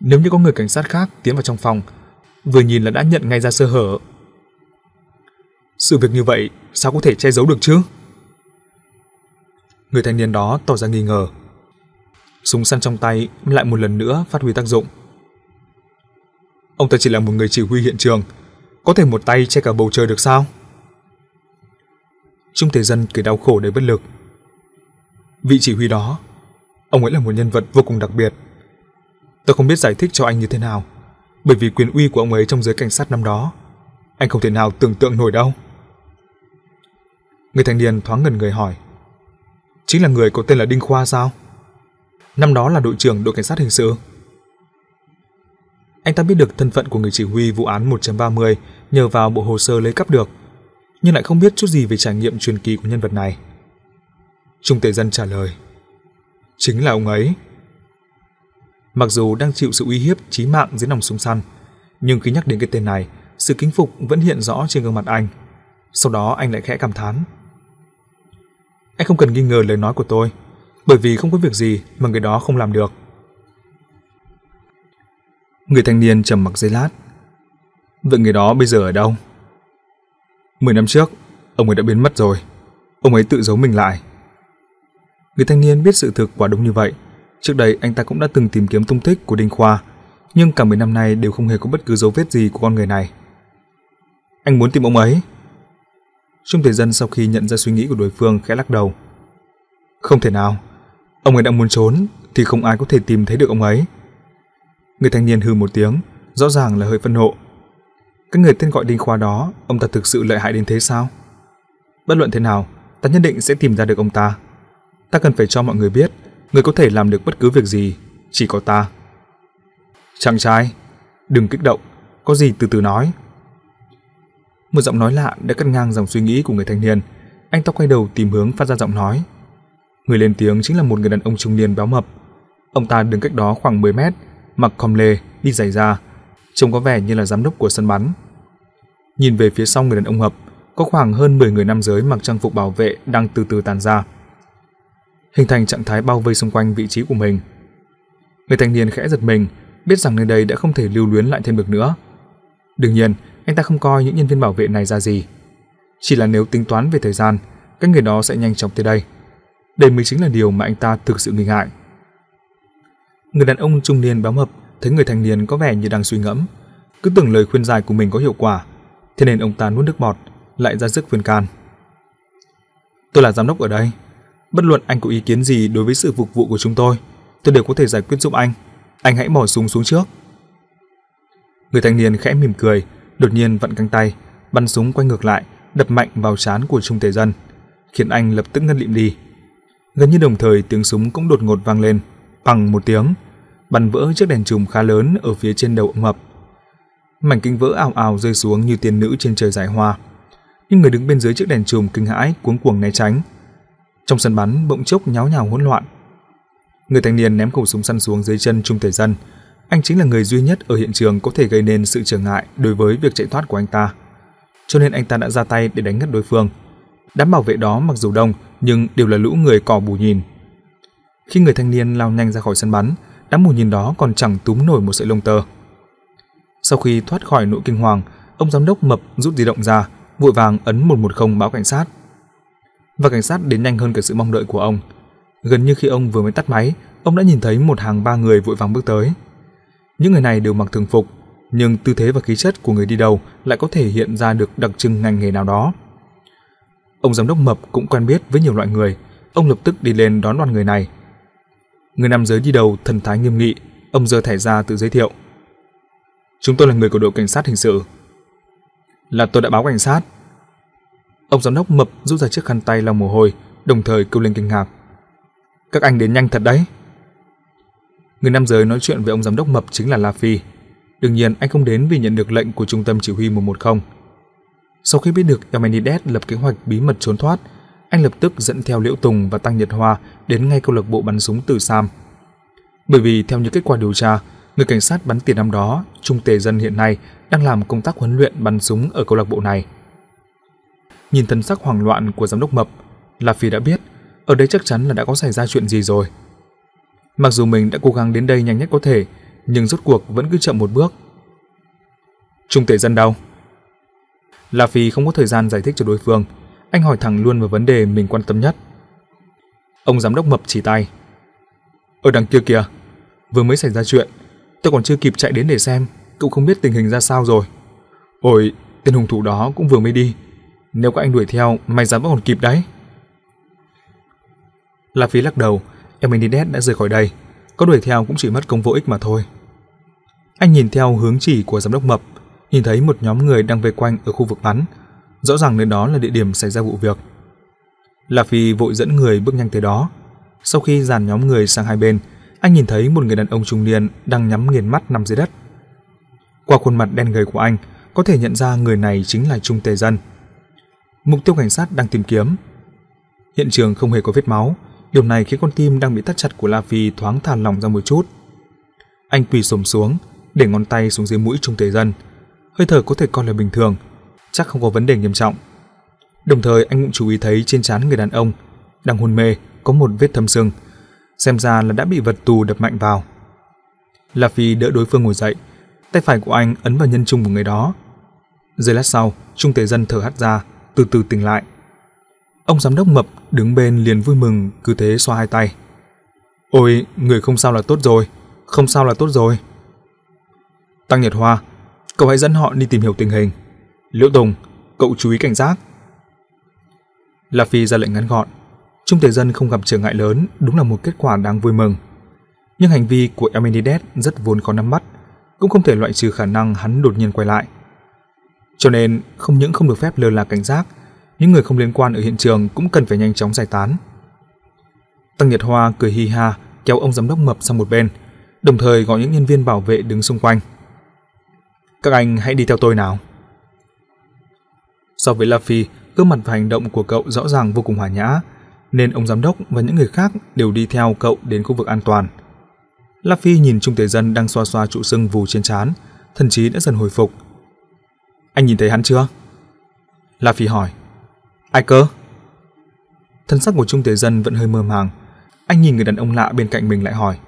Nếu như có người cảnh sát khác tiến vào trong phòng, vừa nhìn là đã nhận ngay ra sơ hở. Sự việc như vậy sao có thể che giấu được chứ? Người thanh niên đó tỏ ra nghi ngờ. Súng săn trong tay lại một lần nữa phát huy tác dụng. Ông ta chỉ là một người chỉ huy hiện trường, có thể một tay che cả bầu trời được sao? Trung Thế Dân cười đau khổ đầy bất lực. Vị chỉ huy đó, ông ấy là một nhân vật vô cùng đặc biệt. Tôi không biết giải thích cho anh như thế nào, bởi vì quyền uy của ông ấy trong giới cảnh sát năm đó, anh không thể nào tưởng tượng nổi đâu. Người thanh niên thoáng ngần người hỏi. Chính là người có tên là Đinh Khoa sao? Năm đó là đội trưởng đội cảnh sát hình sự. Anh ta biết được thân phận của người chỉ huy vụ án 1.30 nhờ vào bộ hồ sơ lấy cắp được, nhưng lại không biết chút gì về trải nghiệm truyền kỳ của nhân vật này. Trung Tề Dân trả lời. Chính là ông ấy. Mặc dù đang chịu sự uy hiếp chí mạng dưới nòng súng săn, nhưng khi nhắc đến cái tên này, sự kính phục vẫn hiện rõ trên gương mặt anh. Sau đó anh lại khẽ cảm thán. Anh không cần nghi ngờ lời nói của tôi, bởi vì không có việc gì mà người đó không làm được. Người thanh niên trầm mặc giây lát. Vậy người đó bây giờ ở đâu? Mười năm trước, ông ấy đã biến mất rồi. Ông ấy tự giấu mình lại. Người thanh niên biết sự thực quả đúng như vậy. Trước đây anh ta cũng đã từng tìm kiếm tung tích của Đinh Khoa, nhưng cả 10 năm nay đều không hề có bất cứ dấu vết gì của con người này. Anh muốn tìm ông ấy. Trung Thể Dân sau khi nhận ra suy nghĩ của đối phương khẽ lắc đầu. Không thể nào. Ông ấy đã muốn trốn thì không ai có thể tìm thấy được ông ấy. Người thanh niên hư một tiếng, rõ ràng là hơi phân nộ. Cái người tên gọi Đinh Khoa đó, ông ta thực sự lợi hại đến thế sao? Bất luận thế nào, ta nhất định sẽ tìm ra được ông ta. Ta cần phải cho mọi người biết, người có thể làm được bất cứ việc gì, chỉ có ta. Chàng trai, đừng kích động, có gì từ từ nói. Một giọng nói lạ đã cắt ngang dòng suy nghĩ của người thanh niên. Anh ta quay đầu tìm hướng phát ra giọng nói. Người lên tiếng chính là một người đàn ông trung niên béo mập. Ông ta đứng cách đó khoảng 10 mét, mặc com lê, đi giày da, trông có vẻ như là giám đốc của sân bắn. Nhìn về phía sau người đàn ông hợp, có khoảng hơn 10 người nam giới mặc trang phục bảo vệ đang từ từ tàn ra. Hình thành trạng thái bao vây xung quanh vị trí của mình. Người thanh niên khẽ giật mình, biết rằng nơi đây đã không thể lưu luyến lại thêm được nữa. Đương nhiên, anh ta không coi những nhân viên bảo vệ này ra gì. Chỉ là nếu tính toán về thời gian, các người đó sẽ nhanh chóng tới đây. Đây mới chính là điều mà anh ta thực sự nghi ngại. Người đàn ông trung niên béo mập thấy người thanh niên có vẻ như đang suy ngẫm, cứ tưởng lời khuyên giải của mình có hiệu quả, thế nên ông ta nuốt nước bọt, lại ra sức khuyên can. Tôi là giám đốc ở đây, bất luận anh có ý kiến gì đối với sự phục vụ của chúng tôi, tôi đều có thể giải quyết giúp anh. Anh hãy bỏ súng xuống trước. Người thanh niên khẽ mỉm cười, đột nhiên vặn cánh tay, bắn súng quay ngược lại, đập mạnh vào trán của Trung Tề Dân, khiến anh lập tức ngất lịm đi. Gần như đồng thời tiếng súng cũng đột ngột vang lên, bằng một tiếng, bắn vỡ chiếc đèn chùm khá lớn ở phía trên đầu ông Mập. Mảnh kính vỡ ảo ảo rơi xuống như tiên nữ trên trời giải hoa. Nhưng người đứng bên dưới chiếc đèn chùm kinh hãi cuống cuồng né tránh. Trong sân bắn bỗng chốc nháo nhào hỗn loạn. Người thanh niên ném khẩu súng săn xuống dưới chân Trung Thể Dân. Anh chính là người duy nhất ở hiện trường có thể gây nên sự trở ngại đối với việc chạy thoát của anh ta. Cho nên anh ta đã ra tay để đánh ngất đối phương. Đám bảo vệ đó mặc dù đông nhưng đều là lũ người cò bù nhìn. Khi người thanh niên lao nhanh ra khỏi sân bắn, đám mù nhìn đó còn chẳng túm nổi một sợi lông tơ. Sau khi thoát khỏi nỗi kinh hoàng, ông giám đốc mập rút di động ra, vội vàng ấn 110 báo cảnh sát. Và cảnh sát đến nhanh hơn cả sự mong đợi của ông. Gần như khi ông vừa mới tắt máy, ông đã nhìn thấy một hàng ba người vội vàng bước tới. Những người này đều mặc thường phục, nhưng tư thế và khí chất của người đi đầu lại có thể hiện ra được đặc trưng ngành nghề nào đó. Ông giám đốc mập cũng quen biết với nhiều loại người, ông lập tức đi lên đón đoàn người này. Người nam giới đi đầu thần thái nghiêm nghị, ông giơ thẻ ra tự giới thiệu. Chúng tôi là người của đội cảnh sát hình sự. Là tôi đã báo cảnh sát. Ông giám đốc mập rút ra chiếc khăn tay lau mồ hôi, đồng thời kêu lên kinh ngạc. Các anh đến nhanh thật đấy. Người nam giới nói chuyện với ông giám đốc mập chính là La Phi. Đương nhiên anh không đến vì nhận được lệnh của trung tâm chỉ huy 110. Sau khi biết được Emenides lập kế hoạch bí mật trốn thoát, anh lập tức dẫn theo Liễu Tùng và Tăng Nhật Hoa đến ngay câu lạc bộ bắn súng Tử Sam. Bởi vì theo những kết quả điều tra, Người cảnh sát bắn tiền năm đó, Trung Tề Dân hiện nay đang làm công tác huấn luyện bắn súng ở câu lạc bộ này. Nhìn thân sắc hoảng loạn của giám đốc Mập, La Phi đã biết ở đây chắc chắn là đã có xảy ra chuyện gì rồi. Mặc dù mình đã cố gắng đến đây nhanh nhất có thể, nhưng rốt cuộc vẫn cứ chậm một bước. Trung Tề Dân đâu? La Phi không có thời gian giải thích cho đối phương, anh hỏi thẳng luôn vào vấn đề mình quan tâm nhất. Ông giám đốc Mập chỉ tay. Ở đằng kia kìa, vừa mới xảy ra chuyện, tôi còn chưa kịp chạy đến để xem, cũng không biết tình hình ra sao rồi. Ôi, tên hung thủ đó cũng vừa mới đi. Nếu các anh đuổi theo, may ra vẫn còn kịp đấy. La Phi lắc đầu, em mình đi đét đã rời khỏi đây. Có đuổi theo cũng chỉ mất công vô ích mà thôi. Anh nhìn theo hướng chỉ của giám đốc Mập, nhìn thấy một nhóm người đang vây quanh ở khu vực bắn. Rõ ràng nơi đó là địa điểm xảy ra vụ việc. La Phi vội dẫn người bước nhanh tới đó. Sau khi dàn nhóm người sang hai bên, anh nhìn thấy một người đàn ông trung niên đang nhắm nghiền mắt nằm dưới đất. Qua khuôn mặt đen gầy của anh, có thể nhận ra người này chính là Trung Tề Dân. Mục tiêu cảnh sát đang tìm kiếm. Hiện trường không hề có vết máu, điều này khiến con tim đang bị tắt chặt của La Phi thoáng thả lỏng ra một chút. Anh quỳ xổm xuống, để ngón tay xuống dưới mũi Trung Tề Dân. Hơi thở có thể coi là bình thường, chắc không có vấn đề nghiêm trọng. Đồng thời anh cũng chú ý thấy trên trán người đàn ông đang hôn mê có một vết thâm sưng, xem ra là đã bị vật tù đập mạnh vào. La Phi đỡ đối phương ngồi dậy, tay phải của anh ấn vào nhân trung của người đó. Giây lát sau, Trung tế Dân thở hắt ra, từ từ tỉnh lại. Ông giám đốc mập đứng bên liền vui mừng cứ thế xoa hai tay. Ôi, người không sao là tốt rồi, không sao là tốt rồi. Tăng Nhật Hoa, cậu hãy dẫn họ đi tìm hiểu tình hình. Liễu Tùng, cậu chú ý cảnh giác. La Phi ra lệnh ngắn gọn. Trung thể dân không gặp trở ngại lớn đúng là một kết quả đáng vui mừng. Nhưng hành vi của Emenides rất vốn khó nắm bắt, cũng không thể loại trừ khả năng hắn đột nhiên quay lại. Cho nên, không những không được phép lơ là cảnh giác, những người không liên quan ở hiện trường cũng cần phải nhanh chóng giải tán. Tăng Nhật Hoa cười hi ha kéo ông giám đốc mập sang một bên, đồng thời gọi những nhân viên bảo vệ đứng xung quanh. Các anh hãy đi theo tôi nào. So với La Phi, gương mặt và hành động của cậu rõ ràng vô cùng hòa nhã, nên ông giám đốc và những người khác đều đi theo cậu đến khu vực an toàn. La Phi nhìn Trung Tế Dân đang xoa xoa trụ sưng vù trên trán, thần trí đã dần hồi phục. Anh nhìn thấy hắn chưa? La Phi hỏi. Ai cơ? Thân sắc của Trung Tế Dân vẫn hơi mơ màng. Anh nhìn người đàn ông lạ bên cạnh mình lại hỏi.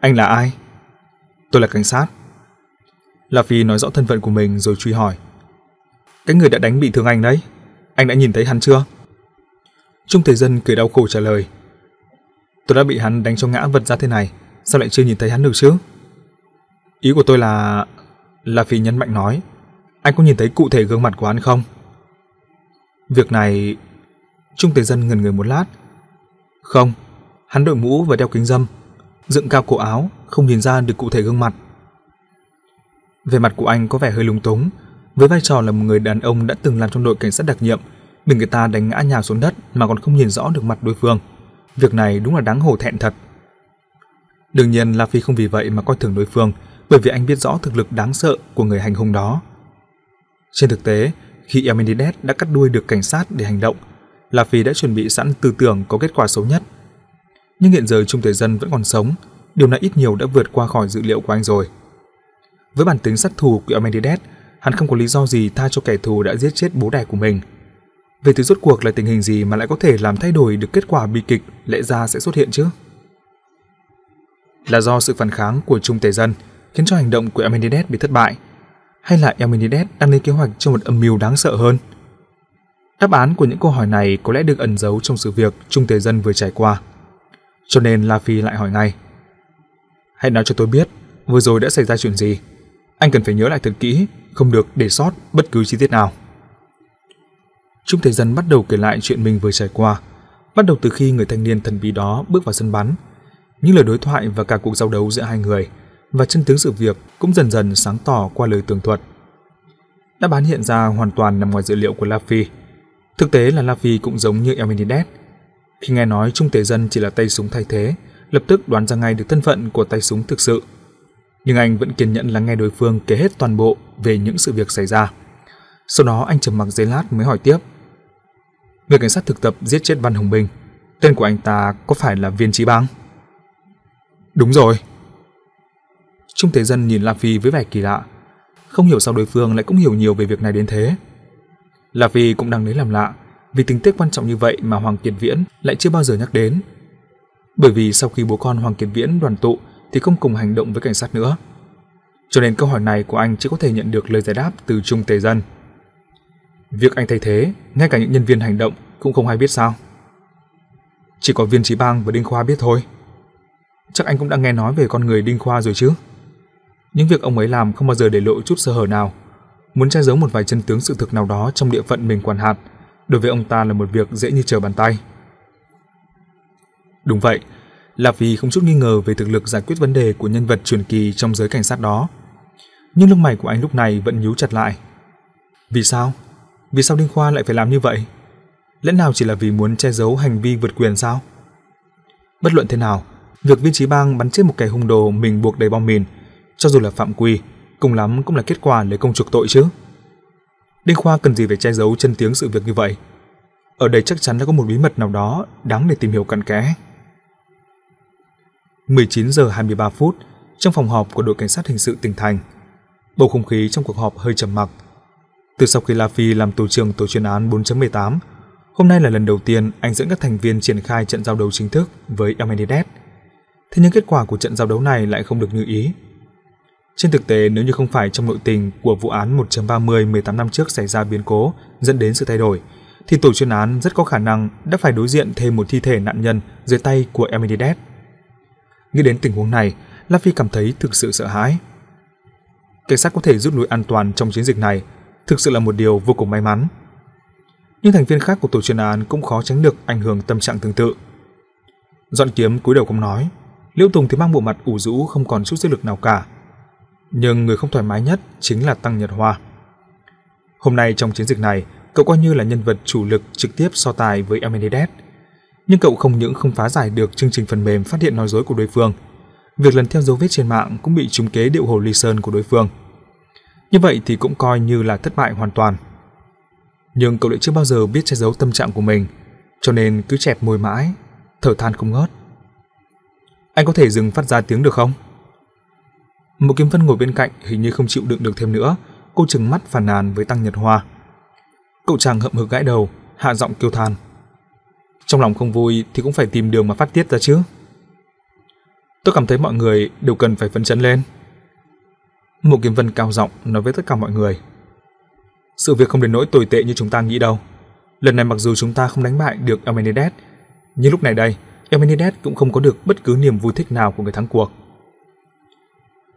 Anh là ai? Tôi là cảnh sát. La Phi nói rõ thân phận của mình rồi truy hỏi. Cái người đã đánh bị thương anh đấy, anh đã nhìn thấy hắn chưa? Trung Thế Dân cười đau khổ trả lời. Tôi đã bị hắn đánh cho ngã vật ra thế này, sao lại chưa nhìn thấy hắn được chứ? Ý của tôi là... La Phi nhấn mạnh nói, anh có nhìn thấy cụ thể gương mặt của hắn không? Việc này... Trung Thế Dân ngần người một lát. Không, hắn đội mũ và đeo kính dâm, dựng cao cổ áo, không nhìn ra được cụ thể gương mặt. Về mặt của anh có vẻ hơi lung túng, với vai trò là một người đàn ông đã từng làm trong đội cảnh sát đặc nhiệm, bị người ta đánh ngã nhào xuống đất mà còn không nhìn rõ được mặt đối phương. Việc này đúng là đáng hổ thẹn thật. Đương nhiên La Phi không vì vậy mà coi thường đối phương, bởi vì anh biết rõ thực lực đáng sợ của người hành hung đó. Trên thực tế, khi Eminides đã cắt đuôi được cảnh sát để hành động, La Phi đã chuẩn bị sẵn tư tưởng có kết quả xấu nhất. Nhưng hiện giờ Trung Thể Dân vẫn còn sống, điều này ít nhiều đã vượt qua khỏi dự liệu của anh rồi. Với bản tính sát thù, của Amenides, hắn không có lý do gì tha cho kẻ thù đã giết chết bố đẻ của mình. Về từ rốt cuộc là tình hình gì mà lại có thể làm thay đổi được kết quả bi kịch lẽ ra sẽ xuất hiện chứ? Là do sự phản kháng của Trung Tề Dân khiến cho hành động của Amenides bị thất bại, hay là Amenides đang lên kế hoạch cho một âm mưu đáng sợ hơn? Đáp án của những câu hỏi này có lẽ được ẩn giấu trong sự việc Trung Tề Dân vừa trải qua. Cho nên La Phi lại hỏi ngay. Hãy nói cho tôi biết, vừa rồi đã xảy ra chuyện gì? Anh cần phải nhớ lại thật kỹ, không được để sót bất cứ chi tiết nào. Trung Thế Dân bắt đầu kể lại chuyện mình vừa trải qua, bắt đầu từ khi người thanh niên thần bí đó bước vào sân bắn. Những lời đối thoại và cả cuộc giao đấu giữa hai người và chân tướng sự việc cũng dần dần sáng tỏ qua lời tường thuật. Đáp án hiện ra hoàn toàn nằm ngoài dự liệu của La Phi. Thực tế là La Phi cũng giống như Elmenides. Khi nghe nói Trung Tế Dân chỉ là tay súng thay thế, lập tức đoán ra ngay được thân phận của tay súng thực sự – nhưng anh vẫn kiên nhẫn lắng nghe đối phương kể hết toàn bộ về những sự việc xảy ra. Sau đó anh trầm mặc giấy lát mới hỏi tiếp. Người cảnh sát thực tập giết chết Văn Hồng Bình, tên của anh ta có phải là Viên Trí Bang? Đúng rồi. Trung Thế Dân nhìn La Phi với vẻ kỳ lạ, không hiểu sao đối phương lại cũng hiểu nhiều về việc này đến thế. La Phi cũng đang lấy làm lạ, vì tình tiết quan trọng như vậy mà Hoàng Kiệt Viễn lại chưa bao giờ nhắc đến. Bởi vì sau khi bố con Hoàng Kiệt Viễn đoàn tụ thì không cùng hành động với cảnh sát nữa. Cho nên câu hỏi này của anh chỉ có thể nhận được lời giải đáp từ Trung Tề Dân. Việc anh thay thế, ngay cả những nhân viên hành động cũng không hay biết sao. Chỉ có viên trí bang và Đinh Khoa biết thôi. Chắc anh cũng đã nghe nói về con người Đinh Khoa rồi chứ. Những việc ông ấy làm không bao giờ để lộ chút sơ hở nào. Muốn che giấu một vài chân tướng sự thực nào đó trong địa phận mình quản hạt, đối với ông ta là một việc dễ như trở bàn tay. Đúng vậy, là vì không chút nghi ngờ về thực lực giải quyết vấn đề của nhân vật truyền kỳ trong giới cảnh sát đó. Nhưng lông mày của anh lúc này vẫn nhíu chặt lại. Vì sao? Vì sao Đinh Khoa lại phải làm như vậy? Lẽ nào chỉ là vì muốn che giấu hành vi vượt quyền sao? Bất luận thế nào, việc viên trí bang bắn chết một kẻ hung đồ mình buộc đầy bom mìn, cho dù là phạm quy, cùng lắm cũng là kết quả lấy công trục tội chứ. Đinh Khoa cần gì phải che giấu chân tiếng sự việc như vậy? Ở đây chắc chắn đã có một bí mật nào đó đáng để tìm hiểu cặn kẽ. 19 giờ 23 phút, trong phòng họp của đội cảnh sát hình sự tỉnh thành, bầu không khí trong cuộc họp hơi trầm mặc. Từ sau khi La Phi làm tổ trưởng tổ chuyên án 4.18, hôm nay là lần đầu tiên anh dẫn các thành viên triển khai trận giao đấu chính thức với Almenidez. Thế nhưng kết quả của trận giao đấu này lại không được như ý. Trên thực tế, nếu như không phải trong nội tình của vụ án 1.30 18 năm trước xảy ra biến cố dẫn đến sự thay đổi, thì tổ chuyên án rất có khả năng đã phải đối diện thêm một thi thể nạn nhân dưới tay của Almenidez. Nghĩ đến tình huống này, La Phi cảm thấy thực sự sợ hãi. Cảnh sát có thể rút lui an toàn trong chiến dịch này, thực sự là một điều vô cùng may mắn. Nhưng thành viên khác của tổ chuyên án cũng khó tránh được ảnh hưởng tâm trạng tương tự. Dọn kiếm cúi đầu không nói, Liễu Tùng thì mang bộ mặt ủ rũ không còn chút sức lực nào cả. Nhưng người không thoải mái nhất chính là Tăng Nhật Hoa. Hôm nay trong chiến dịch này, cậu coi như là nhân vật chủ lực trực tiếp so tài với Amenides nhưng cậu không những không phá giải được chương trình phần mềm phát hiện nói dối của đối phương, việc lần theo dấu vết trên mạng cũng bị trúng kế điệu hồ ly sơn của đối phương. Như vậy thì cũng coi như là thất bại hoàn toàn. Nhưng cậu lại chưa bao giờ biết che giấu tâm trạng của mình, cho nên cứ chẹp môi mãi, thở than không ngớt. Anh có thể dừng phát ra tiếng được không? Một kiếm phân ngồi bên cạnh hình như không chịu đựng được thêm nữa, cô trừng mắt phàn nàn với Tăng Nhật Hoa. Cậu chàng hậm hực gãi đầu, hạ giọng kêu than. Trong lòng không vui thì cũng phải tìm đường mà phát tiết ra chứ. Tôi cảm thấy mọi người đều cần phải phấn chấn lên. Một kiếm vân cao giọng nói với tất cả mọi người. Sự việc không đến nỗi tồi tệ như chúng ta nghĩ đâu. Lần này mặc dù chúng ta không đánh bại được Amenidez, nhưng lúc này đây, Amenidez cũng không có được bất cứ niềm vui thích nào của người thắng cuộc.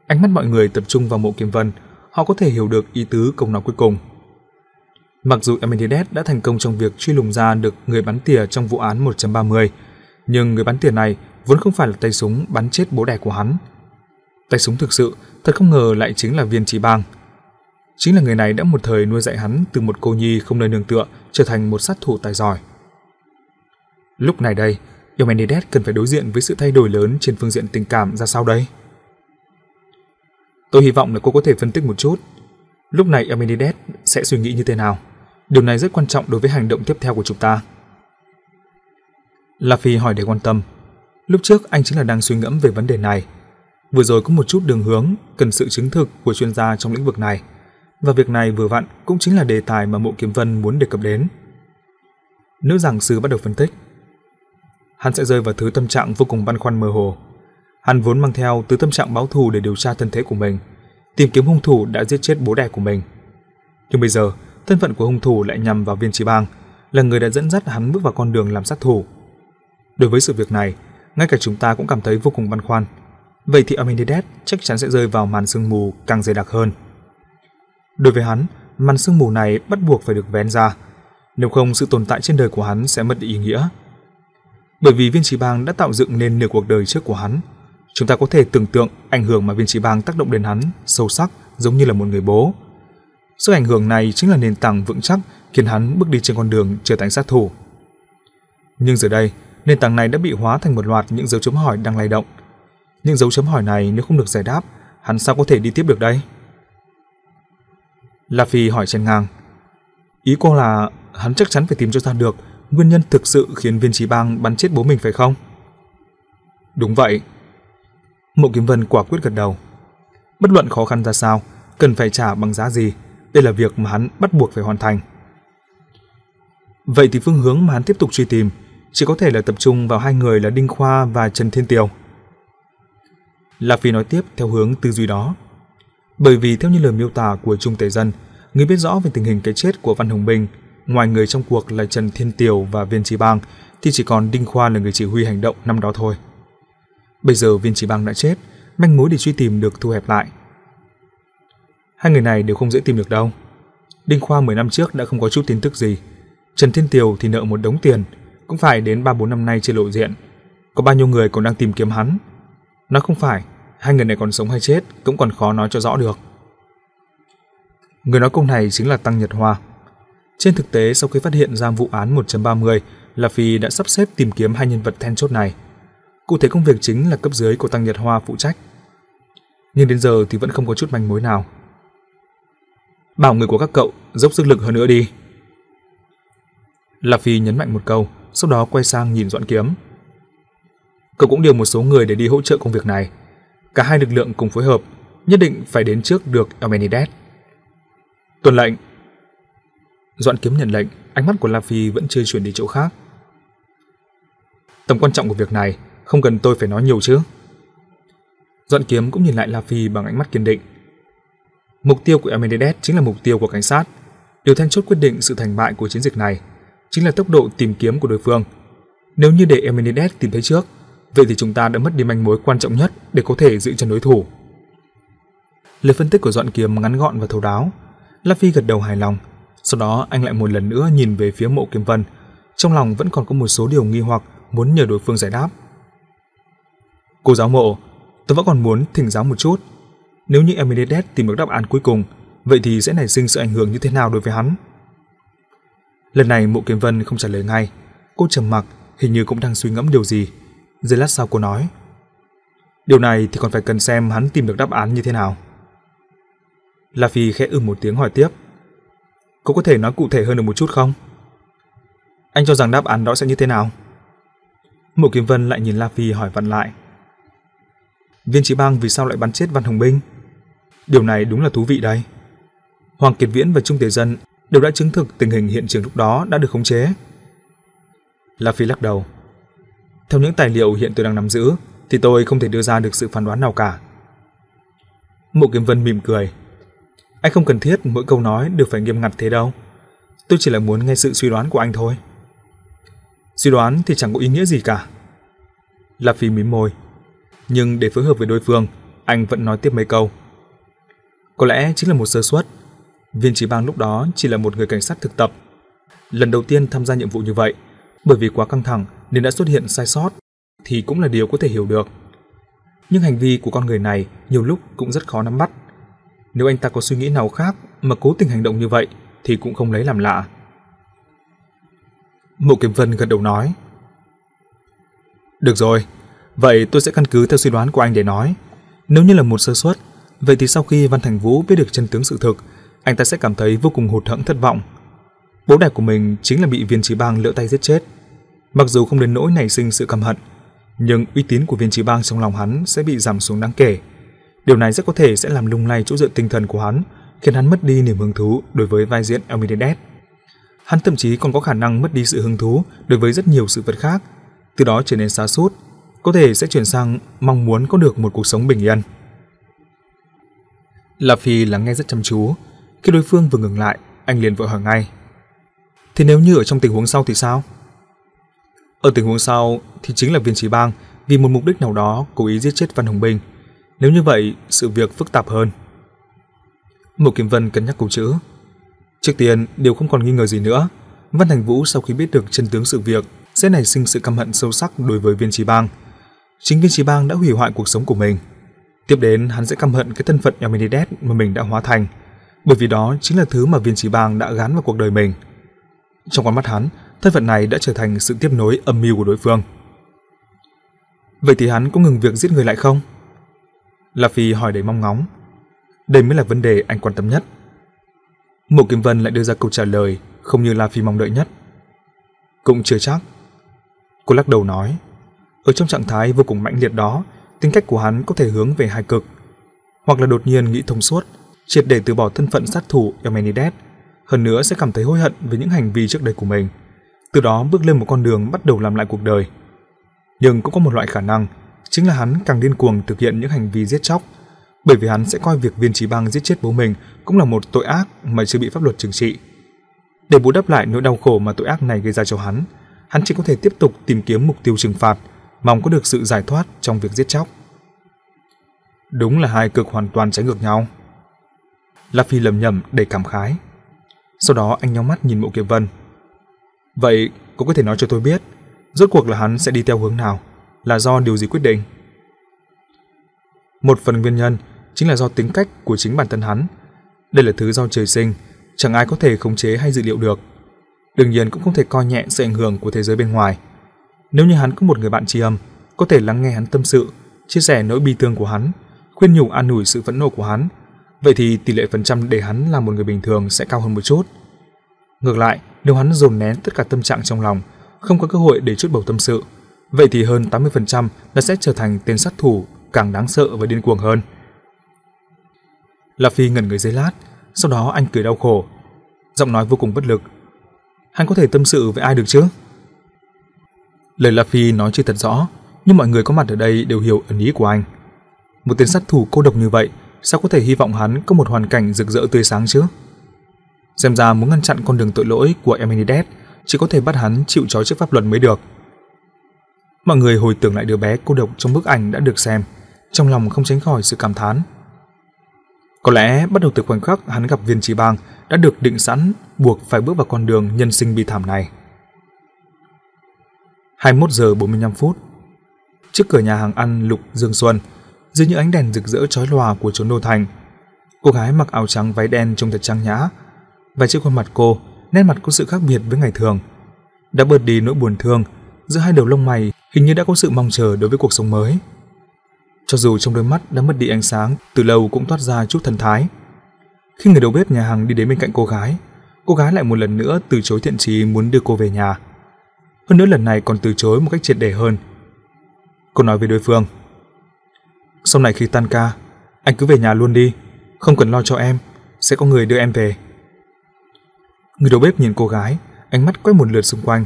Ánh mắt mọi người tập trung vào mộ kiếm vân, họ có thể hiểu được ý tứ câu nói cuối cùng. Mặc dù Amenides đã thành công trong việc truy lùng ra được người bắn tỉa trong vụ án 1.30, nhưng người bắn tỉa này vốn không phải là tay súng bắn chết bố đẻ của hắn. Tay súng thực sự thật không ngờ lại chính là viên trí bang. Chính là người này đã một thời nuôi dạy hắn từ một cô nhi không nơi nương tựa trở thành một sát thủ tài giỏi. Lúc này đây, Eumenides cần phải đối diện với sự thay đổi lớn trên phương diện tình cảm ra sao đây? Tôi hy vọng là cô có thể phân tích một chút. Lúc này Eumenides sẽ suy nghĩ như thế nào? Điều này rất quan trọng đối với hành động tiếp theo của chúng ta. La Phi hỏi để quan tâm. Lúc trước anh chính là đang suy ngẫm về vấn đề này. Vừa rồi có một chút đường hướng cần sự chứng thực của chuyên gia trong lĩnh vực này. Và việc này vừa vặn cũng chính là đề tài mà Mộ Kiếm Vân muốn đề cập đến. Nữ giảng sư bắt đầu phân tích. Hắn sẽ rơi vào thứ tâm trạng vô cùng băn khoăn mơ hồ. Hắn vốn mang theo thứ tâm trạng báo thù để điều tra thân thế của mình, tìm kiếm hung thủ đã giết chết bố đẻ của mình. Nhưng bây giờ, thân phận của hung thủ lại nhằm vào viên trí bang, là người đã dẫn dắt hắn bước vào con đường làm sát thủ. Đối với sự việc này, ngay cả chúng ta cũng cảm thấy vô cùng băn khoăn. Vậy thì Amenides chắc chắn sẽ rơi vào màn sương mù càng dày đặc hơn. Đối với hắn, màn sương mù này bắt buộc phải được vén ra, nếu không sự tồn tại trên đời của hắn sẽ mất đi ý nghĩa. Bởi vì viên trí bang đã tạo dựng nên nửa cuộc đời trước của hắn, chúng ta có thể tưởng tượng ảnh hưởng mà viên trí bang tác động đến hắn sâu sắc giống như là một người bố, Sức ảnh hưởng này chính là nền tảng vững chắc khiến hắn bước đi trên con đường trở thành sát thủ. Nhưng giờ đây, nền tảng này đã bị hóa thành một loạt những dấu chấm hỏi đang lay động. Những dấu chấm hỏi này nếu không được giải đáp, hắn sao có thể đi tiếp được đây? La Phi hỏi trên ngang. Ý cô là hắn chắc chắn phải tìm cho ra được nguyên nhân thực sự khiến viên trí bang bắn chết bố mình phải không? Đúng vậy. Mộ Kiếm Vân quả quyết gật đầu. Bất luận khó khăn ra sao, cần phải trả bằng giá gì, đây là việc mà hắn bắt buộc phải hoàn thành. Vậy thì phương hướng mà hắn tiếp tục truy tìm chỉ có thể là tập trung vào hai người là Đinh Khoa và Trần Thiên Tiều. La Phi nói tiếp theo hướng tư duy đó. Bởi vì theo như lời miêu tả của Trung Tề Dân, người biết rõ về tình hình cái chết của Văn Hồng Bình, ngoài người trong cuộc là Trần Thiên Tiều và Viên Trí Bang, thì chỉ còn Đinh Khoa là người chỉ huy hành động năm đó thôi. Bây giờ Viên Trí Bang đã chết, manh mối để truy tìm được thu hẹp lại. Hai người này đều không dễ tìm được đâu. Đinh Khoa 10 năm trước đã không có chút tin tức gì. Trần Thiên Tiều thì nợ một đống tiền, cũng phải đến 3-4 năm nay chưa lộ diện. Có bao nhiêu người còn đang tìm kiếm hắn. Nó không phải, hai người này còn sống hay chết cũng còn khó nói cho rõ được. Người nói câu này chính là Tăng Nhật Hoa. Trên thực tế, sau khi phát hiện ra vụ án 1.30, là Phi đã sắp xếp tìm kiếm hai nhân vật then chốt này. Cụ thể công việc chính là cấp dưới của Tăng Nhật Hoa phụ trách. Nhưng đến giờ thì vẫn không có chút manh mối nào. Bảo người của các cậu dốc sức lực hơn nữa đi. La Phi nhấn mạnh một câu, sau đó quay sang nhìn Doãn Kiếm. Cậu cũng điều một số người để đi hỗ trợ công việc này. Cả hai lực lượng cùng phối hợp, nhất định phải đến trước được Elmenides. Tuần lệnh. Doãn Kiếm nhận lệnh, ánh mắt của La Phi vẫn chưa chuyển đi chỗ khác. Tầm quan trọng của việc này không cần tôi phải nói nhiều chứ. Doãn Kiếm cũng nhìn lại La Phi bằng ánh mắt kiên định. Mục tiêu của Elmenides chính là mục tiêu của cảnh sát. Điều then chốt quyết định sự thành bại của chiến dịch này chính là tốc độ tìm kiếm của đối phương. Nếu như để Eminides tìm thấy trước, vậy thì chúng ta đã mất đi manh mối quan trọng nhất để có thể giữ chân đối thủ. Lời phân tích của Dọn Kiếm ngắn gọn và thấu đáo. La Phi gật đầu hài lòng, sau đó anh lại một lần nữa nhìn về phía Mộ Kiếm Vân, trong lòng vẫn còn có một số điều nghi hoặc muốn nhờ đối phương giải đáp. Cô giáo Mộ, tôi vẫn còn muốn thỉnh giáo một chút. Nếu như Emilides tìm được đáp án cuối cùng, vậy thì sẽ nảy sinh sự ảnh hưởng như thế nào đối với hắn? Lần này Mộ Kiếm Vân không trả lời ngay, cô trầm mặc, hình như cũng đang suy ngẫm điều gì. Giây lát sau cô nói: "Điều này thì còn phải cần xem hắn tìm được đáp án như thế nào." La Phi khẽ ư một tiếng hỏi tiếp: "Cô có thể nói cụ thể hơn được một chút không?" Anh cho rằng đáp án đó sẽ như thế nào? Mộ Kiếm Vân lại nhìn La Phi hỏi vặn lại. Viên chỉ Bang vì sao lại bắn chết Văn Hồng Binh? Điều này đúng là thú vị đây. Hoàng Kiệt Viễn và Trung Tề Dân đều đã chứng thực tình hình hiện trường lúc đó đã được khống chế. La Phi lắc đầu. Theo những tài liệu hiện tôi đang nắm giữ, thì tôi không thể đưa ra được sự phán đoán nào cả. Mộ Kiếm Vân mỉm cười. Anh không cần thiết mỗi câu nói đều phải nghiêm ngặt thế đâu. Tôi chỉ là muốn nghe sự suy đoán của anh thôi. Suy đoán thì chẳng có ý nghĩa gì cả. La Phi mím môi. Nhưng để phối hợp với đối phương, anh vẫn nói tiếp mấy câu. Có lẽ chính là một sơ suất Viên Trí Bang lúc đó chỉ là một người cảnh sát thực tập. Lần đầu tiên tham gia nhiệm vụ như vậy, bởi vì quá căng thẳng nên đã xuất hiện sai sót, thì cũng là điều có thể hiểu được. Nhưng hành vi của con người này nhiều lúc cũng rất khó nắm bắt. Nếu anh ta có suy nghĩ nào khác mà cố tình hành động như vậy thì cũng không lấy làm lạ. Mộ Kiếm Vân gật đầu nói. Được rồi, vậy tôi sẽ căn cứ theo suy đoán của anh để nói. Nếu như là một sơ suất, vậy thì sau khi Văn Thành Vũ biết được chân tướng sự thực anh ta sẽ cảm thấy vô cùng hụt hẫng thất vọng. Bố đẻ của mình chính là bị viên trí bang lựa tay giết chết. Mặc dù không đến nỗi nảy sinh sự căm hận, nhưng uy tín của viên trí bang trong lòng hắn sẽ bị giảm xuống đáng kể. Điều này rất có thể sẽ làm lung lay chỗ dựa tinh thần của hắn, khiến hắn mất đi niềm hứng thú đối với vai diễn Elmidedes. Hắn thậm chí còn có khả năng mất đi sự hứng thú đối với rất nhiều sự vật khác, từ đó trở nên xa sút, có thể sẽ chuyển sang mong muốn có được một cuộc sống bình yên. La Phi lắng nghe rất chăm chú, khi đối phương vừa ngừng lại, anh liền vội hỏi ngay. Thế nếu như ở trong tình huống sau thì sao? Ở tình huống sau thì chính là viên trí bang vì một mục đích nào đó cố ý giết chết Văn Hồng Bình. Nếu như vậy, sự việc phức tạp hơn. Một Kiếm Vân cân nhắc câu chữ. Trước tiên, điều không còn nghi ngờ gì nữa. Văn Thành Vũ sau khi biết được chân tướng sự việc sẽ nảy sinh sự căm hận sâu sắc đối với viên trí bang. Chính viên trí bang đã hủy hoại cuộc sống của mình. Tiếp đến, hắn sẽ căm hận cái thân phận Eumenides mà mình đã hóa thành – bởi vì đó chính là thứ mà viên trí bang đã gắn vào cuộc đời mình. Trong con mắt hắn, thân phận này đã trở thành sự tiếp nối âm mưu của đối phương. Vậy thì hắn có ngừng việc giết người lại không? La Phi hỏi đầy mong ngóng. Đây mới là vấn đề anh quan tâm nhất. Mộ Kim Vân lại đưa ra câu trả lời không như La Phi mong đợi nhất. Cũng chưa chắc. Cô lắc đầu nói, ở trong trạng thái vô cùng mãnh liệt đó, tính cách của hắn có thể hướng về hai cực. hoặc là đột nhiên nghĩ thông suốt, triệt để từ bỏ thân phận sát thủ Eumenides, hơn nữa sẽ cảm thấy hối hận về những hành vi trước đây của mình, từ đó bước lên một con đường bắt đầu làm lại cuộc đời. Nhưng cũng có một loại khả năng, chính là hắn càng điên cuồng thực hiện những hành vi giết chóc, bởi vì hắn sẽ coi việc viên trí bang giết chết bố mình cũng là một tội ác mà chưa bị pháp luật trừng trị. Để bù đắp lại nỗi đau khổ mà tội ác này gây ra cho hắn, hắn chỉ có thể tiếp tục tìm kiếm mục tiêu trừng phạt, mong có được sự giải thoát trong việc giết chóc. Đúng là hai cực hoàn toàn trái ngược nhau. La Phi lầm nhầm đầy cảm khái. Sau đó anh nhóng mắt nhìn Mộ Kiệt Vân. Vậy, cô có thể nói cho tôi biết, rốt cuộc là hắn sẽ đi theo hướng nào, là do điều gì quyết định? Một phần nguyên nhân chính là do tính cách của chính bản thân hắn. Đây là thứ do trời sinh, chẳng ai có thể khống chế hay dự liệu được. Đương nhiên cũng không thể coi nhẹ sự ảnh hưởng của thế giới bên ngoài. Nếu như hắn có một người bạn tri âm, có thể lắng nghe hắn tâm sự, chia sẻ nỗi bi thương của hắn, khuyên nhủ an ủi sự phẫn nộ của hắn, vậy thì tỷ lệ phần trăm để hắn là một người bình thường sẽ cao hơn một chút. Ngược lại, nếu hắn dồn nén tất cả tâm trạng trong lòng, không có cơ hội để chút bầu tâm sự, vậy thì hơn 80% là sẽ trở thành tên sát thủ càng đáng sợ và điên cuồng hơn. La Phi ngẩn người giây lát, sau đó anh cười đau khổ, giọng nói vô cùng bất lực. Hắn có thể tâm sự với ai được chứ? Lời La Phi nói chưa thật rõ, nhưng mọi người có mặt ở đây đều hiểu ẩn ý của anh. Một tên sát thủ cô độc như vậy, sao có thể hy vọng hắn có một hoàn cảnh rực rỡ tươi sáng chứ? Xem ra muốn ngăn chặn con đường tội lỗi của Eminides, chỉ có thể bắt hắn chịu trói trước pháp luật mới được. Mọi người hồi tưởng lại đứa bé cô độc trong bức ảnh đã được xem, trong lòng không tránh khỏi sự cảm thán. Có lẽ bắt đầu từ khoảnh khắc hắn gặp viên trí bang đã được định sẵn buộc phải bước vào con đường nhân sinh bi thảm này. 21 giờ 45 phút Trước cửa nhà hàng ăn Lục Dương Xuân, dưới những ánh đèn rực rỡ chói lòa của chốn đô thành, cô gái mặc áo trắng váy đen trông thật trang nhã, và trên khuôn mặt cô, nét mặt có sự khác biệt với ngày thường. Đã bớt đi nỗi buồn thương, giữa hai đầu lông mày hình như đã có sự mong chờ đối với cuộc sống mới. Cho dù trong đôi mắt đã mất đi ánh sáng, từ lâu cũng toát ra chút thần thái. Khi người đầu bếp nhà hàng đi đến bên cạnh cô gái, cô gái lại một lần nữa từ chối thiện chí muốn đưa cô về nhà. Hơn nữa lần này còn từ chối một cách triệt để hơn. Cô nói với đối phương, sau này khi tan ca, anh cứ về nhà luôn đi, không cần lo cho em, sẽ có người đưa em về. Người đầu bếp nhìn cô gái, ánh mắt quét một lượt xung quanh,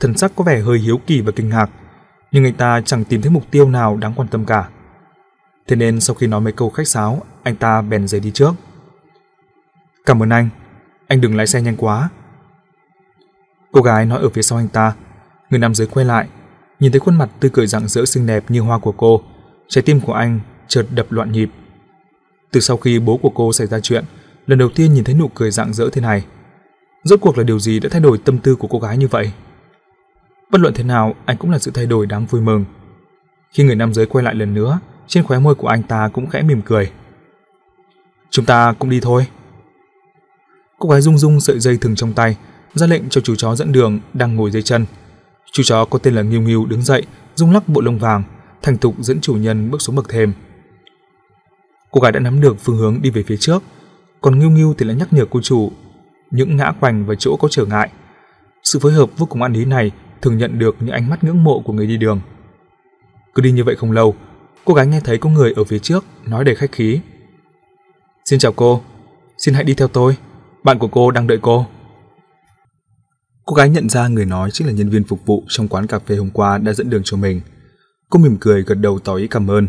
thần sắc có vẻ hơi hiếu kỳ và kinh ngạc, nhưng anh ta chẳng tìm thấy mục tiêu nào đáng quan tâm cả. Thế nên sau khi nói mấy câu khách sáo, anh ta bèn rời đi trước. Cảm ơn anh, anh đừng lái xe nhanh quá. Cô gái nói ở phía sau anh ta, người nam giới quay lại, nhìn thấy khuôn mặt tươi cười rạng rỡ xinh đẹp như hoa của cô, trái tim của anh chợt đập loạn nhịp. Từ sau khi bố của cô xảy ra chuyện, lần đầu tiên nhìn thấy nụ cười rạng rỡ thế này, rốt cuộc là điều gì đã thay đổi tâm tư của cô gái như vậy? Bất luận thế nào, anh cũng là sự thay đổi đáng vui mừng. Khi người nam giới quay lại lần nữa, trên khóe môi của anh ta cũng khẽ mỉm cười. Chúng ta cũng đi thôi. Cô gái rung rung sợi dây thừng trong tay, ra lệnh cho chú chó dẫn đường đang ngồi dưới chân. Chú chó có tên là Nghiêu Nghiêu đứng dậy, rung lắc bộ lông vàng, thành thục dẫn chủ nhân bước xuống bậc thềm. Cô gái đã nắm được phương hướng đi về phía trước, còn Nghiêu Nghiêu thì lại nhắc nhở cô chủ những ngã quành và chỗ có trở ngại. Sự phối hợp vô cùng ăn ý này thường nhận được những ánh mắt ngưỡng mộ của người đi đường. Cứ đi như vậy không lâu, cô gái nghe thấy có người ở phía trước nói đầy khách khí. Xin chào cô, xin hãy đi theo tôi, bạn của cô đang đợi cô. Cô gái nhận ra người nói chính là nhân viên phục vụ trong quán cà phê hôm qua đã dẫn đường cho mình. Cô mỉm cười gật đầu tỏ ý cảm ơn,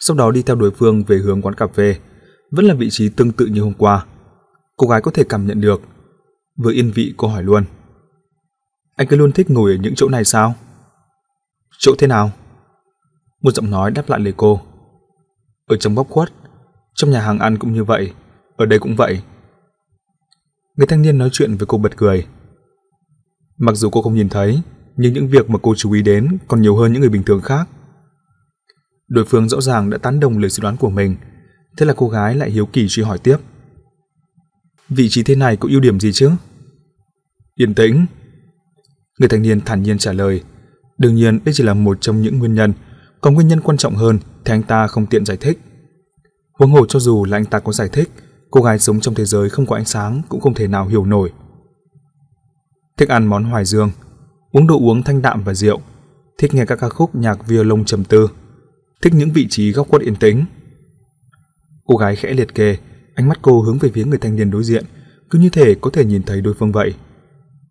sau đó đi theo đối phương về hướng quán cà phê, vẫn là vị trí tương tự như hôm qua. Cô gái có thể cảm nhận được. Vừa yên vị cô hỏi luôn. Anh cứ luôn thích ngồi ở những chỗ này sao? Chỗ thế nào? Một giọng nói đáp lại lời cô. Ở trong góc khuất, trong nhà hàng ăn cũng như vậy, ở đây cũng vậy. Người thanh niên nói chuyện với cô bật cười. Mặc dù cô không nhìn thấy, nhưng những việc mà cô chú ý đến còn nhiều hơn những người bình thường khác. Đối phương rõ ràng đã tán đồng lời suy đoán của mình, thế là cô gái lại hiếu kỳ truy hỏi tiếp. Vị trí thế này có ưu điểm gì chứ? Yên tĩnh. Người thanh niên thản nhiên trả lời. Đương nhiên đây chỉ là một trong những nguyên nhân, còn nguyên nhân quan trọng hơn thì anh ta không tiện giải thích. Huống hồ cho dù là anh ta có giải thích, cô gái sống trong thế giới không có ánh sáng cũng không thể nào hiểu nổi. Thích ăn món hoài dương, uống đồ uống thanh đạm và rượu, thích nghe các ca khúc nhạc violon trầm tư, thích những vị trí góc khuất yên tĩnh. Cô gái khẽ liệt kê, ánh mắt cô hướng về phía người thanh niên đối diện, cứ như thể có thể nhìn thấy đối phương vậy.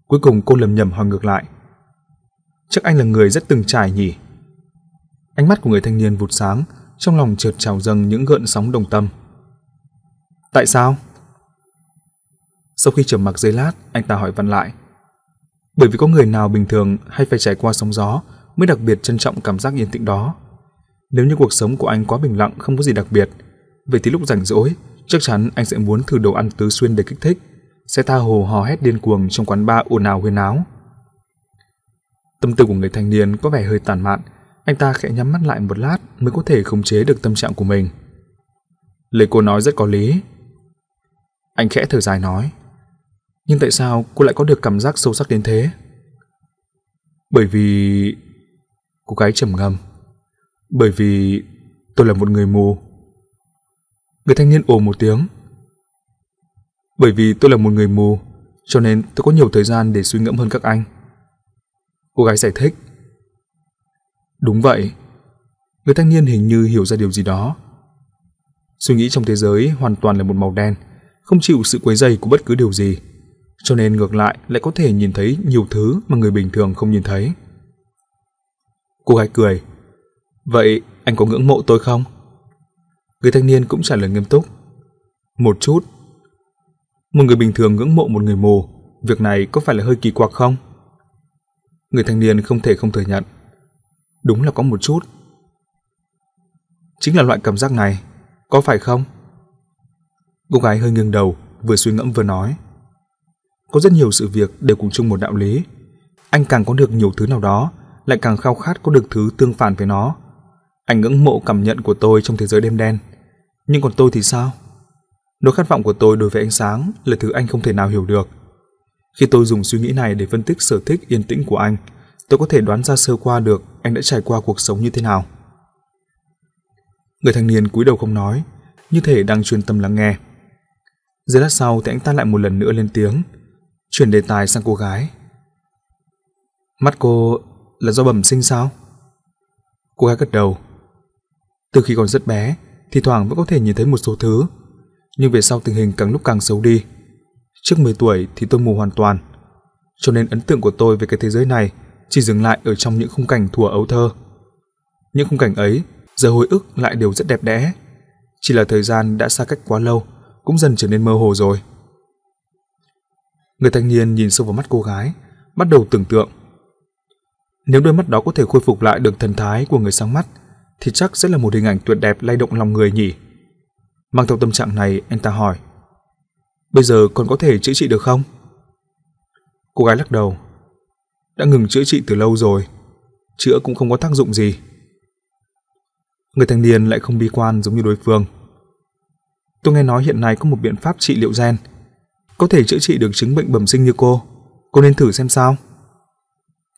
Cuối cùng cô lầm nhầm hỏi ngược lại. Chắc anh là người rất từng trải nhỉ? Ánh mắt của người thanh niên vụt sáng, trong lòng trượt trào dâng những gợn sóng đồng tâm. Tại sao? Sau khi trầm mặc giây lát, anh ta hỏi Văn lại. Bởi vì có người nào bình thường hay phải trải qua sóng gió mới đặc biệt trân trọng cảm giác yên tĩnh đó. Nếu như cuộc sống của anh quá bình lặng không có gì đặc biệt, vậy thì lúc rảnh rỗi, chắc chắn anh sẽ muốn thử đồ ăn tứ xuyên để kích thích, sẽ tha hồ hò hét điên cuồng trong quán bar ồn ào huyên áo. Tâm tư của người thanh niên có vẻ hơi tàn mạn, anh ta khẽ nhắm mắt lại một lát mới có thể khống chế được tâm trạng của mình. Lời cô nói rất có lý. Anh khẽ thở dài nói. Nhưng tại sao cô lại có được cảm giác sâu sắc đến thế? Bởi vì... Cô gái trầm ngâm. Bởi vì tôi là một người mù. Người thanh niên ồ một tiếng. Bởi vì tôi là một người mù, cho nên tôi có nhiều thời gian để suy ngẫm hơn các anh. Cô gái giải thích. Đúng vậy. Người thanh niên hình như hiểu ra điều gì đó. Suy nghĩ trong thế giới hoàn toàn là một màu đen, không chịu sự quấy dày của bất cứ điều gì, cho nên ngược lại lại có thể nhìn thấy nhiều thứ mà người bình thường không nhìn thấy. Cô gái cười. Vậy anh có ngưỡng mộ tôi không? Người thanh niên cũng trả lời nghiêm túc. Một chút. Một người bình thường ngưỡng mộ một người mù, việc này có phải là hơi kỳ quặc không? Người thanh niên không thể không thừa nhận. Đúng là có một chút. Chính là loại cảm giác này, có phải không? Cô gái hơi nghiêng đầu, vừa suy ngẫm vừa nói. Có rất nhiều sự việc đều cùng chung một đạo lý. Anh càng có được nhiều thứ nào đó, lại càng khao khát có được thứ tương phản với nó. Anh ngưỡng mộ cảm nhận của tôi trong thế giới đêm đen. Nhưng còn tôi thì sao? Nỗi khát vọng của tôi đối với ánh sáng là thứ anh không thể nào hiểu được. Khi tôi dùng suy nghĩ này để phân tích sở thích yên tĩnh của anh, tôi có thể đoán ra sơ qua được anh đã trải qua cuộc sống như thế nào. Người thanh niên cúi đầu không nói, như thể đang chuyên tâm lắng nghe. Giây lát sau thì anh ta lại một lần nữa lên tiếng, chuyển đề tài sang cô gái. Mắt cô là do bẩm sinh sao? Cô gái gật đầu. Từ khi còn rất bé, thì thoảng vẫn có thể nhìn thấy một số thứ, nhưng về sau tình hình càng lúc càng xấu đi. Trước 10 tuổi thì tôi mù hoàn toàn, cho nên ấn tượng của tôi về cái thế giới này chỉ dừng lại ở trong những khung cảnh thuở ấu thơ. Những khung cảnh ấy, giờ hồi ức lại đều rất đẹp đẽ, chỉ là thời gian đã xa cách quá lâu, cũng dần trở nên mơ hồ rồi. Người thanh niên nhìn sâu vào mắt cô gái, bắt đầu tưởng tượng. Nếu đôi mắt đó có thể khôi phục lại được thần thái của người sáng mắt, thì chắc sẽ là một hình ảnh tuyệt đẹp lay động lòng người nhỉ. Mang theo tâm trạng này, anh ta hỏi. Bây giờ còn có thể chữa trị được không? Cô gái lắc đầu. Đã ngừng chữa trị từ lâu rồi. Chữa cũng không có tác dụng gì. Người thanh niên lại không bi quan giống như đối phương. Tôi nghe nói hiện nay có một biện pháp trị liệu gen, có thể chữa trị được chứng bệnh bẩm sinh như cô. Cô nên thử xem sao.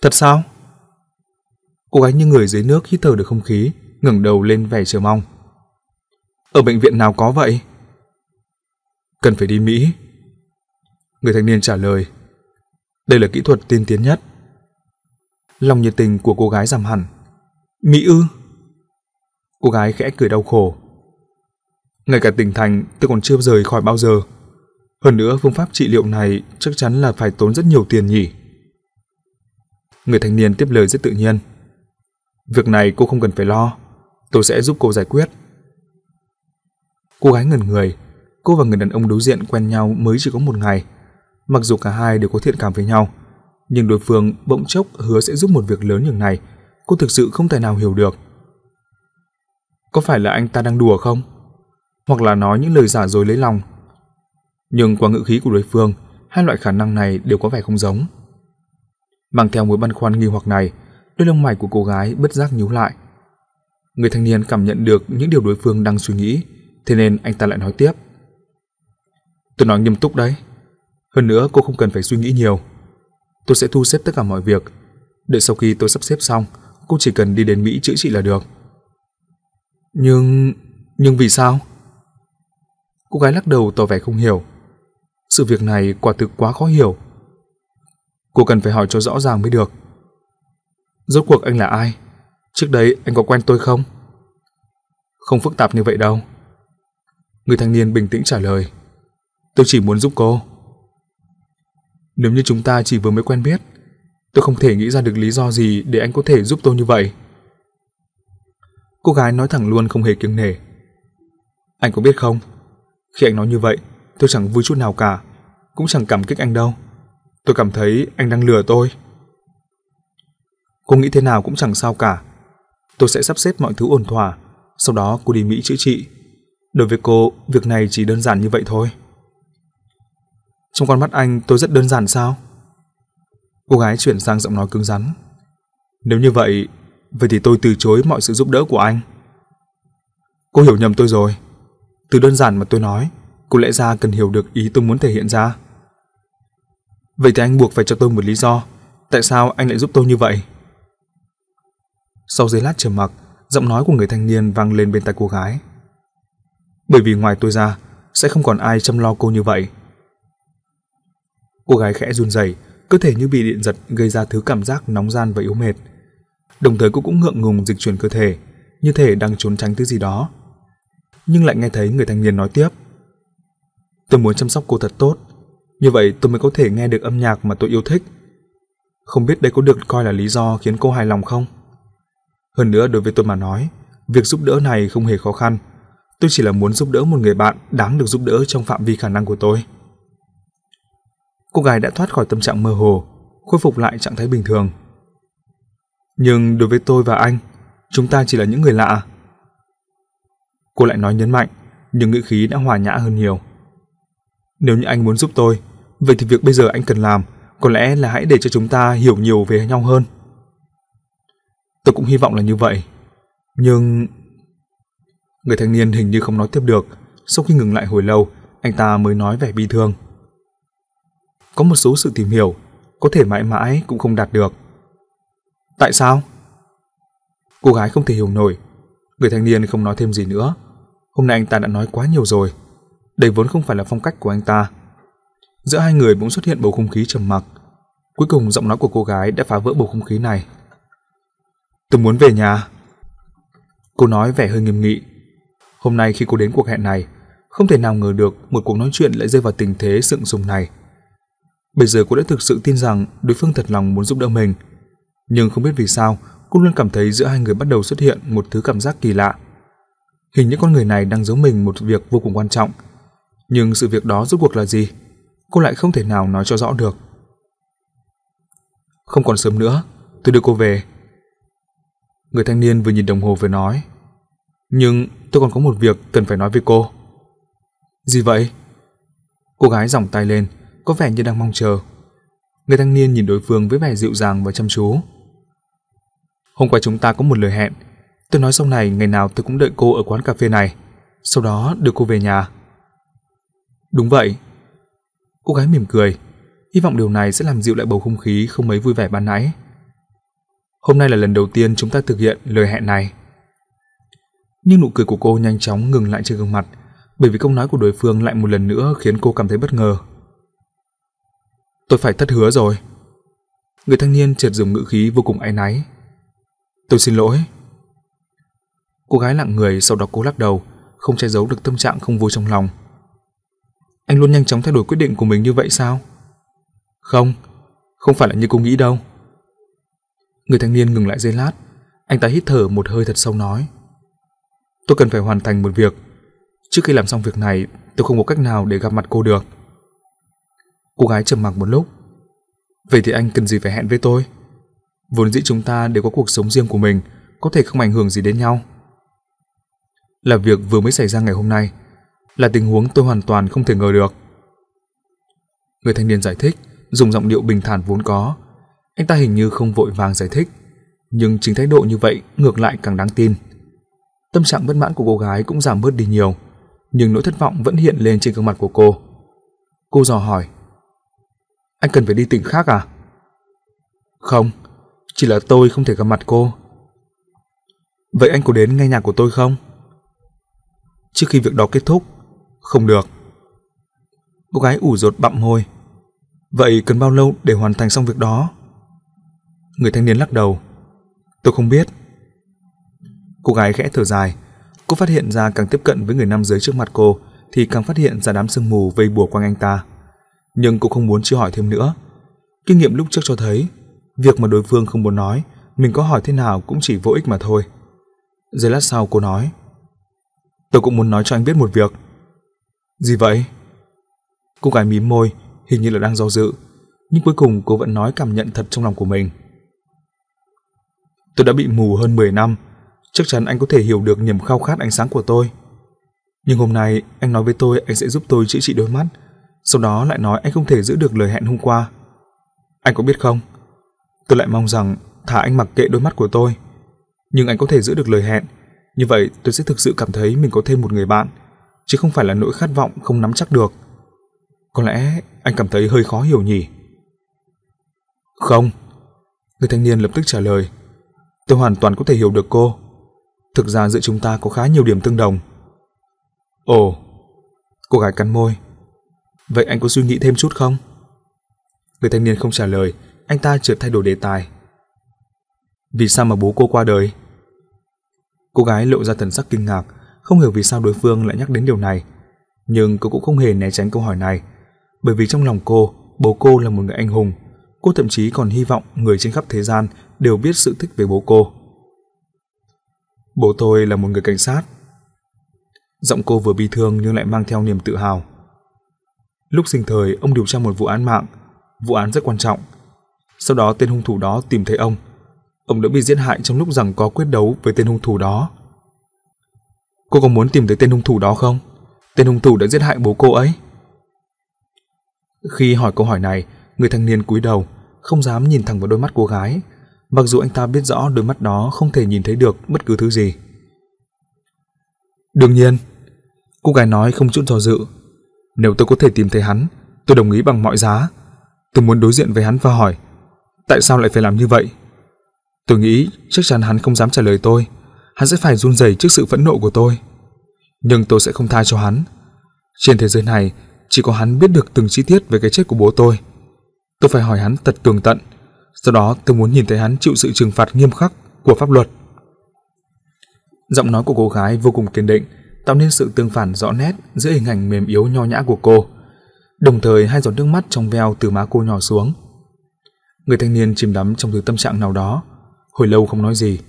Thật sao? Cô gái như người dưới nước hít thở được không khí, ngẩng đầu lên vẻ chờ mong. Ở bệnh viện nào có vậy? Cần phải đi Mỹ. Người thanh niên trả lời. Đây là kỹ thuật tiên tiến nhất. Lòng nhiệt tình của cô gái giảm hẳn. Mỹ ư? Cô gái khẽ cười đau khổ. Ngay cả tỉnh thành tôi còn chưa rời khỏi bao giờ. Hơn nữa phương pháp trị liệu này chắc chắn là phải tốn rất nhiều tiền nhỉ. Người thanh niên tiếp lời rất tự nhiên. Việc này cô không cần phải lo, tôi sẽ giúp cô giải quyết. Cô gái ngẩn người, cô và người đàn ông đối diện quen nhau mới chỉ có một ngày. Mặc dù cả hai đều có thiện cảm với nhau, nhưng đối phương bỗng chốc hứa sẽ giúp một việc lớn như này, cô thực sự không thể nào hiểu được. Có phải là anh ta đang đùa không? Hoặc là nói những lời giả dối lấy lòng? Nhưng qua ngữ khí của đối phương, hai loại khả năng này đều có vẻ không giống. Mang theo mối băn khoăn nghi hoặc này, đôi lông mày của cô gái bất giác nhíu lại. Người thanh niên cảm nhận được những điều đối phương đang suy nghĩ, thế nên anh ta lại nói tiếp. Tôi nói nghiêm túc đấy. Hơn nữa cô không cần phải suy nghĩ nhiều. Tôi sẽ thu xếp tất cả mọi việc. Đợi sau khi tôi sắp xếp xong, cô chỉ cần đi đến Mỹ chữa trị là được. Nhưng... nhưng vì sao? Cô gái lắc đầu tỏ vẻ không hiểu. Sự việc này quả thực quá khó hiểu. Cô cần phải hỏi cho rõ ràng mới được. Rốt cuộc anh là ai? Trước đấy anh có quen tôi không? Không phức tạp như vậy đâu. Người thanh niên bình tĩnh trả lời. Tôi chỉ muốn giúp cô. Nếu như chúng ta chỉ vừa mới quen biết, tôi không thể nghĩ ra được lý do gì để anh có thể giúp tôi như vậy. Cô gái nói thẳng luôn không hề kiêng nể. Anh có biết không, khi anh nói như vậy, tôi chẳng vui chút nào cả, cũng chẳng cảm kích anh đâu. Tôi cảm thấy anh đang lừa tôi. Cô nghĩ thế nào cũng chẳng sao cả. Tôi sẽ sắp xếp mọi thứ ổn thỏa, sau đó cô đi Mỹ chữa trị. Đối với cô, việc này chỉ đơn giản như vậy thôi. Trong con mắt anh tôi rất đơn giản sao? Cô gái chuyển sang giọng nói cứng rắn. Nếu như vậy, vậy thì tôi từ chối mọi sự giúp đỡ của anh. Cô hiểu nhầm tôi rồi. Từ đơn giản mà tôi nói, cô lẽ ra cần hiểu được ý tôi muốn thể hiện ra. Vậy thì anh buộc phải cho tôi một lý do, tại sao anh lại giúp tôi như vậy? Sau giây lát trầm mặc, giọng nói của người thanh niên vang lên bên tai cô gái. Bởi vì ngoài tôi ra, sẽ không còn ai chăm lo cô như vậy. Cô gái khẽ run rẩy, cơ thể như bị điện giật gây ra thứ cảm giác nóng gian và yếu mệt. Đồng thời cô cũng ngượng ngùng dịch chuyển cơ thể, như thể đang trốn tránh thứ gì đó. Nhưng lại nghe thấy người thanh niên nói tiếp. Tôi muốn chăm sóc cô thật tốt, như vậy tôi mới có thể nghe được âm nhạc mà tôi yêu thích. Không biết đây có được coi là lý do khiến cô hài lòng không? Hơn nữa đối với tôi mà nói, việc giúp đỡ này không hề khó khăn. Tôi chỉ là muốn giúp đỡ một người bạn đáng được giúp đỡ trong phạm vi khả năng của tôi. Cô gái đã thoát khỏi tâm trạng mơ hồ, khôi phục lại trạng thái bình thường. Nhưng đối với tôi và anh, chúng ta chỉ là những người lạ. Cô lại nói nhấn mạnh, nhưng ngữ khí đã hòa nhã hơn nhiều. Nếu như anh muốn giúp tôi, vậy thì việc bây giờ anh cần làm có lẽ là hãy để cho chúng ta hiểu nhiều về nhau hơn. Tôi cũng hy vọng là như vậy. Nhưng... Người thanh niên hình như không nói tiếp được. Sau khi ngừng lại hồi lâu, anh ta mới nói vẻ bi thương. Có một số sự tìm hiểu, có thể mãi mãi cũng không đạt được. Tại sao? Cô gái không thể hiểu nổi. Người thanh niên không nói thêm gì nữa. Hôm nay anh ta đã nói quá nhiều rồi. Đây vốn không phải là phong cách của anh ta. Giữa hai người bỗng xuất hiện bầu không khí trầm mặc. Cuối cùng giọng nói của cô gái đã phá vỡ bầu không khí này. Tôi muốn về nhà. Cô nói vẻ hơi nghiêm nghị. Hôm nay khi cô đến cuộc hẹn này, không thể nào ngờ được một cuộc nói chuyện lại rơi vào tình thế sượng sùng này. Bây giờ cô đã thực sự tin rằng đối phương thật lòng muốn giúp đỡ mình. Nhưng không biết vì sao, cô luôn cảm thấy giữa hai người bắt đầu xuất hiện một thứ cảm giác kỳ lạ. Hình như con người này đang giấu mình một việc vô cùng quan trọng. Nhưng sự việc đó rốt cuộc là gì? Cô lại không thể nào nói cho rõ được. Không còn sớm nữa, tôi đưa cô về. Người thanh niên vừa nhìn đồng hồ vừa nói. Nhưng tôi còn có một việc cần phải nói với cô. Gì vậy? Cô gái giỏng tay lên, có vẻ như đang mong chờ. Người thanh niên nhìn đối phương với vẻ dịu dàng và chăm chú. Hôm qua chúng ta có một lời hẹn. Tôi nói sau này ngày nào tôi cũng đợi cô ở quán cà phê này. Sau đó đưa cô về nhà. Đúng vậy. Cô gái mỉm cười. Hy vọng điều này sẽ làm dịu lại bầu không khí không mấy vui vẻ ban nãy. Hôm nay là lần đầu tiên chúng ta thực hiện lời hẹn này. Nhưng nụ cười của cô nhanh chóng ngừng lại trên gương mặt, bởi vì câu nói của đối phương lại một lần nữa khiến cô cảm thấy bất ngờ. Tôi phải thất hứa rồi. Người thanh niên chợt dùng ngữ khí vô cùng áy náy. Tôi xin lỗi. Cô gái lặng người sau đó cô lắc đầu, không che giấu được tâm trạng không vui trong lòng. Anh luôn nhanh chóng thay đổi quyết định của mình như vậy sao? Không, không phải là như cô nghĩ đâu. Người thanh niên ngừng lại giây lát, anh ta hít thở một hơi thật sâu nói. Tôi cần phải hoàn thành một việc. Trước khi làm xong việc này, tôi không có cách nào để gặp mặt cô được. Cô gái trầm mặc một lúc. Vậy thì anh cần gì phải hẹn với tôi? Vốn dĩ chúng ta đều có cuộc sống riêng của mình, có thể không ảnh hưởng gì đến nhau. Là việc vừa mới xảy ra ngày hôm nay, là tình huống tôi hoàn toàn không thể ngờ được. Người thanh niên giải thích, dùng giọng điệu bình thản vốn có, anh ta hình như không vội vàng giải thích, nhưng chính thái độ như vậy ngược lại càng đáng tin. Tâm trạng bất mãn của cô gái cũng giảm bớt đi nhiều, nhưng nỗi thất vọng vẫn hiện lên trên gương mặt của cô. Cô dò hỏi, anh cần phải đi tỉnh khác à? Không, chỉ là tôi không thể gặp mặt cô. Vậy anh có đến nghe nhạc của tôi không? Trước khi việc đó kết thúc, không được. Cô gái ủ rột bặm môi. Vậy cần bao lâu để hoàn thành xong việc đó? Người thanh niên lắc đầu. Tôi không biết. Cô gái khẽ thở dài. Cô phát hiện ra càng tiếp cận với người nam giới trước mặt cô thì càng phát hiện ra đám sương mù vây bùa quanh anh ta. Nhưng cô không muốn chưa hỏi thêm nữa. Kinh nghiệm lúc trước cho thấy, việc mà đối phương không muốn nói, mình có hỏi thế nào cũng chỉ vô ích mà thôi. Giây lát sau cô nói, tôi cũng muốn nói cho anh biết một việc. Gì vậy? Cô gái mím môi, hình như là đang do dự, nhưng cuối cùng cô vẫn nói cảm nhận thật trong lòng của mình. Tôi đã bị mù hơn 10 năm, chắc chắn anh có thể hiểu được niềm khao khát ánh sáng của tôi. Nhưng hôm nay anh nói với tôi anh sẽ giúp tôi chữa trị đôi mắt, sau đó lại nói anh không thể giữ được lời hẹn hôm qua. Anh có biết không? Tôi lại mong rằng thả anh mặc kệ đôi mắt của tôi. Nhưng anh có thể giữ được lời hẹn, như vậy tôi sẽ thực sự cảm thấy mình có thêm một người bạn, chứ không phải là nỗi khát vọng không nắm chắc được. Có lẽ anh cảm thấy hơi khó hiểu nhỉ? Không. Người thanh niên lập tức trả lời. Tôi hoàn toàn có thể hiểu được cô. Thực ra giữa chúng ta có khá nhiều điểm tương đồng. Ồ, cô gái cắn môi. Vậy anh có suy nghĩ thêm chút không? Người thanh niên không trả lời, anh ta chợt thay đổi đề tài. Vì sao mà bố cô qua đời? Cô gái lộ ra thần sắc kinh ngạc, không hiểu vì sao đối phương lại nhắc đến điều này. Nhưng cô cũng không hề né tránh câu hỏi này, bởi vì trong lòng cô, bố cô là một người anh hùng. Cô thậm chí còn hy vọng người trên khắp thế gian đều biết sự thích về bố cô. Bố tôi là một người cảnh sát. Giọng cô vừa bi thương nhưng lại mang theo niềm tự hào. Lúc sinh thời, ông điều tra một vụ án mạng, vụ án rất quan trọng. Sau đó tên hung thủ đó tìm thấy ông. Ông đã bị giết hại trong lúc rằng có quyết đấu với tên hung thủ đó. Cô có muốn tìm thấy tên hung thủ đó không? Tên hung thủ đã giết hại bố cô ấy. Khi hỏi câu hỏi này, người thanh niên cúi đầu, không dám nhìn thẳng vào đôi mắt cô gái, mặc dù anh ta biết rõ đôi mắt đó không thể nhìn thấy được bất cứ thứ gì. Đương nhiên, cô gái nói không chút do dự. Nếu tôi có thể tìm thấy hắn, tôi đồng ý bằng mọi giá. Tôi muốn đối diện với hắn và hỏi, tại sao lại phải làm như vậy? Tôi nghĩ chắc chắn hắn không dám trả lời tôi, hắn sẽ phải run rẩy trước sự phẫn nộ của tôi. Nhưng tôi sẽ không tha cho hắn. Trên thế giới này, chỉ có hắn biết được từng chi tiết về cái chết của bố tôi. Tôi phải hỏi hắn thật tường tận, sau đó tôi muốn nhìn thấy hắn chịu sự trừng phạt nghiêm khắc của pháp luật. Giọng nói của cô gái vô cùng kiên định, tạo nên sự tương phản rõ nét giữa hình ảnh mềm yếu nho nhã của cô. Đồng thời hai giọt nước mắt trong veo từ má cô nhỏ xuống. Người thanh niên chìm đắm trong thứ tâm trạng nào đó, hồi lâu không nói gì.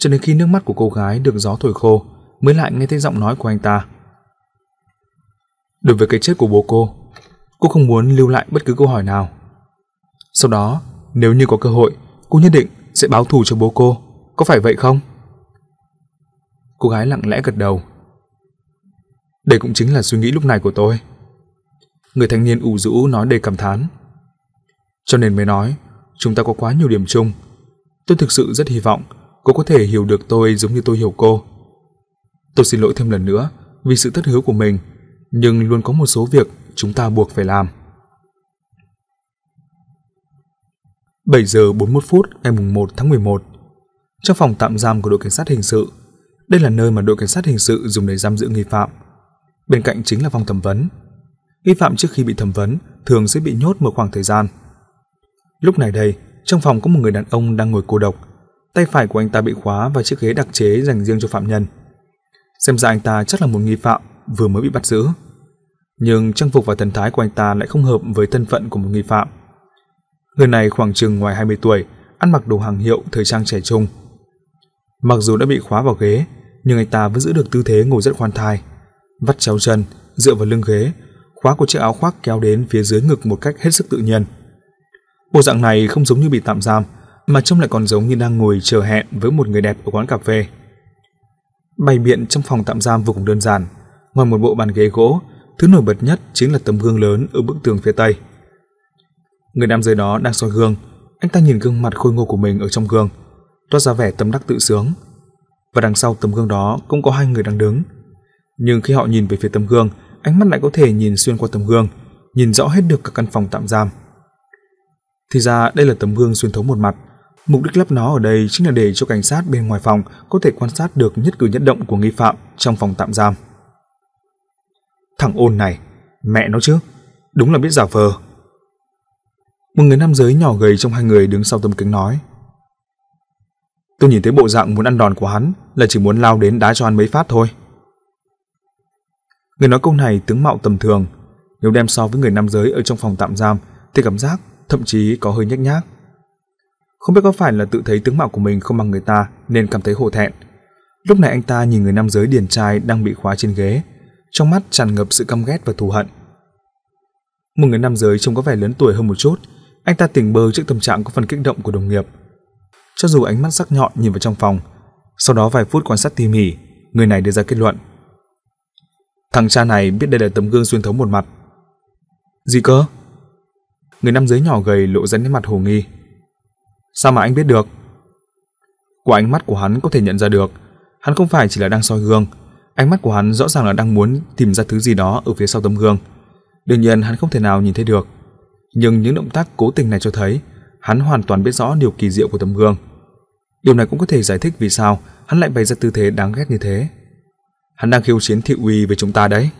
Cho đến khi nước mắt của cô gái được gió thổi khô, mới lại nghe thấy giọng nói của anh ta. Đối với cái chết của bố cô, cô không muốn lưu lại bất cứ câu hỏi nào. Sau đó, nếu như có cơ hội, cô nhất định sẽ báo thù cho bố cô, có phải vậy không? Cô gái lặng lẽ gật đầu. Đây cũng chính là suy nghĩ lúc này của tôi. Người thanh niên ủ rũ nói đầy cảm thán. Cho nên mới nói, chúng ta có quá nhiều điểm chung. Tôi thực sự rất hy vọng cô có thể hiểu được tôi giống như tôi hiểu cô. Tôi xin lỗi thêm lần nữa vì sự thất hứa của mình, nhưng luôn có một số việc chúng ta buộc phải làm. 7 giờ 41 phút ngày 1 tháng 11 Trong phòng tạm giam của đội cảnh sát hình sự Đây là nơi mà đội cảnh sát hình sự dùng để giam giữ nghi phạm Bên cạnh chính là phòng thẩm vấn Nghi phạm trước khi bị thẩm vấn thường sẽ bị nhốt một khoảng thời gian Lúc này đây, trong phòng có một người đàn ông đang ngồi cô độc Tay phải của anh ta bị khóa và chiếc ghế đặc chế dành riêng cho phạm nhân Xem ra anh ta chắc là một nghi phạm vừa mới bị bắt giữ Nhưng trang phục và thần thái của anh ta lại không hợp với thân phận của một nghi phạm Người này khoảng chừng ngoài 20 tuổi, ăn mặc đồ hàng hiệu thời trang trẻ trung. Mặc dù đã bị khóa vào ghế, nhưng anh ta vẫn giữ được tư thế ngồi rất khoan thai. Vắt chéo chân, dựa vào lưng ghế, khóa của chiếc áo khoác kéo đến phía dưới ngực một cách hết sức tự nhiên. Bộ dạng này không giống như bị tạm giam, mà trông lại còn giống như đang ngồi chờ hẹn với một người đẹp ở quán cà phê. Bày biện trong phòng tạm giam vô cùng đơn giản, ngoài một bộ bàn ghế gỗ, thứ nổi bật nhất chính là tấm gương lớn ở bức tường phía tây. Người nam giới đó đang soi gương, anh ta nhìn gương mặt khôi ngô của mình ở trong gương, toát ra vẻ tấm đắc tự sướng. Và đằng sau tấm gương đó cũng có hai người đang đứng. Nhưng khi họ nhìn về phía tấm gương, ánh mắt lại có thể nhìn xuyên qua tấm gương, nhìn rõ hết được cả căn phòng tạm giam. Thì ra đây là tấm gương xuyên thấu một mặt. Mục đích lắp nó ở đây chính là để cho cảnh sát bên ngoài phòng có thể quan sát được nhất cử nhất động của nghi phạm trong phòng tạm giam. Thằng ôn này, mẹ nó chứ, đúng là biết giả vờ. Một người nam giới nhỏ gầy trong hai người đứng sau tấm kính nói. Tôi nhìn thấy bộ dạng muốn ăn đòn của hắn là chỉ muốn lao đến đá cho hắn mấy phát thôi. Người nói câu này tướng mạo tầm thường, nếu đem so với người nam giới ở trong phòng tạm giam thì cảm giác thậm chí có hơi nhếch nhác. Không biết có phải là tự thấy tướng mạo của mình không bằng người ta nên cảm thấy hổ thẹn. Lúc này anh ta nhìn người nam giới điển trai đang bị khóa trên ghế, trong mắt tràn ngập sự căm ghét và thù hận. Một người nam giới trông có vẻ lớn tuổi hơn một chút, anh ta tỉnh bơ trước tâm trạng có phần kích động của đồng nghiệp. Cho dù ánh mắt sắc nhọn nhìn vào trong phòng, sau đó vài phút quan sát tỉ mỉ, người này đưa ra kết luận. Thằng cha này biết đây là tấm gương xuyên thấu một mặt. Gì cơ? Người nam giới nhỏ gầy lộ ra nét mặt hồ nghi. Sao mà anh biết được? Qua ánh mắt của hắn có thể nhận ra được, hắn không phải chỉ là đang soi gương, ánh mắt của hắn rõ ràng là đang muốn tìm ra thứ gì đó ở phía sau tấm gương. Đương nhiên hắn không thể nào nhìn thấy được, nhưng những động tác cố tình này cho thấy hắn hoàn toàn biết rõ điều kỳ diệu của tấm gương. Điều này cũng có thể giải thích vì sao hắn lại bày ra tư thế đáng ghét như thế. Hắn đang khiêu chiến thị uy với chúng ta đấy.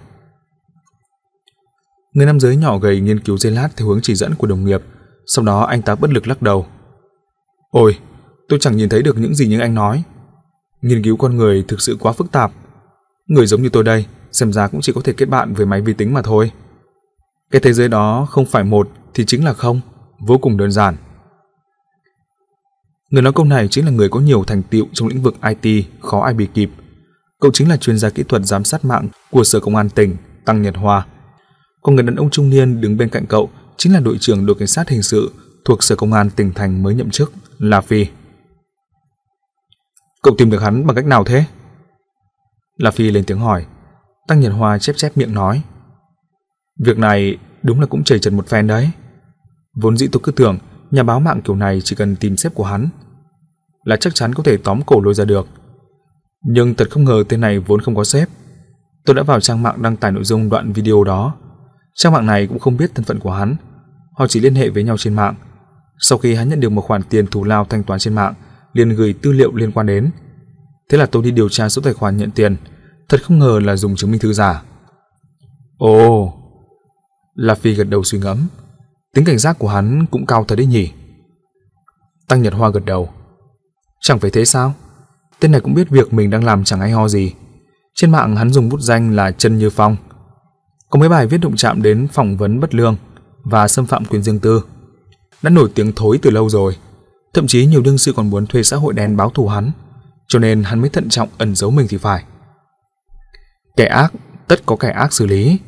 Người nam giới nhỏ gầy nghiên cứu dây lát theo hướng chỉ dẫn của đồng nghiệp, sau đó anh ta bất lực lắc đầu. Ôi, tôi chẳng nhìn thấy được những gì những anh nói. Nghiên cứu con người thực sự quá phức tạp. Người giống như tôi đây, xem ra cũng chỉ có thể kết bạn với máy vi tính mà thôi. Cái thế giới đó không phải một thì chính là không, vô cùng đơn giản. Người nói câu này chính là người có nhiều thành tựu trong lĩnh vực IT, khó ai bị kịp. Cậu chính là chuyên gia kỹ thuật giám sát mạng của Sở Công an tỉnh, Tăng Nhật Hoa. Còn người đàn ông trung niên đứng bên cạnh cậu chính là đội trưởng đội cảnh sát hình sự thuộc Sở Công an tỉnh thành mới nhậm chức, là Phi. Cậu tìm được hắn bằng cách nào thế? La Phi lên tiếng hỏi. Tăng Nhật Hoa chép chép miệng nói. Việc này đúng là cũng chảy trần một phen đấy. Vốn dĩ tôi cứ tưởng nhà báo mạng kiểu này chỉ cần tìm xếp của hắn là chắc chắn có thể tóm cổ lôi ra được. Nhưng thật không ngờ tên này vốn không có xếp. Tôi đã vào trang mạng đăng tải nội dung đoạn video đó. Trang mạng này cũng không biết thân phận của hắn. Họ chỉ liên hệ với nhau trên mạng. Sau khi hắn nhận được một khoản tiền thù lao thanh toán trên mạng, liền gửi tư liệu liên quan đến. Thế là tôi đi điều tra số tài khoản nhận tiền, thật không ngờ là dùng chứng minh thư giả. Ồ, La Phi gật đầu suy ngẫm, tính cảnh giác của hắn cũng cao thật đấy nhỉ. Tăng Nhật Hoa gật đầu. Chẳng phải thế sao? Tên này cũng biết việc mình đang làm chẳng ai ho gì. Trên mạng hắn dùng bút danh là Trân Như Phong. Có mấy bài viết động chạm đến phỏng vấn bất lương và xâm phạm quyền riêng tư. Đã nổi tiếng thối từ lâu rồi. Thậm chí nhiều đương sự còn muốn thuê xã hội đen báo thù hắn, cho nên hắn mới thận trọng ẩn giấu mình thì phải. Kẻ ác, tất có kẻ ác xử lý.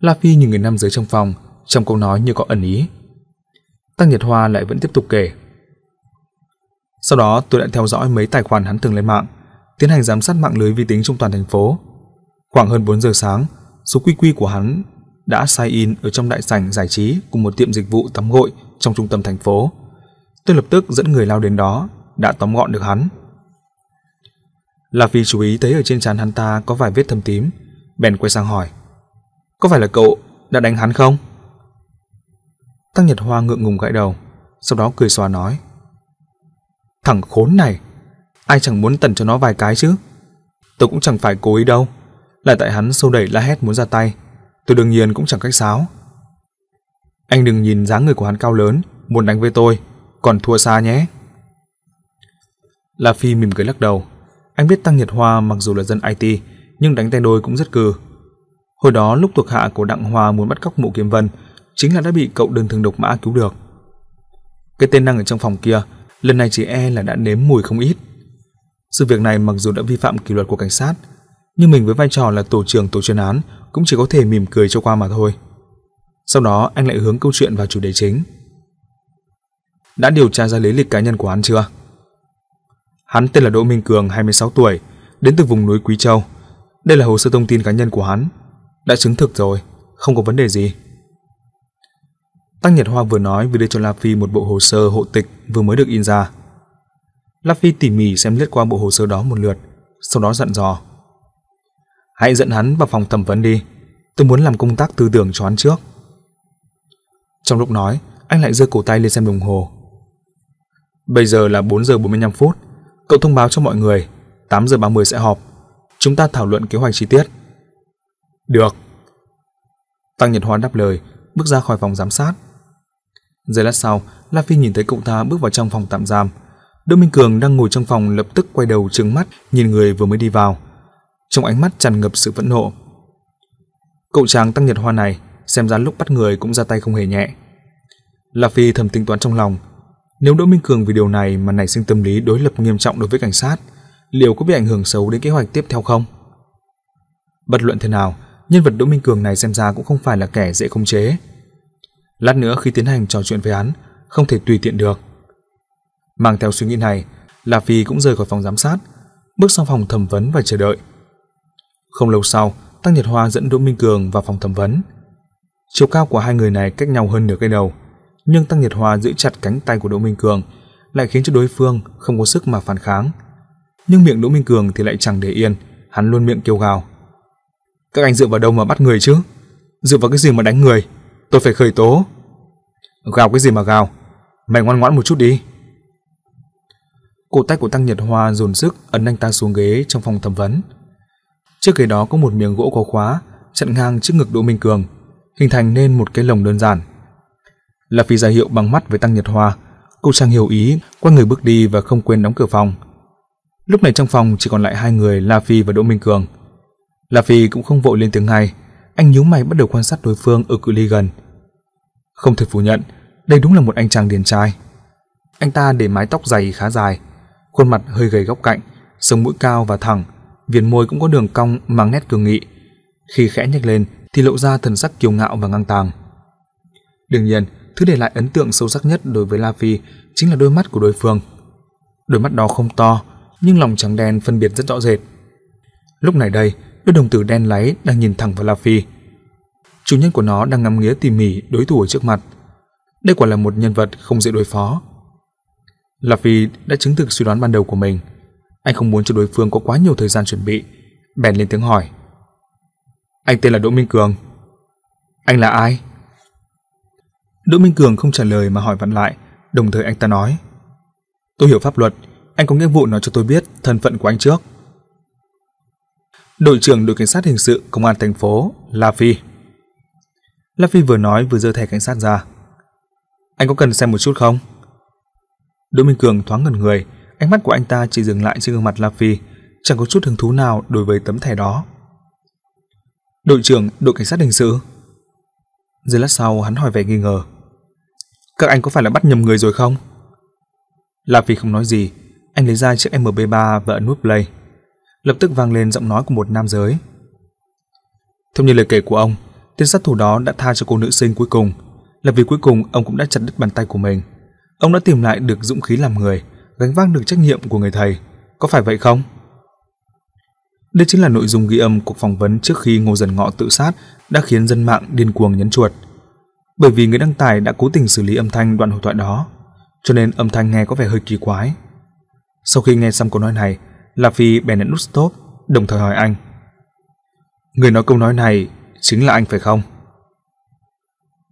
La Phi nhìn người nam giới trong phòng, trong câu nói như có ẩn ý. Tăng Nhật Hoa lại vẫn tiếp tục kể. Sau đó tôi đã theo dõi mấy tài khoản hắn từng lên mạng, tiến hành giám sát mạng lưới vi tính trong toàn thành phố. Khoảng hơn 4 giờ sáng, số quy quy của hắn đã sign in ở trong đại sảnh giải trí của một tiệm dịch vụ tắm gội trong trung tâm thành phố. Tôi lập tức dẫn người lao đến đó, đã tóm gọn được hắn. là vì chú ý thấy ở trên trán hắn ta có vài vết thâm tím, bèn quay sang hỏi: "Có phải là cậu đã đánh hắn không?" Tăng Nhật Hoa ngượng ngùng gãi đầu, sau đó cười xòa nói: "Thằng khốn này, ai chẳng muốn tẩn cho nó vài cái chứ? Tôi cũng chẳng phải cố ý đâu, là tại hắn sâu đẩy la hét muốn ra tay, tôi đương nhiên cũng chẳng cách sáo. Anh đừng nhìn dáng người của hắn cao lớn, muốn đánh với tôi, còn thua xa nhé." La Phi mỉm cười lắc đầu, anh biết Tăng Nhật Hoa mặc dù là dân IT, nhưng đánh tay đôi cũng rất cừ. Hồi đó lúc thuộc hạ của Đặng Hoa muốn bắt cóc Mộ Kiếm Vân, chính là đã bị cậu đơn thường độc mã cứu được. Cái tên năng ở trong phòng kia, lần này chỉ e là đã nếm mùi không ít. Sự việc này mặc dù đã vi phạm kỷ luật của cảnh sát, nhưng mình với vai trò là tổ trưởng tổ chuyên án cũng chỉ có thể mỉm cười cho qua mà thôi. Sau đó anh lại hướng câu chuyện vào chủ đề chính. Đã điều tra ra lý lịch cá nhân của hắn chưa? Hắn tên là Đỗ Minh Cường, 26 tuổi, đến từ vùng núi Quý Châu. Đây là hồ sơ thông tin cá nhân của hắn. Đã chứng thực rồi, không có vấn đề gì. Tăng Nhật Hoa vừa nói vừa đưa cho La Phi một bộ hồ sơ hộ tịch vừa mới được in ra. La Phi tỉ mỉ xem lướt qua bộ hồ sơ đó một lượt, sau đó dặn dò. Hãy dẫn hắn vào phòng thẩm vấn đi, tôi muốn làm công tác tư tưởng cho hắn trước. Trong lúc nói, anh lại giơ cổ tay lên xem đồng hồ. Bây giờ là 4 giờ 45 phút, Cậu thông báo cho mọi người, 8 giờ 30 sẽ họp. Chúng ta thảo luận kế hoạch chi tiết. Được. Tăng Nhật Hoan đáp lời, bước ra khỏi phòng giám sát. Giây lát sau, La Phi nhìn thấy cậu ta bước vào trong phòng tạm giam. Đỗ Minh Cường đang ngồi trong phòng lập tức quay đầu trừng mắt nhìn người vừa mới đi vào. Trong ánh mắt tràn ngập sự phẫn nộ, Cậu chàng tăng nhật hoa này xem ra lúc bắt người cũng ra tay không hề nhẹ. La Phi thầm tính toán trong lòng, nếu Đỗ Minh Cường vì điều này mà nảy sinh tâm lý đối lập nghiêm trọng đối với cảnh sát, liệu có bị ảnh hưởng xấu đến kế hoạch tiếp theo không? Bất luận thế nào, nhân vật Đỗ Minh Cường này xem ra cũng không phải là kẻ dễ khống chế. Lát nữa khi tiến hành trò chuyện với hắn, không thể tùy tiện được. Mang theo suy nghĩ này, La Phi cũng rời khỏi phòng giám sát, bước sang phòng thẩm vấn và chờ đợi. Không lâu sau, Tăng Nhật Hoa dẫn Đỗ Minh Cường vào phòng thẩm vấn. Chiều cao của hai người này cách nhau hơn nửa cây đầu, nhưng Tăng Nhật Hoa giữ chặt cánh tay của Đỗ Minh Cường lại khiến cho đối phương không có sức mà phản kháng. Nhưng miệng Đỗ Minh Cường thì lại chẳng để yên, hắn luôn miệng kêu gào. Các anh dựa vào đâu mà bắt người chứ? Dựa vào cái gì mà đánh người? Tôi phải khởi tố. Gào cái gì mà gào? Mày ngoan ngoãn một chút đi. Cổ tay của Tăng Nhật Hoa dồn sức ấn anh ta xuống ghế trong phòng thẩm vấn. Trước ghế đó có một miếng gỗ có khóa chặn ngang trước ngực Đỗ Minh Cường, hình thành nên một cái lồng đơn giản. La Phi ra hiệu bằng mắt với Tăng Nhật Hoa, cô Sang hiểu ý, quay người bước đi và không quên đóng cửa phòng. Lúc này trong phòng chỉ còn lại hai người La Phi và Đỗ Minh Cường. La Phi cũng không vội lên tiếng ngay, anh nhíu mày bắt đầu quan sát đối phương ở cự ly gần. Không thể phủ nhận, đây đúng là một anh chàng điển trai. Anh ta để mái tóc dày khá dài, khuôn mặt hơi gầy góc cạnh, sống mũi cao và thẳng, viền môi cũng có đường cong mang nét cường nghị. Khi khẽ nhếch lên thì lộ ra thần sắc kiêu ngạo và ngang tàng. Đương nhiên, thứ để lại ấn tượng sâu sắc nhất đối với La Phi chính là đôi mắt của đối phương. Đôi mắt đó không to, nhưng lòng trắng đen phân biệt rất rõ rệt. Lúc này đây, đôi đồng tử đen láy đang nhìn thẳng vào La Phi. Chủ nhân của nó đang ngắm nghía tỉ mỉ đối thủ ở trước mặt. Đây quả là một nhân vật không dễ đối phó. La Phi đã chứng thực suy đoán ban đầu của mình. Anh không muốn cho đối phương có quá nhiều thời gian chuẩn bị, bèn lên tiếng hỏi. Anh tên là Đỗ Minh Cường. Anh là ai? Đỗ Minh Cường không trả lời mà hỏi vặn lại, đồng thời anh ta nói. Tôi hiểu pháp luật, anh có nghĩa vụ nói cho tôi biết thân phận của anh trước. Đội trưởng đội cảnh sát hình sự công an thành phố La Phi. La Phi vừa nói vừa giơ thẻ cảnh sát ra. Anh có cần xem một chút không? Đỗ Minh Cường thoáng ngẩn người, ánh mắt của anh ta chỉ dừng lại trên gương mặt La Phi, chẳng có chút hứng thú nào đối với tấm thẻ đó. Đội trưởng đội cảnh sát hình sự. Giây lát sau hắn hỏi vẻ nghi ngờ. Các anh có phải là bắt nhầm người rồi không? La Phi không nói gì, anh lấy ra chiếc MB3 và ấn nút play. Lập tức vang lên giọng nói của một nam giới. Theo như lời kể của ông, tên sát thủ đó đã tha cho cô nữ sinh cuối cùng, là vì cuối cùng ông cũng đã chặt đứt bàn tay của mình. Ông đã tìm lại được dũng khí làm người, gánh vác được trách nhiệm của người thầy. Có phải vậy không? Đây chính là nội dung ghi âm cuộc phỏng vấn trước khi Ngô Dần Ngọ tự sát đã khiến dân mạng điên cuồng nhấn chuột. Bởi vì người đăng tải đã cố tình xử lý âm thanh đoạn hội thoại đó, cho nên âm thanh nghe có vẻ hơi kỳ quái. Sau khi nghe xong câu nói này, La Phi bèn nhấn nút stop, đồng thời hỏi anh. Người nói câu nói này chính là anh phải không?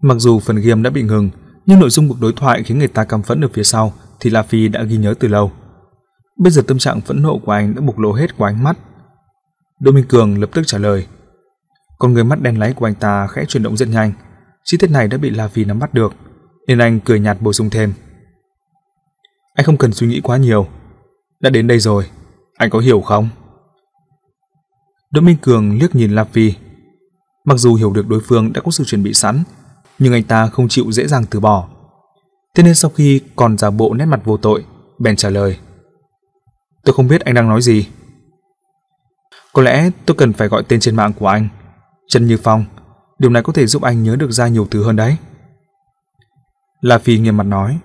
Mặc dù phần ghi âm đã bị ngừng, nhưng nội dung cuộc đối thoại khiến người ta căm phẫn ở phía sau thì La Phi đã ghi nhớ từ lâu. Bây giờ tâm trạng phẫn nộ của anh đã bộc lộ hết qua ánh mắt. Đỗ Minh Cường lập tức trả lời. Con người mắt đen láy của anh ta khẽ chuyển động rất nhanh. Chi tiết này đã bị La Phi nắm bắt được, nên anh cười nhạt bổ sung thêm. Anh không cần suy nghĩ quá nhiều. Đã đến đây rồi, anh có hiểu không? Đỗ Minh Cường liếc nhìn La Phi. Mặc dù hiểu được đối phương đã có sự chuẩn bị sẵn, nhưng anh ta không chịu dễ dàng từ bỏ. Thế nên sau khi còn giả bộ nét mặt vô tội, bèn trả lời. Tôi không biết anh đang nói gì. Có lẽ tôi cần phải gọi tên trên mạng của anh. Trần Như Phong, điều này có thể giúp anh nhớ được ra nhiều thứ hơn đấy. La Phi nghiêm mặt nói.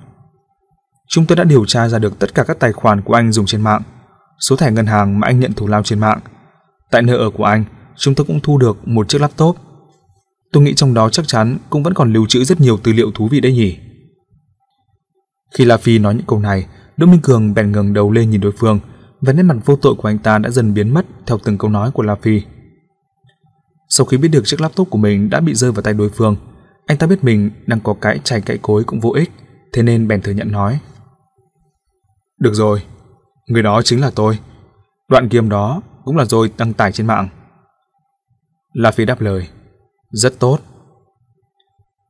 Chúng tôi đã điều tra ra được tất cả các tài khoản của anh dùng trên mạng, số thẻ ngân hàng mà anh nhận thù lao trên mạng. Tại nơi ở của anh, chúng tôi cũng thu được một chiếc laptop. Tôi nghĩ trong đó chắc chắn cũng vẫn còn lưu trữ rất nhiều tư liệu thú vị đấy nhỉ. Khi La Phi nói những câu này, Đỗ Minh Cường bèn ngẩng đầu lên nhìn đối phương, và nét mặt vô tội của anh ta đã dần biến mất theo từng câu nói của La Phi. Sau khi biết được chiếc laptop của mình đã bị rơi vào tay đối phương, anh ta biết mình đang có cái chày cãi cối cũng vô ích, thế nên bèn thừa nhận nói. Được rồi, người đó chính là tôi. Đoạn game đó cũng là rồi đăng tải trên mạng. La Phi đáp lời. Rất tốt.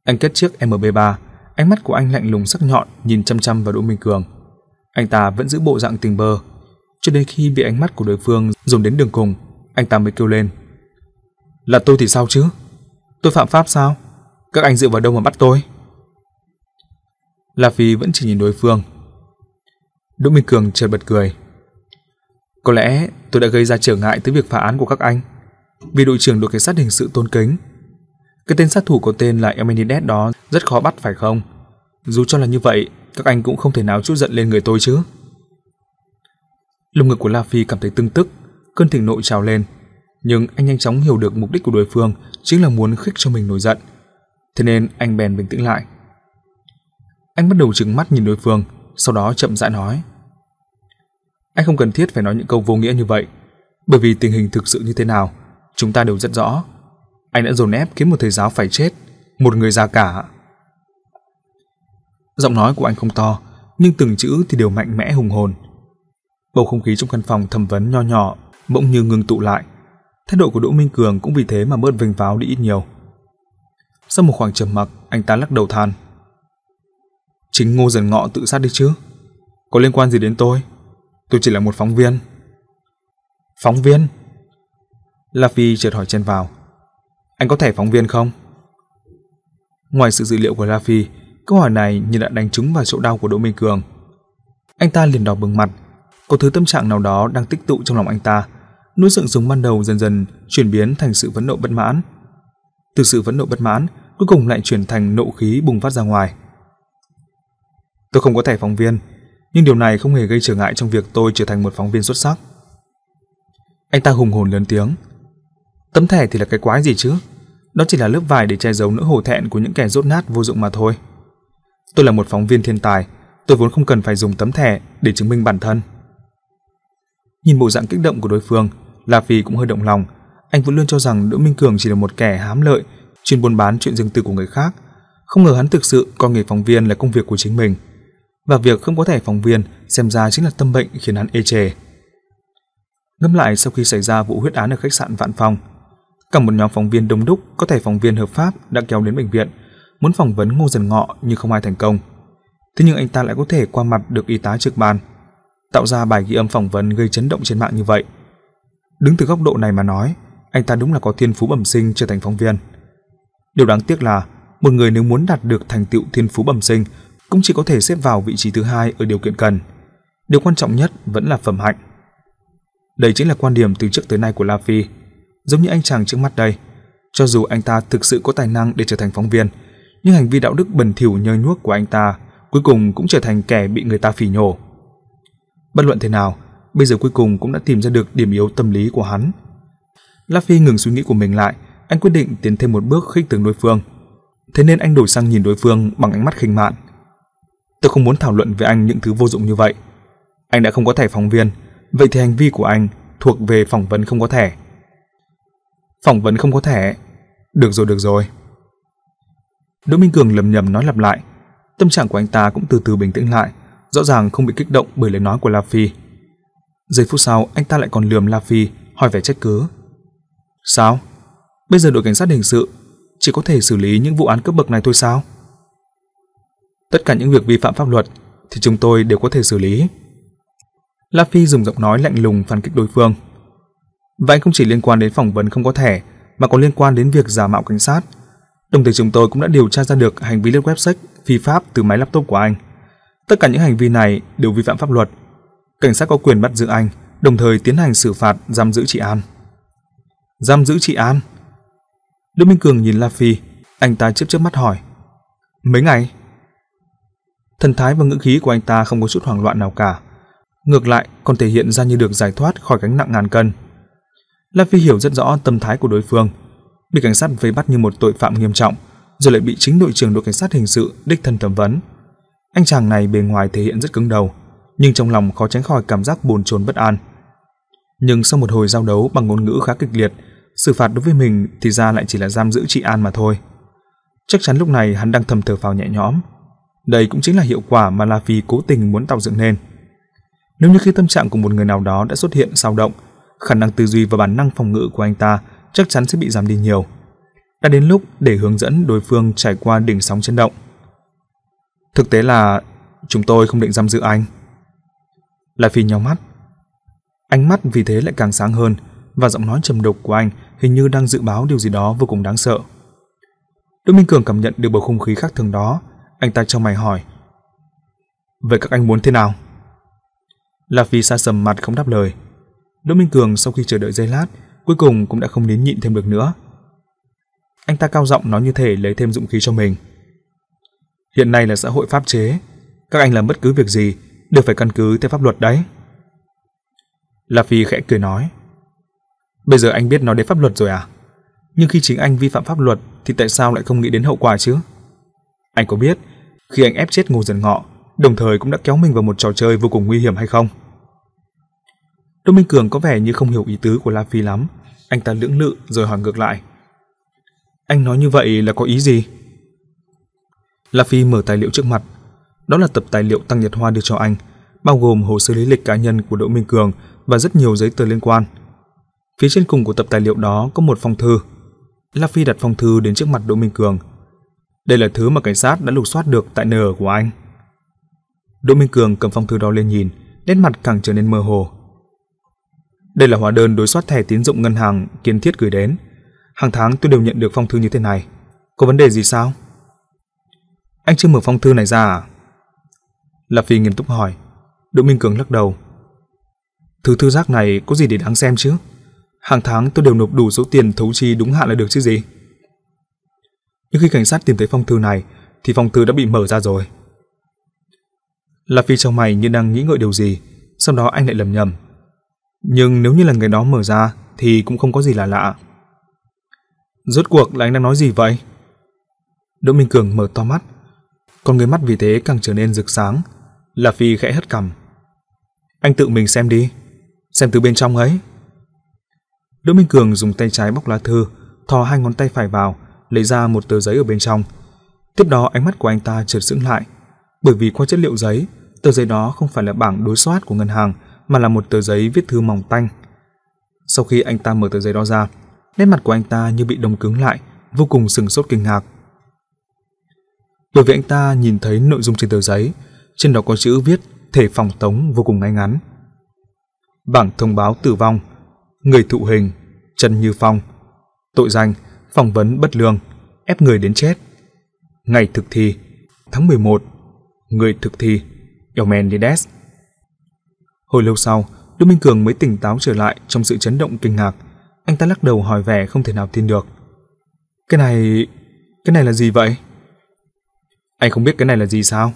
Anh kết chiếc MB3, ánh mắt của anh lạnh lùng sắc nhọn nhìn chăm chăm vào Đỗ Minh Cường. Anh ta vẫn giữ bộ dạng tình bơ, cho đến khi bị ánh mắt của đối phương dùng đến đường cùng, anh ta mới kêu lên. Là tôi thì sao chứ? Tôi phạm pháp sao? Các anh dựa vào đâu mà bắt tôi? La Phi vẫn chỉ nhìn đối phương. Đỗ Minh Cường chợt bật cười. Có lẽ tôi đã gây ra trở ngại tới việc phá án của các anh. Vì đội trưởng đội cảnh sát hình sự tôn kính. Cái tên sát thủ có tên là eminides đó rất khó bắt phải không? Dù cho là như vậy, các anh cũng không thể nào chút giận lên người tôi chứ. Lồng ngực của La Phi cảm thấy tưng tức, cơn thịnh nộ trào lên. Nhưng anh nhanh chóng hiểu được mục đích của đối phương chính là muốn khích cho mình nổi giận. Thế nên anh bèn bình tĩnh lại. Anh bắt đầu trừng mắt nhìn đối phương, sau đó chậm rãi nói. Anh không cần thiết phải nói những câu vô nghĩa như vậy, bởi vì tình hình thực sự như thế nào, chúng ta đều rất rõ. Anh đã dồn ép khiến một thầy giáo phải chết, một người già cả. Giọng nói của anh không to, nhưng từng chữ thì đều mạnh mẽ hùng hồn. Bầu không khí trong căn phòng thẩm vấn nho nhỏ bỗng như ngừng tụ lại. Thái độ của Đỗ Minh Cường cũng vì thế mà bớt vênh váo đi ít nhiều. Sau một khoảng trầm mặc, anh ta lắc đầu than. Chính Ngô Dần Ngọ tự sát đi chứ? Có liên quan gì đến tôi? Tôi chỉ là một phóng viên. Phóng viên? La Phi chợt hỏi chen vào. Anh có thẻ phóng viên không? Ngoài sự dự liệu của La Phi, câu hỏi này như đã đánh trúng vào chỗ đau của Đỗ Minh Cường. Anh ta liền đỏ bừng mặt, có thứ tâm trạng nào đó đang tích tụ trong lòng anh ta. Nỗi sượng dùng ban đầu dần dần chuyển biến thành sự phẫn nộ bất mãn. Từ sự phẫn nộ bất mãn, cuối cùng lại chuyển thành nộ khí bùng phát ra ngoài. Tôi không có thẻ phóng viên, nhưng điều này không hề gây trở ngại trong việc tôi trở thành một phóng viên xuất sắc. Anh ta hùng hồn lớn tiếng. Tấm thẻ thì là cái quái gì chứ? Đó chỉ là lớp vải để che giấu nỗi hổ thẹn của những kẻ rốt nát vô dụng mà thôi. Tôi là một phóng viên thiên tài, tôi vốn không cần phải dùng tấm thẻ để chứng minh bản thân. Nhìn bộ dạng kích động của đối phương, La Phi cũng hơi động lòng. Anh vẫn luôn cho rằng Đỗ Minh Cường chỉ là một kẻ hám lợi, chuyên buôn bán chuyện riêng tư của người khác. Không ngờ hắn thực sự coi nghề phóng viên là công việc của chính mình. Và việc không có thẻ phóng viên xem ra chính là tâm bệnh khiến hắn ê chề. ngâm lại sau khi xảy ra vụ huyết án ở khách sạn Vạn Phong, cả một nhóm phóng viên đông đúc có thể phóng viên hợp pháp đã kéo đến bệnh viện, muốn phỏng vấn Ngô Dần Ngọ nhưng không ai thành công. Thế nhưng anh ta lại có thể qua mặt được y tá trực ban tạo ra bài ghi âm phỏng vấn gây chấn động trên mạng như vậy. Đứng từ góc độ này mà nói, anh ta đúng là có thiên phú bẩm sinh trở thành phóng viên. Điều đáng tiếc là một người nếu muốn đạt được thành tựu thiên phú bẩm sinh cũng chỉ có thể xếp vào vị trí thứ hai ở điều kiện cần. Điều quan trọng nhất vẫn là phẩm hạnh. Đây chính là quan điểm từ trước tới nay của La Phi. Giống như anh chàng trước mắt đây, cho dù anh ta thực sự có tài năng để trở thành phóng viên, nhưng hành vi đạo đức bẩn thỉu nhơ nhuốc của anh ta cuối cùng cũng trở thành kẻ bị người ta phỉ nhổ. Bất luận thế nào, bây giờ cuối cùng cũng đã tìm ra được điểm yếu tâm lý của hắn. Laffy ngừng suy nghĩ của mình lại, anh quyết định tiến thêm một bước khích tướng đối phương. Thế nên anh đổi sang nhìn đối phương bằng ánh mắt khinh mạn. Tôi không muốn thảo luận với anh những thứ vô dụng như vậy. Anh đã không có thẻ phóng viên, vậy thì hành vi của anh thuộc về phỏng vấn không có thẻ. Phỏng vấn không có thẻ? Được rồi, được rồi. Đỗ Minh Cường lầm nhầm nói lặp lại. Tâm trạng của anh ta cũng từ từ bình tĩnh lại, rõ ràng không bị kích động bởi lời nói của La Phi. Giây phút sau, anh ta lại còn lườm La Phi, hỏi vẻ trách cứ. Sao? Bây giờ đội cảnh sát hình sự chỉ có thể xử lý những vụ án cấp bậc này thôi sao? Tất cả những việc vi phạm pháp luật thì chúng tôi đều có thể xử lý. La Phi dùng giọng nói lạnh lùng phản kích đối phương. Và anh không chỉ liên quan đến phỏng vấn không có thẻ, mà còn liên quan đến việc giả mạo cảnh sát. Đồng thời chúng tôi cũng đã điều tra ra được hành vi lướt website phi pháp từ máy laptop của anh. Tất cả những hành vi này đều vi phạm pháp luật. Cảnh sát có quyền bắt giữ anh, đồng thời tiến hành xử phạt giam giữ chị An. Giam giữ chị An? Đỗ Minh Cường nhìn La Phi, anh ta chớp chớp mắt hỏi. Mấy ngày? Thần thái và ngữ khí của anh ta không có chút hoảng loạn nào cả. Ngược lại còn thể hiện ra như được giải thoát khỏi gánh nặng ngàn cân. La Phi hiểu rất rõ tâm thái của đối phương. Bị cảnh sát vây bắt như một tội phạm nghiêm trọng, rồi lại bị chính đội trưởng đội cảnh sát hình sự đích thân thẩm vấn. Anh chàng này bề ngoài thể hiện rất cứng đầu, nhưng trong lòng khó tránh khỏi cảm giác bồn chồn bất an. Nhưng sau một hồi giao đấu bằng ngôn ngữ khá kịch liệt, xử phạt đối với mình thì ra lại chỉ là giam giữ chị An mà thôi. Chắc chắn lúc này hắn đang thầm thở phào nhẹ nhõm. Đây cũng chính là hiệu quả mà La Phi cố tình muốn tạo dựng nên. Nếu như khi tâm trạng của một người nào đó đã xuất hiện sao động, khả năng tư duy và bản năng phòng ngự của anh ta chắc chắn sẽ bị giảm đi nhiều. Đã đến lúc để hướng dẫn đối phương trải qua đỉnh sóng chấn động. Thực tế là chúng tôi không định giam giữ anh. La Phi nhau mắt. Ánh mắt vì thế lại càng sáng hơn và giọng nói trầm đục của anh hình như đang dự báo điều gì đó vô cùng đáng sợ. Đỗ Minh Cường cảm nhận được bầu không khí khác thường đó, anh ta trong mày hỏi: "Vậy các anh muốn thế nào?" La Phi xa sầm mặt không đáp lời. Đỗ Minh Cường sau khi chờ đợi giây lát, cuối cùng cũng đã không nín nhịn thêm được nữa. Anh ta cao giọng nói như thể lấy thêm dũng khí cho mình. Hiện nay là xã hội pháp chế, các anh làm bất cứ việc gì đều phải căn cứ theo pháp luật đấy. La Phi khẽ cười nói. Bây giờ anh biết nói đến pháp luật rồi à? Nhưng khi chính anh vi phạm pháp luật thì tại sao lại không nghĩ đến hậu quả chứ? Anh có biết khi anh ép chết Ngô Dần Ngọ, đồng thời cũng đã kéo mình vào một trò chơi vô cùng nguy hiểm hay không? Đỗ Minh Cường có vẻ như không hiểu ý tứ của La Phi lắm, anh ta lưỡng lự rồi hỏi ngược lại. Anh nói như vậy là có ý gì? La Phi mở tài liệu trước mặt, đó là tập tài liệu Tăng Nhật Hoa đưa cho anh, bao gồm hồ sơ lý lịch cá nhân của Đỗ Minh Cường và rất nhiều giấy tờ liên quan. Phía trên cùng của tập tài liệu đó có một phong thư. La Phi đặt phong thư đến trước mặt Đỗ Minh Cường. Đây là thứ mà cảnh sát đã lục soát được tại nơi ở của anh. Đỗ Minh Cường cầm phong thư đó lên nhìn, nét mặt càng trở nên mơ hồ. Đây là hóa đơn đối soát thẻ tín dụng ngân hàng Kiên Thiết gửi đến. Hàng tháng tôi đều nhận được phong thư như thế này. Có vấn đề gì sao? Anh chưa mở phong thư này ra à? Lạp Phi nghiêm túc hỏi. Đỗ Minh Cường lắc đầu. Thứ thư giác này có gì để đáng xem chứ? Hàng tháng tôi đều nộp đủ số tiền thấu chi đúng hạn là được chứ gì. Nhưng khi cảnh sát tìm thấy phong thư này, thì phong thư đã bị mở ra rồi. Lạp Phi trong mày như đang nghĩ ngợi điều gì, sau đó anh lại lầm nhầm. Nhưng nếu như là người đó mở ra thì cũng không có gì là lạ. Rốt cuộc là anh đang nói gì vậy? Đỗ Minh Cường mở to mắt, con người mắt vì thế càng trở nên rực sáng. là Phi khẽ hất cằm. Anh tự mình xem đi, xem từ bên trong ấy. Đỗ Minh Cường dùng tay trái bóc lá thư, thò hai ngón tay phải vào, lấy ra một tờ giấy ở bên trong. Tiếp đó ánh mắt của anh ta chợt sững lại, bởi vì qua chất liệu giấy, tờ giấy đó không phải là bảng đối soát của ngân hàng mà là một tờ giấy viết thư mỏng tanh. Sau khi anh ta mở tờ giấy đó ra, nét mặt của anh ta như bị đông cứng lại, vô cùng sừng sốt kinh ngạc. Bởi vì anh ta nhìn thấy nội dung trên tờ giấy, trên đó có chữ viết thể phòng tống vô cùng ngay ngắn. Bảng thông báo tử vong, người thụ hình, Trần Như Phong, tội danh, phỏng vấn bất lương, ép người đến chết. Ngày thực thi, tháng 11, người thực thi, Elmenides. Hồi lâu sau, Đỗ Minh Cường mới tỉnh táo trở lại trong sự chấn động kinh ngạc. Anh ta lắc đầu hỏi vẻ không thể nào tin được. Cái này... cái này là gì vậy? Anh không biết cái này là gì sao?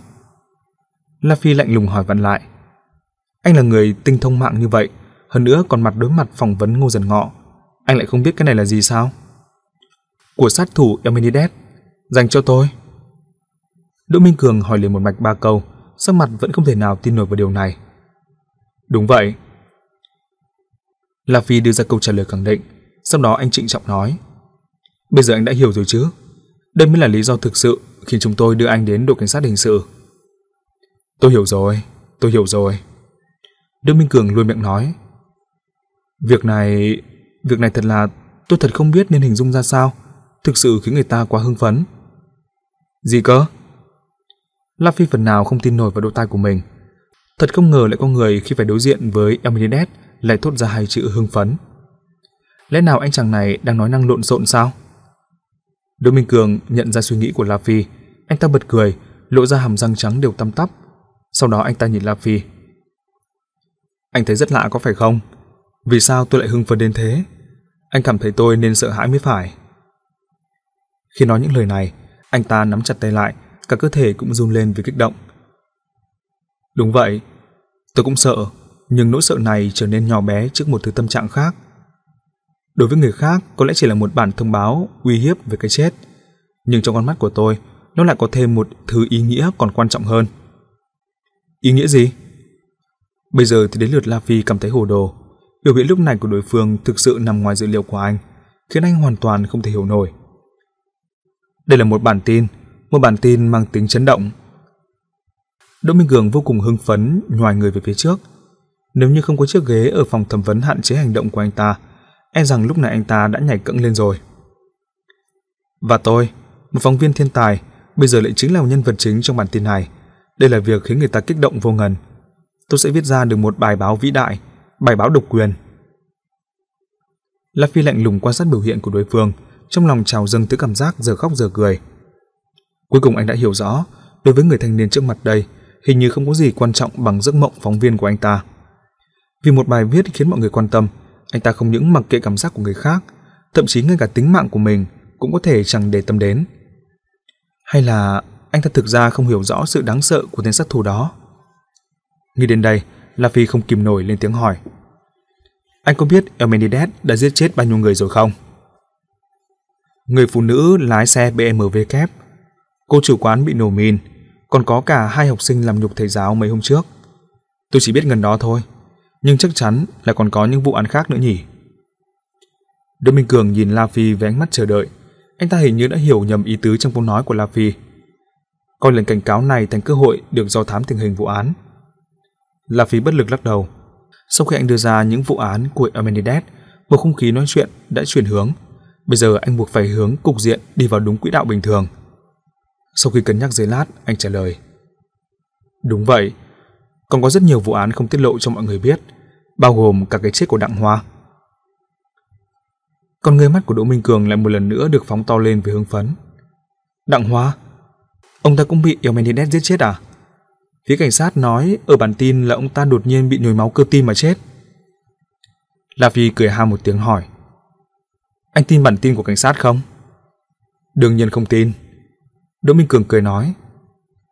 La Phi lạnh lùng hỏi vặn lại. Anh là người tinh thông mạng như vậy, hơn nữa còn mặt đối mặt phỏng vấn Ngô Dần Ngọ. Anh lại không biết cái này là gì sao? Của sát thủ Eminides, dành cho tôi. Đỗ Minh Cường hỏi liền một mạch ba câu, sắc mặt vẫn không thể nào tin nổi vào điều này. Đúng vậy. La Phi đưa ra câu trả lời khẳng định, sau đó anh trịnh trọng nói. Bây giờ anh đã hiểu rồi chứ? Đây mới là lý do thực sự khiến chúng tôi đưa anh đến đội cảnh sát hình sự. Tôi hiểu rồi, tôi hiểu rồi. Đỗ Minh Cường luôn miệng nói. Việc này, việc này thật là tôi thật không biết nên hình dung ra sao, thực sự khiến người ta quá hưng phấn. Gì cơ? La Phi phần nào không tin nổi vào độ tai của mình. Thật không ngờ lại có người khi phải đối diện với Emilides lại thốt ra hai chữ hưng phấn. Lẽ nào anh chàng này đang nói năng lộn xộn sao? Đỗ Minh Cường nhận ra suy nghĩ của La Phi, anh ta bật cười, lộ ra hàm răng trắng đều tăm tắp. Sau đó anh ta nhìn La Phi. Anh thấy rất lạ có phải không? Vì sao tôi lại hưng phấn đến thế? Anh cảm thấy tôi nên sợ hãi mới phải. Khi nói những lời này, anh ta nắm chặt tay lại, cả cơ thể cũng run lên vì kích động. Đúng vậy, tôi cũng sợ, nhưng nỗi sợ này trở nên nhỏ bé trước một thứ tâm trạng khác. Đối với người khác có lẽ chỉ là một bản thông báo uy hiếp về cái chết, nhưng trong con mắt của tôi, nó lại có thêm một thứ ý nghĩa còn quan trọng hơn. Ý nghĩa gì? Bây giờ thì đến lượt La Phi cảm thấy hồ đồ. Biểu hiện lúc này của đối phương thực sự nằm ngoài dự liệu của anh, khiến anh hoàn toàn không thể hiểu nổi. Đây là một bản tin, một bản tin mang tính chấn động. Đỗ Minh Cường vô cùng hưng phấn nhòi người về phía trước. Nếu như không có chiếc ghế ở phòng thẩm vấn hạn chế hành động của anh ta, e rằng lúc này anh ta đã nhảy cẫng lên rồi. Và tôi, một phóng viên thiên tài, bây giờ lại chính là nhân vật chính trong bản tin này. Đây là việc khiến người ta kích động vô ngần. Tôi sẽ viết ra được một bài báo vĩ đại, bài báo độc quyền. La Phi lạnh lùng quan sát biểu hiện của đối phương, trong lòng trào dâng tới cảm giác giờ khóc giờ cười. Cuối cùng anh đã hiểu rõ, đối với người thanh niên trước mặt đây, hình như không có gì quan trọng bằng giấc mộng phóng viên của anh ta. Vì một bài viết khiến mọi người quan tâm, anh ta không những mặc kệ cảm giác của người khác, thậm chí ngay cả tính mạng của mình cũng có thể chẳng để tâm đến. Hay là anh ta thực ra không hiểu rõ sự đáng sợ của tên sát thủ đó? Nghĩ đến đây, La Phi không kìm nổi lên tiếng hỏi. Anh có biết Elmenides đã giết chết bao nhiêu người rồi không? Người phụ nữ lái xe BMW kép, cô chủ quán bị nổ mìn, còn có cả hai học sinh làm nhục thầy giáo mấy hôm trước. Tôi chỉ biết gần đó thôi, nhưng chắc chắn là còn có những vụ án khác nữa nhỉ. Đỗ Minh Cường nhìn La Phi với ánh mắt chờ đợi. Anh ta hình như đã hiểu nhầm ý tứ trong câu nói của La Phi. Coi lần cảnh cáo này thành cơ hội được do thám tình hình vụ án. La Phi bất lực lắc đầu. Sau khi anh đưa ra những vụ án của Amenides, bầu không khí nói chuyện đã chuyển hướng. Bây giờ anh buộc phải hướng cục diện đi vào đúng quỹ đạo bình thường. Sau khi cân nhắc giấy lát, anh trả lời. Đúng vậy, còn có rất nhiều vụ án không tiết lộ cho mọi người biết, bao gồm cả cái chết của Đặng Hoa. Còn người mắt của Đỗ Minh Cường lại một lần nữa được phóng to lên với hưng phấn. Đặng Hoa? Ông ta cũng bị Elmenides giết chết à? Phía cảnh sát nói ở bản tin là ông ta đột nhiên bị nhồi máu cơ tim mà chết. La Phi cười ha một tiếng hỏi. Anh tin bản tin của cảnh sát không? Đương nhiên không tin. Đỗ Minh Cường cười nói.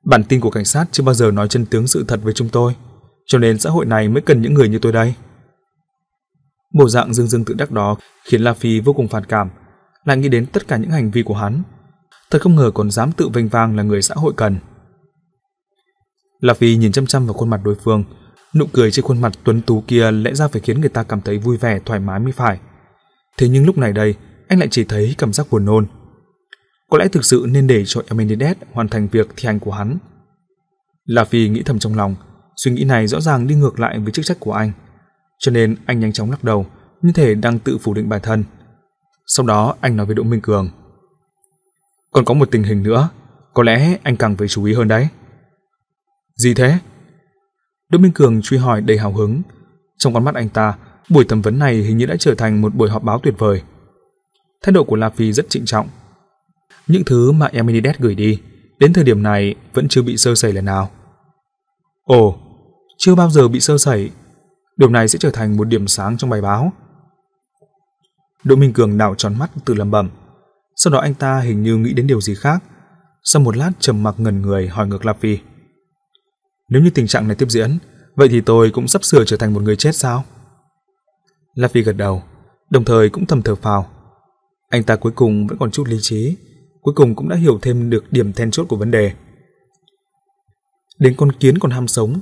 Bản tin của cảnh sát chưa bao giờ nói chân tướng sự thật với chúng tôi, cho nên xã hội này mới cần những người như tôi đây. Bộ dạng dương dương tự đắc đó khiến La Phi vô cùng phản cảm, lại nghĩ đến tất cả những hành vi của hắn. Thật không ngờ còn dám tự vênh vang là người xã hội cần. La Phi nhìn chăm chăm vào khuôn mặt đối phương, nụ cười trên khuôn mặt tuấn tú kia lẽ ra phải khiến người ta cảm thấy vui vẻ thoải mái mới phải. Thế nhưng lúc này đây, anh lại chỉ thấy cảm giác buồn nôn. Có lẽ thực sự nên để cho Emenides hoàn thành việc thi hành của hắn. La Phi nghĩ thầm trong lòng, suy nghĩ này rõ ràng đi ngược lại với chức trách của anh. Cho nên anh nhanh chóng lắc đầu, như thể đang tự phủ định bản thân. Sau đó anh nói với Đỗ Minh Cường. Còn có một tình hình nữa, có lẽ anh càng phải chú ý hơn đấy. Gì thế? Đỗ Minh Cường truy hỏi đầy hào hứng. Trong con mắt anh ta, buổi thẩm vấn này hình như đã trở thành một buổi họp báo tuyệt vời. Thái độ của La Phi rất trịnh trọng. Những thứ mà Eminides gửi đi, đến thời điểm này vẫn chưa bị sơ sẩy lần nào. Ồ, chưa bao giờ bị sơ sẩy. Điều này sẽ trở thành một điểm sáng trong bài báo. Đỗ Minh Cường đảo tròn mắt từ lầm bẩm. Sau đó anh ta hình như nghĩ đến điều gì khác. Sau một lát trầm mặc ngẩn người hỏi ngược La Phi. Nếu như tình trạng này tiếp diễn, vậy thì tôi cũng sắp sửa trở thành một người chết sao? La Phi gật đầu, đồng thời cũng thầm thở phào. Anh ta cuối cùng vẫn còn chút lý trí, cuối cùng cũng đã hiểu thêm được điểm then chốt của vấn đề. Đến con kiến còn ham sống,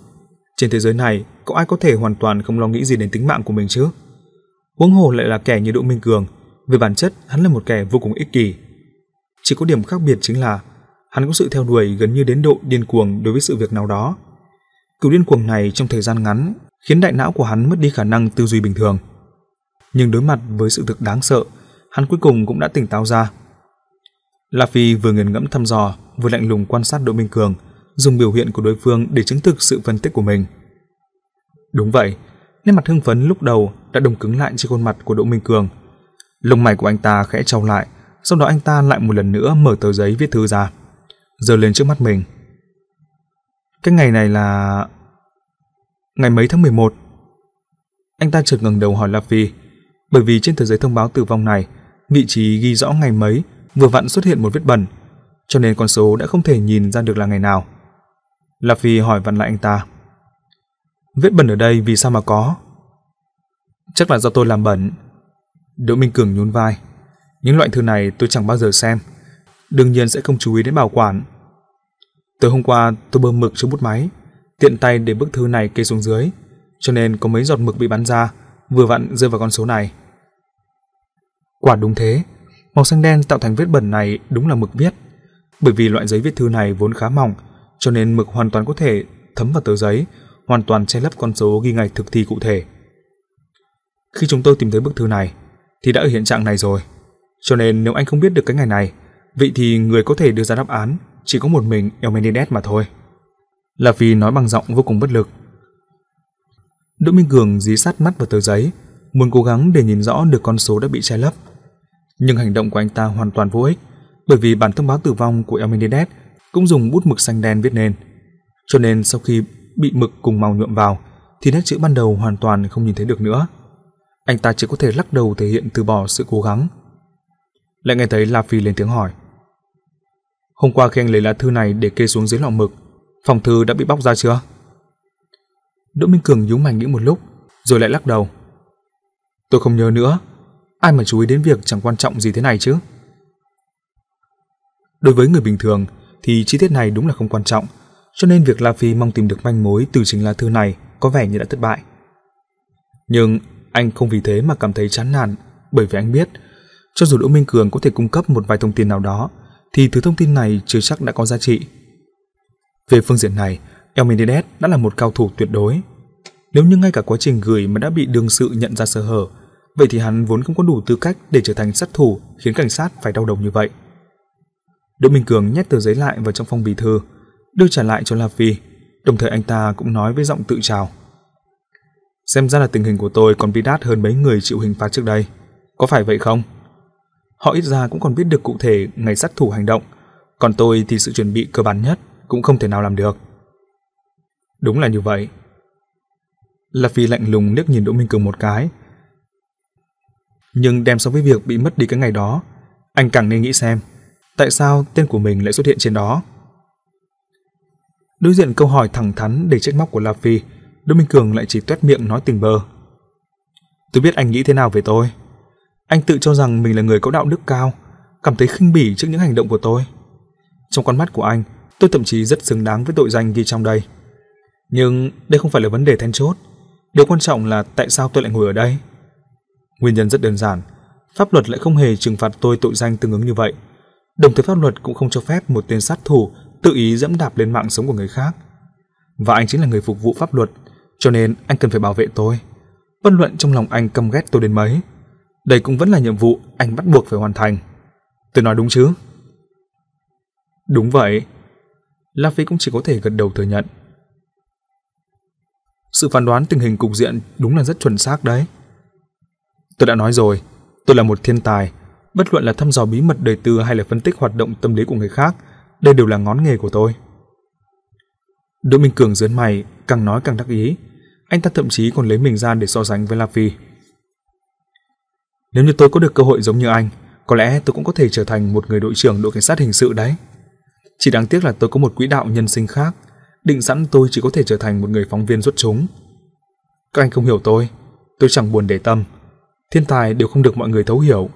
trên thế giới này có ai có thể hoàn toàn không lo nghĩ gì đến tính mạng của mình chứ? Huống hồ lại là kẻ như Đỗ Minh Cường, về bản chất hắn là một kẻ vô cùng ích kỷ. Chỉ có điểm khác biệt chính là hắn có sự theo đuổi gần như đến độ điên cuồng đối với sự việc nào đó. Cựu điên cuồng này trong thời gian ngắn khiến đại não của hắn mất đi khả năng tư duy bình thường. Nhưng đối mặt với sự thực đáng sợ, hắn cuối cùng cũng đã tỉnh táo ra. La Phi vừa nghiền ngẫm thăm dò, vừa lạnh lùng quan sát Đỗ Minh Cường, dùng biểu hiện của đối phương để chứng thực sự phân tích của mình. Đúng vậy, nét mặt hưng phấn lúc đầu đã đông cứng lại trên khuôn mặt của Đỗ Minh Cường. Lông mày của anh ta khẽ trao lại, sau đó anh ta lại một lần nữa mở tờ giấy viết thư ra, giơ lên trước mắt mình. Cái ngày này là... Ngày mấy tháng 11? Anh ta chợt ngẩng đầu hỏi La Phi, bởi vì trên tờ giấy thông báo tử vong này, vị trí ghi rõ ngày mấy vừa vặn xuất hiện một vết bẩn, cho nên con số đã không thể nhìn ra được là ngày nào. La Phi hỏi vặn lại anh ta. Vết bẩn ở đây vì sao mà có? Chắc là do tôi làm bẩn. Đỗ Minh Cường nhún vai. Những loại thư này tôi chẳng bao giờ xem. Đương nhiên sẽ không chú ý đến bảo quản. Tối hôm qua tôi bơm mực cho bút máy, tiện tay để bức thư này kê xuống dưới, cho nên có mấy giọt mực bị bắn ra, vừa vặn rơi vào con số này. Quả đúng thế, màu xanh đen tạo thành vết bẩn này đúng là mực viết. Bởi vì loại giấy viết thư này vốn khá mỏng, cho nên mực hoàn toàn có thể thấm vào tờ giấy, hoàn toàn che lấp con số ghi ngày thực thi cụ thể. Khi chúng tôi tìm thấy bức thư này, thì đã ở hiện trạng này rồi. Cho nên nếu anh không biết được cái ngày này, vậy thì người có thể đưa ra đáp án chỉ có một mình Elmenides mà thôi. là vì nói bằng giọng vô cùng bất lực. Đỗ Minh Cường dí sát mắt vào tờ giấy, muốn cố gắng để nhìn rõ được con số đã bị che lấp. Nhưng hành động của anh ta hoàn toàn vô ích, bởi vì bản thông báo tử vong của Elmenides cũng dùng bút mực xanh đen viết nên. Cho nên sau khi bị mực cùng màu nhuộm vào, thì nét chữ ban đầu hoàn toàn không nhìn thấy được nữa. Anh ta chỉ có thể lắc đầu thể hiện từ bỏ sự cố gắng. Lại nghe thấy La Phi lên tiếng hỏi. Hôm qua khi anh lấy lá thư này để kê xuống dưới lọ mực, phòng thư đã bị bóc ra chưa? Đỗ Minh Cường nhúng mày nghĩ một lúc, rồi lại lắc đầu. Tôi không nhớ nữa, ai mà chú ý đến việc chẳng quan trọng gì thế này chứ? Đối với người bình thường thì chi tiết này đúng là không quan trọng, cho nên việc La Phi mong tìm được manh mối từ chính lá thư này có vẻ như đã thất bại. Nhưng anh không vì thế mà cảm thấy chán nản, bởi vì anh biết, cho dù Đỗ Minh Cường có thể cung cấp một vài thông tin nào đó, thì thứ thông tin này chưa chắc đã có giá trị. Về phương diện này, Elmenides đã là một cao thủ tuyệt đối. Nếu như ngay cả quá trình gửi mà đã bị đương sự nhận ra sơ hở, vậy thì hắn vốn không có đủ tư cách để trở thành sát thủ khiến cảnh sát phải đau đầu như vậy. Đỗ Minh Cường nhét tờ giấy lại vào trong phong bì thư, đưa trả lại cho La Phi, đồng thời anh ta cũng nói với giọng tự chào. Xem ra là tình hình của tôi còn bi đát hơn mấy người chịu hình phạt trước đây. Có phải vậy không? Họ ít ra cũng còn biết được cụ thể ngày sát thủ hành động, còn tôi thì sự chuẩn bị cơ bản nhất cũng không thể nào làm được. Đúng là như vậy. La Phi lạnh lùng liếc nhìn Đỗ Minh Cường một cái. Nhưng đem so với việc bị mất đi cái ngày đó, anh càng nên nghĩ xem, tại sao tên của mình lại xuất hiện trên đó. Đối diện câu hỏi thẳng thắn để trách móc của La Phi, Đỗ Minh Cường lại chỉ tuét miệng nói tình bơ. Tôi biết anh nghĩ thế nào về tôi. Anh tự cho rằng mình là người có đạo đức cao, cảm thấy khinh bỉ trước những hành động của tôi. Trong con mắt của anh, tôi thậm chí rất xứng đáng với tội danh ghi trong đây. Nhưng đây không phải là vấn đề then chốt. Điều quan trọng là tại sao tôi lại ngồi ở đây. Nguyên nhân rất đơn giản, pháp luật lại không hề trừng phạt tôi tội danh tương ứng như vậy. Đồng thời pháp luật cũng không cho phép một tên sát thủ tự ý dẫm đạp lên mạng sống của người khác. Và anh chính là người phục vụ pháp luật, cho nên anh cần phải bảo vệ tôi. Bất luận trong lòng anh căm ghét tôi đến mấy, đây cũng vẫn là nhiệm vụ anh bắt buộc phải hoàn thành. Tôi nói đúng chứ? Đúng vậy. La Phi cũng chỉ có thể gật đầu thừa nhận. Sự phán đoán tình hình cục diện đúng là rất chuẩn xác đấy. Tôi đã nói rồi, tôi là một thiên tài, bất luận là thăm dò bí mật đời tư hay là phân tích hoạt động tâm lý của người khác, đây đều là ngón nghề của tôi. Đỗ Minh Cường dướn mày, càng nói càng đắc ý. Anh ta thậm chí còn lấy mình ra để so sánh với La Phi. Nếu như tôi có được cơ hội giống như anh, có lẽ tôi cũng có thể trở thành một người đội trưởng đội cảnh sát hình sự đấy. Chỉ đáng tiếc là tôi có một quỹ đạo nhân sinh khác, định sẵn tôi chỉ có thể trở thành một người phóng viên xuất chúng. Các anh không hiểu tôi, tôi chẳng buồn để tâm. Thiên tài đều không được mọi người thấu hiểu.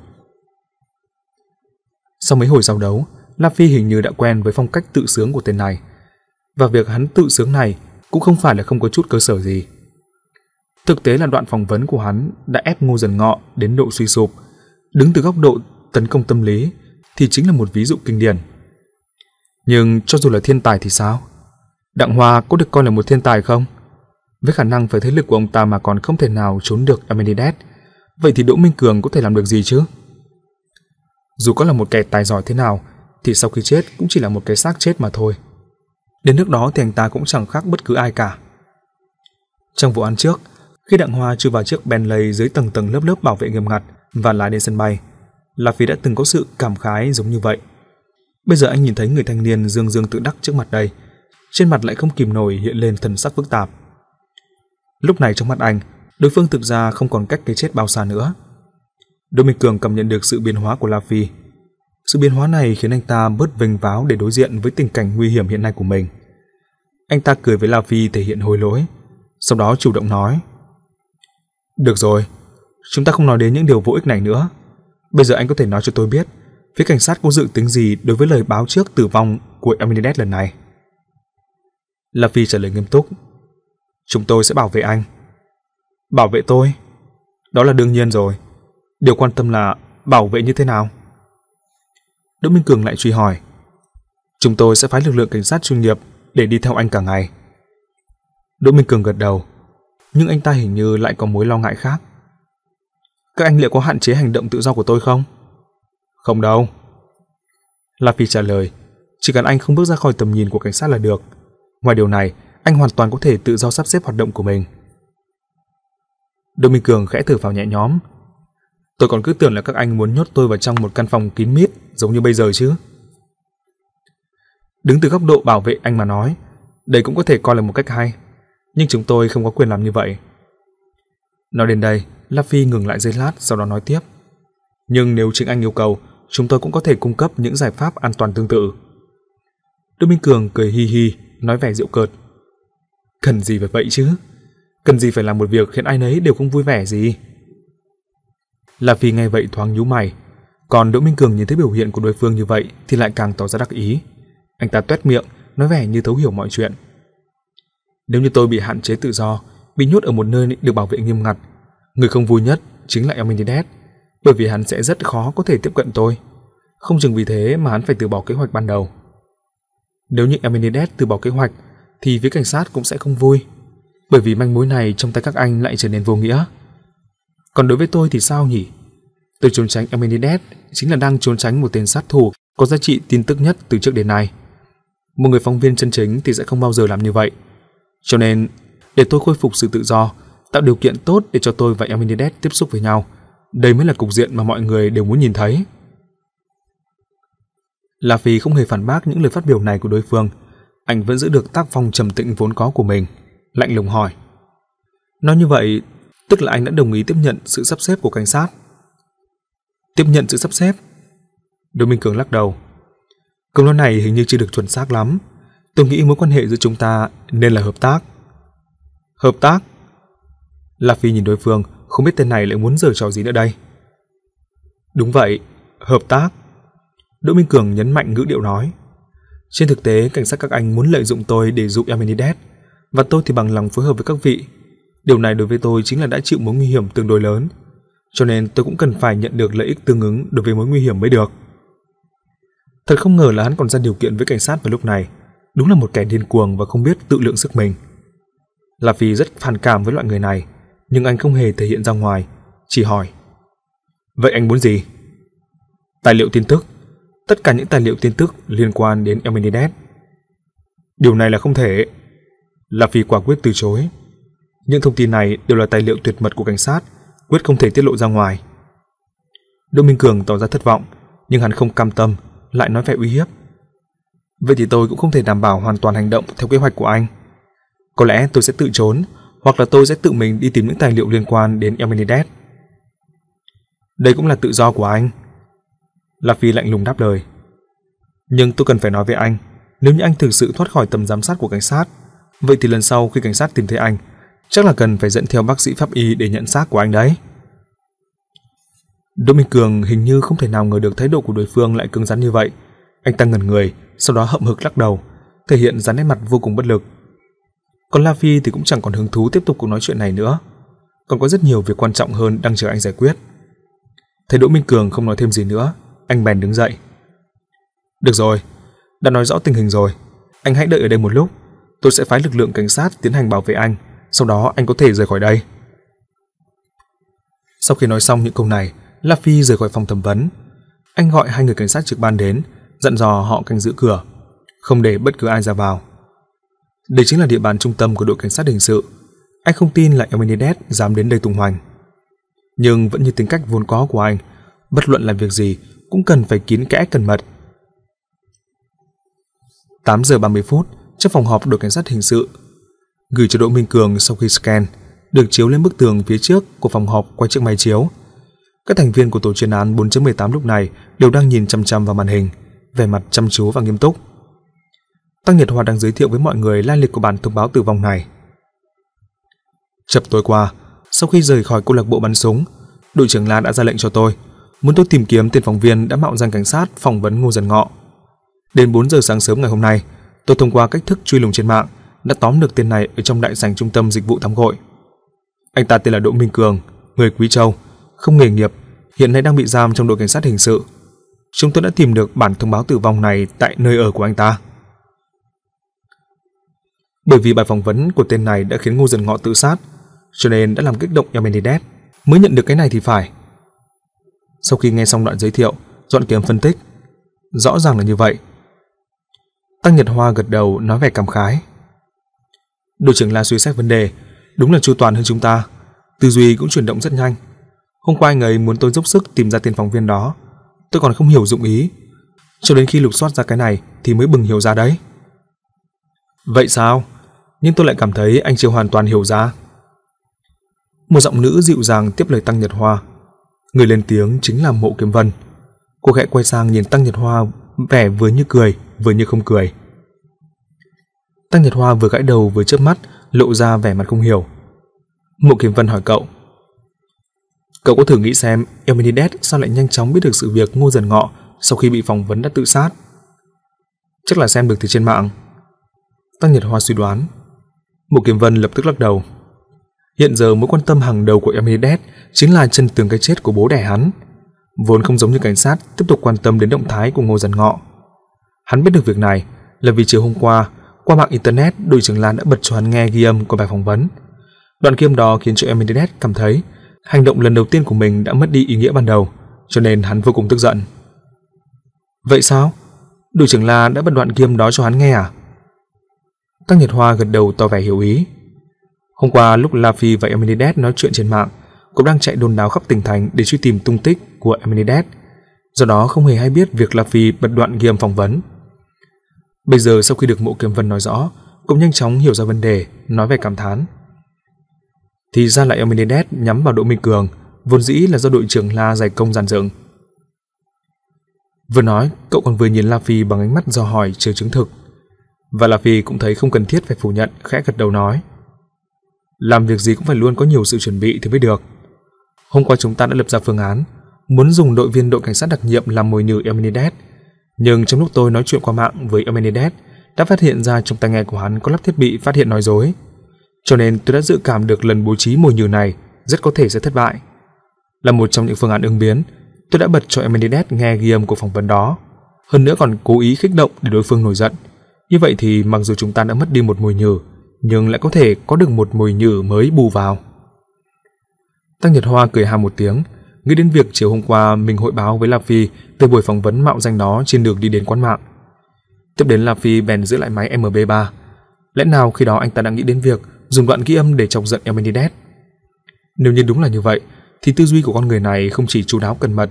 Sau mấy hồi giao đấu, La Phi hình như đã quen với phong cách tự sướng của tên này. Và việc hắn tự sướng này cũng không phải là không có chút cơ sở gì. Thực tế là đoạn phỏng vấn của hắn đã ép Ngô Dần Ngọ đến độ suy sụp. Đứng từ góc độ tấn công tâm lý thì chính là một ví dụ kinh điển. Nhưng cho dù là thiên tài thì sao? Đặng Hoa có được coi là một thiên tài không? Với khả năng với thế lực của ông ta mà còn không thể nào trốn được Amenides, vậy thì Đỗ Minh Cường có thể làm được gì chứ? Dù có là một kẻ tài giỏi thế nào, thì sau khi chết cũng chỉ là một cái xác chết mà thôi. Đến nước đó thì anh ta cũng chẳng khác bất cứ ai cả. Trong vụ án trước, khi Đặng Hoa chui vào chiếc Bentley dưới tầng tầng lớp lớp bảo vệ nghiêm ngặt và lái đến sân bay, là Phi đã từng có sự cảm khái giống như vậy. Bây giờ anh nhìn thấy người thanh niên dương dương tự đắc trước mặt đây, trên mặt lại không kìm nổi hiện lên thần sắc phức tạp. Lúc này trong mắt anh, đối phương thực ra không còn cách cái chết bao xa nữa. Đỗ Minh Cường cảm nhận được sự biến hóa của La Phi. Sự biến hóa này khiến anh ta bớt vênh váo để đối diện với tình cảnh nguy hiểm hiện nay của mình. Anh ta cười với La Phi thể hiện hối lỗi, sau đó chủ động nói: "Được rồi, chúng ta không nói đến những điều vô ích này nữa. Bây giờ anh có thể nói cho tôi biết, phía cảnh sát có dự tính gì đối với lời báo trước tử vong của Eminides lần này?" La Phi trả lời nghiêm túc: "Chúng tôi sẽ bảo vệ anh." "Bảo vệ tôi?" "Đó là đương nhiên rồi." Điều quan tâm là bảo vệ như thế nào? Đỗ Minh Cường lại truy hỏi. Chúng tôi sẽ phái lực lượng cảnh sát chuyên nghiệp để đi theo anh cả ngày. Đỗ Minh Cường gật đầu, nhưng anh ta hình như lại có mối lo ngại khác. Các anh liệu có hạn chế hành động tự do của tôi không? Không đâu. La Phi trả lời, chỉ cần anh không bước ra khỏi tầm nhìn của cảnh sát là được. Ngoài điều này, anh hoàn toàn có thể tự do sắp xếp hoạt động của mình. Đỗ Minh Cường khẽ thở vào nhẹ nhõm, Tôi còn cứ tưởng là các anh muốn nhốt tôi vào trong một căn phòng kín mít giống như bây giờ chứ. Đứng từ góc độ bảo vệ anh mà nói, đây cũng có thể coi là một cách hay, nhưng chúng tôi không có quyền làm như vậy. Nói đến đây, Luffy Phi ngừng lại giây lát sau đó nói tiếp. Nhưng nếu chính anh yêu cầu, chúng tôi cũng có thể cung cấp những giải pháp an toàn tương tự. Đức Minh Cường cười hi hi, nói vẻ dịu cợt. Cần gì phải vậy chứ? Cần gì phải làm một việc khiến ai nấy đều không vui vẻ gì? La Phi nghe vậy thoáng nhíu mày, còn Đỗ Minh Cường nhìn thấy biểu hiện của đối phương như vậy thì lại càng tỏ ra đắc ý. Anh ta tuét miệng, nói vẻ như thấu hiểu mọi chuyện. Nếu như tôi bị hạn chế tự do, bị nhốt ở một nơi được bảo vệ nghiêm ngặt, người không vui nhất chính là Elmenides, bởi vì hắn sẽ rất khó có thể tiếp cận tôi. Không chừng vì thế mà hắn phải từ bỏ kế hoạch ban đầu. Nếu như Elmenides từ bỏ kế hoạch, thì phía cảnh sát cũng sẽ không vui, bởi vì manh mối này trong tay các anh lại trở nên vô nghĩa. Còn đối với tôi thì sao nhỉ? Tôi trốn tránh Amenides chính là đang trốn tránh một tên sát thủ có giá trị tin tức nhất từ trước đến nay. Một người phóng viên chân chính thì sẽ không bao giờ làm như vậy. Cho nên, để tôi khôi phục sự tự do, tạo điều kiện tốt để cho tôi và Amenides tiếp xúc với nhau, đây mới là cục diện mà mọi người đều muốn nhìn thấy. La Phi không hề phản bác những lời phát biểu này của đối phương, anh vẫn giữ được tác phong trầm tĩnh vốn có của mình, lạnh lùng hỏi. Nói như vậy, tức là anh đã đồng ý tiếp nhận sự sắp xếp của cảnh sát. Tiếp nhận sự sắp xếp? Đỗ Minh Cường lắc đầu. Câu nói này hình như chưa được chuẩn xác lắm. Tôi nghĩ mối quan hệ giữa chúng ta nên là hợp tác. Hợp tác? La Phi nhìn đối phương, không biết tên này lại muốn giở trò gì nữa đây. Đúng vậy, hợp tác. Đỗ Minh Cường nhấn mạnh ngữ điệu nói. Trên thực tế, cảnh sát các anh muốn lợi dụng tôi để dụ Amenides, và tôi thì bằng lòng phối hợp với các vị. Điều này đối với tôi chính là đã chịu mối nguy hiểm tương đối lớn, cho nên tôi cũng cần phải nhận được lợi ích tương ứng đối với mối nguy hiểm mới được. Thật không ngờ là hắn còn ra điều kiện với cảnh sát vào lúc này, đúng là một kẻ điên cuồng và không biết tự lượng sức mình. Là vì rất phản cảm với loại người này, nhưng anh không hề thể hiện ra ngoài, chỉ hỏi. Vậy anh muốn gì? Tài liệu tin tức tất cả những tài liệu tin tức liên quan đến Elmenides. Điều này là không thể là vì quả quyết từ chối. Những thông tin này đều là tài liệu tuyệt mật của cảnh sát, quyết không thể tiết lộ ra ngoài. Đỗ Minh Cường tỏ ra thất vọng, nhưng hắn không cam tâm, lại nói vẻ uy hiếp. Vậy thì tôi cũng không thể đảm bảo hoàn toàn hành động theo kế hoạch của anh. Có lẽ tôi sẽ tự trốn, hoặc là tôi sẽ tự mình đi tìm những tài liệu liên quan đến Elmenides. Đây cũng là tự do của anh. La Phi lạnh lùng đáp lời. Nhưng tôi cần phải nói với anh, nếu như anh thực sự thoát khỏi tầm giám sát của cảnh sát, vậy thì lần sau khi cảnh sát tìm thấy anh, chắc là cần phải dẫn theo bác sĩ pháp y để nhận xác của anh đấy. Đỗ Minh Cường hình như không thể nào ngờ được thái độ của đối phương lại cứng rắn như vậy. Anh ta ngẩn người, sau đó hậm hực lắc đầu, thể hiện dáng nét mặt vô cùng bất lực. Còn La Phi thì cũng chẳng còn hứng thú tiếp tục cuộc nói chuyện này nữa. Còn có rất nhiều việc quan trọng hơn đang chờ anh giải quyết. Thấy Đỗ Minh Cường không nói thêm gì nữa, anh bèn đứng dậy. Được rồi, đã nói rõ tình hình rồi. Anh hãy đợi ở đây một lúc. Tôi sẽ phái lực lượng cảnh sát tiến hành bảo vệ anh. Sau đó anh có thể rời khỏi đây. Sau khi nói xong những câu này, La Phi rời khỏi phòng thẩm vấn. Anh gọi hai người cảnh sát trực ban đến, dặn dò họ canh giữ cửa, không để bất cứ ai ra vào. Đây chính là địa bàn trung tâm của đội cảnh sát hình sự. Anh không tin là Eminides dám đến đây tung hoành. Nhưng vẫn như tính cách vốn có của anh, bất luận làm việc gì cũng cần phải kín kẽ cẩn mật. 8 giờ 30 phút, trong phòng họp đội cảnh sát hình sự, gửi cho Đỗ Minh Cường sau khi scan, được chiếu lên bức tường phía trước của phòng họp qua chiếc máy chiếu. Các thành viên của tổ chuyên án 4.18 lúc này đều đang nhìn chăm chăm vào màn hình, vẻ mặt chăm chú và nghiêm túc. Tăng Nhật hoa đang giới thiệu với mọi người lai lịch của bản thông báo tử vong này. Chập tối qua, sau khi rời khỏi câu lạc bộ bắn súng, đội trưởng La đã ra lệnh cho tôi muốn tôi tìm kiếm tên phóng viên đã mạo danh cảnh sát phỏng vấn Ngô Dần Ngọ. Đến 4 giờ sáng sớm ngày hôm nay, tôi thông qua cách thức truy lùng trên mạng đã tóm được tên này ở trong đại sảnh trung tâm dịch vụ tắm gội. Anh ta tên là Đỗ Minh Cường, người Quý Châu, không nghề nghiệp, hiện nay đang bị giam trong đội cảnh sát hình sự. Chúng tôi đã tìm được bản thông báo tử vong này tại nơi ở của anh ta. Bởi vì bài phỏng vấn của tên này đã khiến Ngô Dần Ngọ tự sát, cho nên đã làm kích động Yamenides mới nhận được cái này thì phải. Sau khi nghe xong đoạn giới thiệu, Doãn Kiếm phân tích. Rõ ràng là như vậy. Tăng Nhật Hoa gật đầu nói vẻ cảm khái. Đội trưởng La suy xét vấn đề, đúng là chu toàn hơn chúng ta, tư duy cũng chuyển động rất nhanh. Hôm qua anh ấy muốn tôi dốc sức tìm ra tên phóng viên đó. Tôi còn không hiểu dụng ý. Cho đến khi lục soát ra cái này thì mới bừng hiểu ra đấy. Vậy sao? Nhưng tôi lại cảm thấy anh chưa hoàn toàn hiểu ra. Một giọng nữ dịu dàng tiếp lời Tăng Nhật Hoa. Người lên tiếng chính là Mộ Kiếm Vân. Cô khẽ quay sang nhìn Tăng Nhật Hoa vẻ vừa như cười, vừa như không cười. Tăng Nhật Hoa vừa gãi đầu vừa chớp mắt, lộ ra vẻ mặt không hiểu. Mộ Kiếm Vân hỏi cậu. Cậu có thử nghĩ xem Eminides sao lại nhanh chóng biết được sự việc Ngô Dần Ngọ sau khi bị phỏng vấn đã tự sát? Chắc là xem được từ trên mạng. Tăng Nhật Hoa suy đoán. Mộ Kiếm Vân lập tức lắc đầu. Hiện giờ mối quan tâm hàng đầu của Eminides chính là chân tường cái chết của bố đẻ hắn. Vốn không giống như cảnh sát tiếp tục quan tâm đến động thái của Ngô Dần Ngọ. Hắn biết được việc này là vì chiều hôm qua, qua mạng internet, đội trưởng Lan đã bật cho hắn nghe ghi âm của bài phỏng vấn. Đoạn ghi âm đó khiến cho Eminides cảm thấy hành động lần đầu tiên của mình đã mất đi ý nghĩa ban đầu, cho nên hắn vô cùng tức giận. Vậy sao? Đội trưởng La đã bật đoạn ghi âm đó cho hắn nghe à? Tăng Nhật Hoa gật đầu tỏ vẻ hiểu ý. Hôm qua lúc La Phi và Eminides nói chuyện trên mạng, cũng đang chạy đồn đáo khắp tỉnh thành để truy tìm tung tích của Eminides, do đó không hề hay biết việc La Phi bật đoạn ghi âm phỏng vấn. Bây giờ sau khi được Mộ Kiếm Vân nói rõ, cũng nhanh chóng hiểu ra vấn đề, nói về cảm thán. Thì ra là Eminides nhắm vào Đỗ Minh Cường, vốn dĩ là do đội trưởng La dày công giàn dựng. Vừa nói, cậu còn vừa nhìn La Phi bằng ánh mắt do hỏi chờ chứng thực. Và La Phi cũng thấy không cần thiết phải phủ nhận, khẽ gật đầu nói. Làm việc gì cũng phải luôn có nhiều sự chuẩn bị thì mới được. Hôm qua chúng ta đã lập ra phương án, muốn dùng đội viên đội cảnh sát đặc nhiệm làm mồi nhử Eminides. Nhưng trong lúc tôi nói chuyện qua mạng với Eminides, đã phát hiện ra trong tai nghe của hắn có lắp thiết bị phát hiện nói dối. Cho nên tôi đã dự cảm được lần bố trí mồi nhử này rất có thể sẽ thất bại. Là một trong những phương án ứng biến, tôi đã bật cho Eminides nghe ghi âm của phỏng vấn đó. Hơn nữa còn cố ý khích động để đối phương nổi giận. Như vậy thì mặc dù chúng ta đã mất đi một mồi nhử, nhưng lại có thể có được một mồi nhử mới bù vào. Tăng Nhật Hoa cười hà một tiếng, nghĩ đến việc chiều hôm qua mình hội báo với La Phi về buổi phỏng vấn mạo danh đó trên đường đi đến quán mạng. Tiếp đến La Phi bèn giữ lại máy MB3. Lẽ nào khi đó anh ta đã nghĩ đến việc dùng đoạn ghi âm để chọc giận Elmenides? Nếu như đúng là như vậy, thì tư duy của con người này không chỉ chú đáo cẩn mật,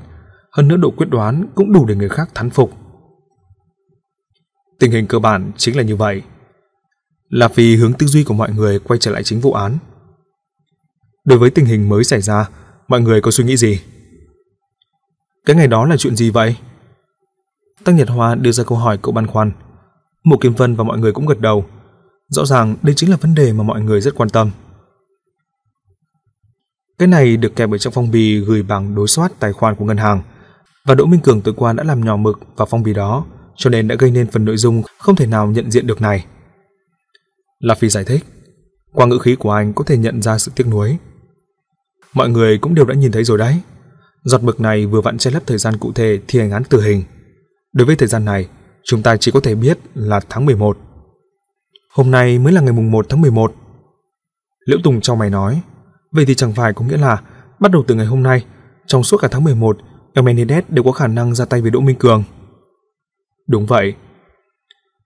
hơn nữa độ quyết đoán cũng đủ để người khác thán phục. Tình hình cơ bản chính là như vậy. La Phi hướng tư duy của mọi người quay trở lại chính vụ án. Đối với tình hình mới xảy ra, mọi người có suy nghĩ gì? Cái ngày đó là chuyện gì vậy? Tăng Nhật Hoa đưa ra câu hỏi cậu băn khoăn. Mộ Kim Vân và mọi người cũng gật đầu. Rõ ràng đây chính là vấn đề mà mọi người rất quan tâm. Cái này được kẹp ở trong phong bì gửi bằng đối soát tài khoản của ngân hàng và Đỗ Minh Cường tối qua đã làm nhỏ mực vào phong bì đó, cho nên đã gây nên phần nội dung không thể nào nhận diện được này. La Phi giải thích, qua ngữ khí của anh có thể nhận ra sự tiếc nuối. Mọi người cũng đều đã nhìn thấy rồi đấy. Giọt mực này vừa vặn che lấp thời gian cụ thể thi hành án tử hình. Đối với thời gian này, chúng ta chỉ có thể biết là tháng 11. Hôm nay mới là ngày mùng 1 tháng 11. Liễu Tùng trong mày nói, vậy thì chẳng phải có nghĩa là bắt đầu từ ngày hôm nay, trong suốt cả tháng 11, Emenides đều có khả năng ra tay với Đỗ Minh Cường. Đúng vậy.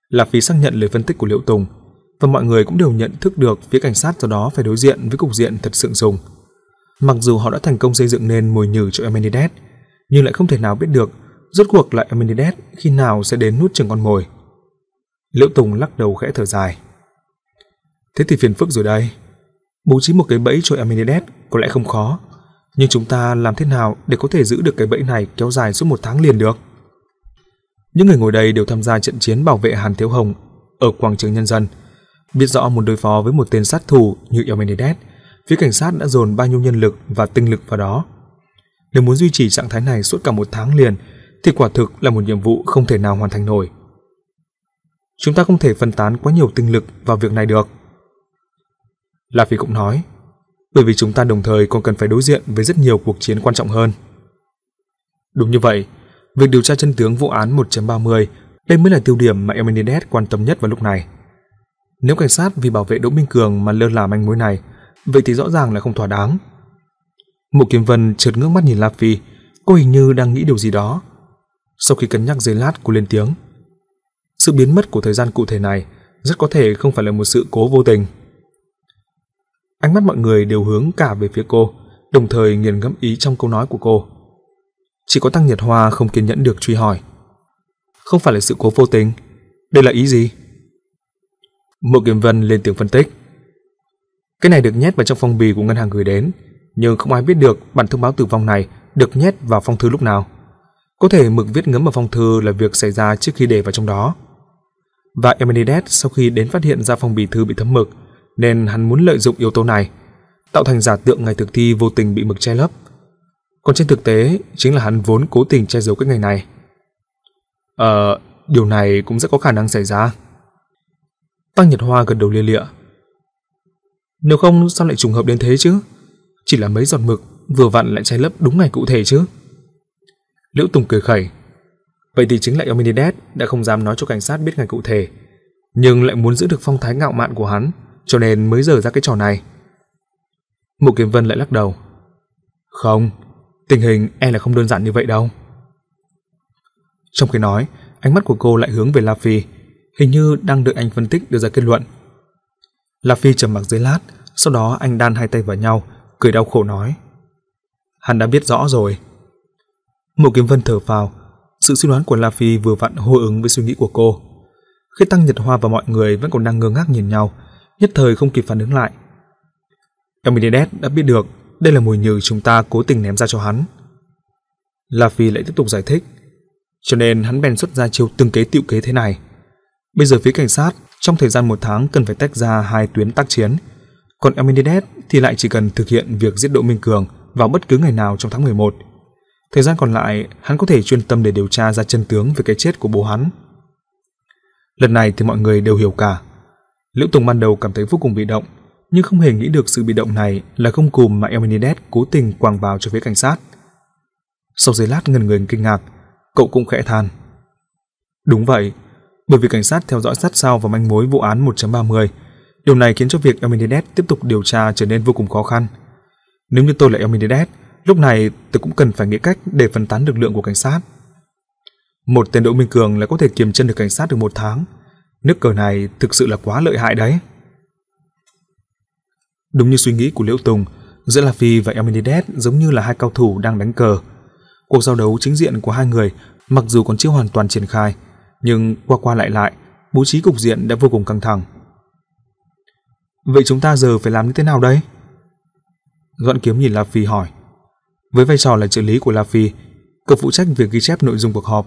Là phí xác nhận lời phân tích của Liễu Tùng, và mọi người cũng đều nhận thức được phía cảnh sát do đó phải đối diện với cục diện thật sượng sùng. Mặc dù họ đã thành công xây dựng nên mồi nhử cho Emenides, nhưng lại không thể nào biết được rốt cuộc lại Emenides khi nào sẽ đến nút chừng con mồi. Liễu Tùng lắc đầu khẽ thở dài. Thế thì phiền phức rồi đây. Bố trí một cái bẫy cho Emenides có lẽ không khó, nhưng chúng ta làm thế nào để có thể giữ được cái bẫy này kéo dài suốt một tháng liền được? Những người ngồi đây đều tham gia trận chiến bảo vệ Hàn Thiếu Hồng ở quảng trường nhân dân, biết rõ muốn đối phó với một tên sát thủ như Emenides, phía cảnh sát đã dồn bao nhiêu nhân lực và tinh lực vào đó. Nếu muốn duy trì trạng thái này suốt cả một tháng liền, thì quả thực là một nhiệm vụ không thể nào hoàn thành nổi. Chúng ta không thể phân tán quá nhiều tinh lực vào việc này được. La Phi cũng nói, bởi vì chúng ta đồng thời còn cần phải đối diện với rất nhiều cuộc chiến quan trọng hơn. Đúng như vậy, việc điều tra chân tướng vụ án 1.30 đây mới là tiêu điểm mà Eminides quan tâm nhất vào lúc này. Nếu cảnh sát vì bảo vệ Đỗ Minh Cường mà lơ là manh mối này, vậy thì rõ ràng là không thỏa đáng. Mộ Kiếm Vân chợt ngước mắt nhìn La Phi, cô hình như đang nghĩ điều gì đó. Sau khi cân nhắc giây lát, cô lên tiếng. Sự biến mất của thời gian cụ thể này rất có thể không phải là một sự cố vô tình. Ánh mắt mọi người đều hướng cả về phía cô, đồng thời nghiền ngẫm ý trong câu nói của cô. Chỉ có Tăng Nhật Hoa không kiên nhẫn được truy hỏi. Không phải là sự cố vô tình, đây là ý gì? Mộ Kiếm Vân lên tiếng phân tích. Cái này được nhét vào trong phong bì của ngân hàng gửi đến, nhưng không ai biết được bản thông báo tử vong này được nhét vào phong thư lúc nào. Có thể mực viết ngấm vào phong thư là việc xảy ra trước khi để vào trong đó. Và Emenides sau khi đến phát hiện ra phong bì thư bị thấm mực, nên hắn muốn lợi dụng yếu tố này, tạo thành giả tượng ngày thực thi vô tình bị mực che lấp. Còn trên thực tế, chính là hắn vốn cố tình che giấu cái ngày này. Ờ, điều này cũng rất có khả năng xảy ra. Tăng Nhật Hoa gần đầu lia lịa. Nếu không sao lại trùng hợp đến thế chứ? Chỉ là mấy giọt mực vừa vặn lại che lấp đúng ngày cụ thể chứ. Liễu Tùng cười khẩy. Vậy thì chính là Eumenides đã không dám nói cho cảnh sát biết ngày cụ thể, nhưng lại muốn giữ được phong thái ngạo mạn của hắn, cho nên mới dở ra cái trò này. Mộ Kiếm Vân lại lắc đầu. Không, tình hình e là không đơn giản như vậy đâu. Trong khi nói, ánh mắt của cô lại hướng về La Phi, hình như đang đợi anh phân tích đưa ra kết luận. La Phi trầm mặc dưới lát, sau đó anh đan hai tay vào nhau, cười đau khổ nói. Hắn đã biết rõ rồi. Mộ Kiếm Vân thở phào, sự suy đoán của La Phi vừa vặn hô ứng với suy nghĩ của cô. Khi Tăng Nhật Hoa và mọi người vẫn còn đang ngơ ngác nhìn nhau, nhất thời không kịp phản ứng lại. Eminides đã biết được đây là mùi nhừ chúng ta cố tình ném ra cho hắn. La Phi lại tiếp tục giải thích, cho nên hắn bèn xuất ra chiêu từng kế tiệu kế thế này. Bây giờ phía cảnh sát trong thời gian một tháng cần phải tách ra hai tuyến tác chiến, còn Eminides thì lại chỉ cần thực hiện việc giết Đỗ Minh Cường vào bất cứ ngày nào trong tháng 11. Thời gian còn lại, hắn có thể chuyên tâm để điều tra ra chân tướng về cái chết của bố hắn. Lần này thì mọi người đều hiểu cả. Liễu Tùng ban đầu cảm thấy vô cùng bị động, nhưng không hề nghĩ được sự bị động này là không cùm mà Eminides cố tình quàng vào cho phía cảnh sát. Sau giây lát ngần người kinh ngạc, cậu cũng khẽ than. Đúng vậy, bởi vì cảnh sát theo dõi sát sao vào manh mối vụ án 1.30, điều này khiến cho việc Eminides tiếp tục điều tra trở nên vô cùng khó khăn. Nếu như tôi là Eminides, lúc này tôi cũng cần phải nghĩ cách để phân tán lực lượng của cảnh sát. Một tên Đỗ Minh Cường lại có thể kiềm chân được cảnh sát được một tháng. Nước cờ này thực sự là quá lợi hại đấy. Đúng như suy nghĩ của Liễu Tùng, giữa La Phi và Eminides giống như là hai cao thủ đang đánh cờ. Cuộc giao đấu chính diện của hai người mặc dù còn chưa hoàn toàn triển khai, nhưng qua qua lại lại, bố trí cục diện đã vô cùng căng thẳng. Vậy chúng ta giờ phải làm như thế nào đây? Doãn Kiếm nhìn La Phi hỏi. Với vai trò là trợ lý của La Phi, cậu phụ trách việc ghi chép nội dung cuộc họp,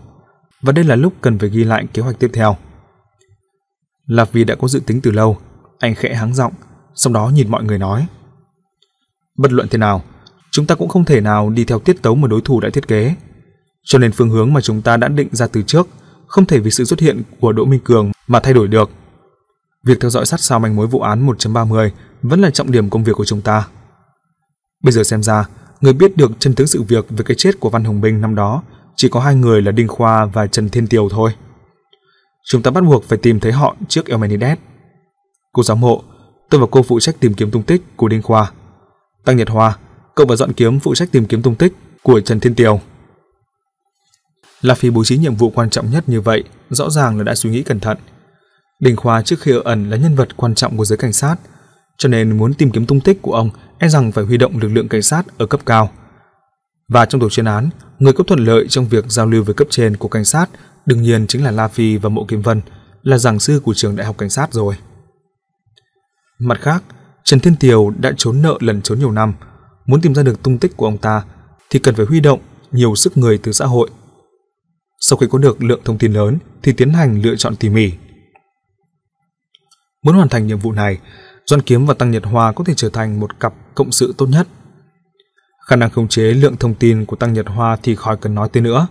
và đây là lúc cần phải ghi lại kế hoạch tiếp theo. La Phi đã có dự tính từ lâu, anh khẽ háng giọng, sau đó nhìn mọi người nói. Bất luận thế nào, chúng ta cũng không thể nào đi theo tiết tấu mà đối thủ đã thiết kế. Cho nên phương hướng mà chúng ta đã định ra từ trước không thể vì sự xuất hiện của Đỗ Minh Cường mà thay đổi được. Việc theo dõi sát sao manh mối vụ án 1.30 vẫn là trọng điểm công việc của chúng ta. Bây giờ xem ra, người biết được chân tướng sự việc về cái chết của Văn Hồng Minh năm đó chỉ có hai người là Đinh Khoa và Trần Thiên Tiều thôi. Chúng ta bắt buộc phải tìm thấy họ trước Elmenides. Cô giám hộ, tôi và cô phụ trách tìm kiếm tung tích của Đinh Khoa. Tăng Nhật Hoa, cậu và dọn kiếm phụ trách tìm kiếm tung tích của Trần Thiên Tiều. La Phi bố trí nhiệm vụ quan trọng nhất như vậy, rõ ràng là đã suy nghĩ cẩn thận. Đình Khoa trước khi ở ẩn là nhân vật quan trọng của giới cảnh sát, cho nên muốn tìm kiếm tung tích của ông e rằng phải huy động lực lượng cảnh sát ở cấp cao. Và trong tổ chuyên án, người có thuận lợi trong việc giao lưu với cấp trên của cảnh sát đương nhiên chính là La Phi và Mộ Kim Vân, là giảng sư của trường đại học cảnh sát rồi. Mặt khác, Trần Thiên Tiều đã trốn nợ lần trốn nhiều năm, muốn tìm ra được tung tích của ông ta thì cần phải huy động nhiều sức người từ xã hội. Sau khi có được lượng thông tin lớn thì tiến hành lựa chọn tỉ mỉ. Muốn hoàn thành nhiệm vụ này, Doan Kiếm và Tăng Nhật Hoa có thể trở thành một cặp cộng sự tốt nhất. Khả năng khống chế lượng thông tin của Tăng Nhật Hoa thì khỏi cần nói tới nữa.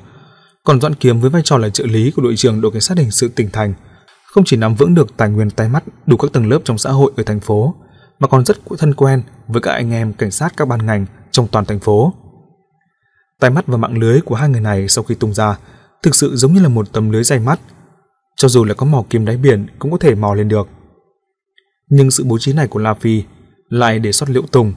Còn Doãn Kiếm với vai trò là trợ lý của đội trưởng đội cảnh sát hình sự tỉnh thành, không chỉ nắm vững được tài nguyên tay mắt đủ các tầng lớp trong xã hội ở thành phố, mà còn rất thân quen với các anh em cảnh sát các ban ngành trong toàn thành phố. Tai mắt và mạng lưới của hai người này sau khi tung ra thực sự giống như là một tấm lưới dày mắt. Cho dù là có mò kim đáy biển cũng có thể mò lên được. Nhưng sự bố trí này của La Phi lại để sót Liễu Tùng.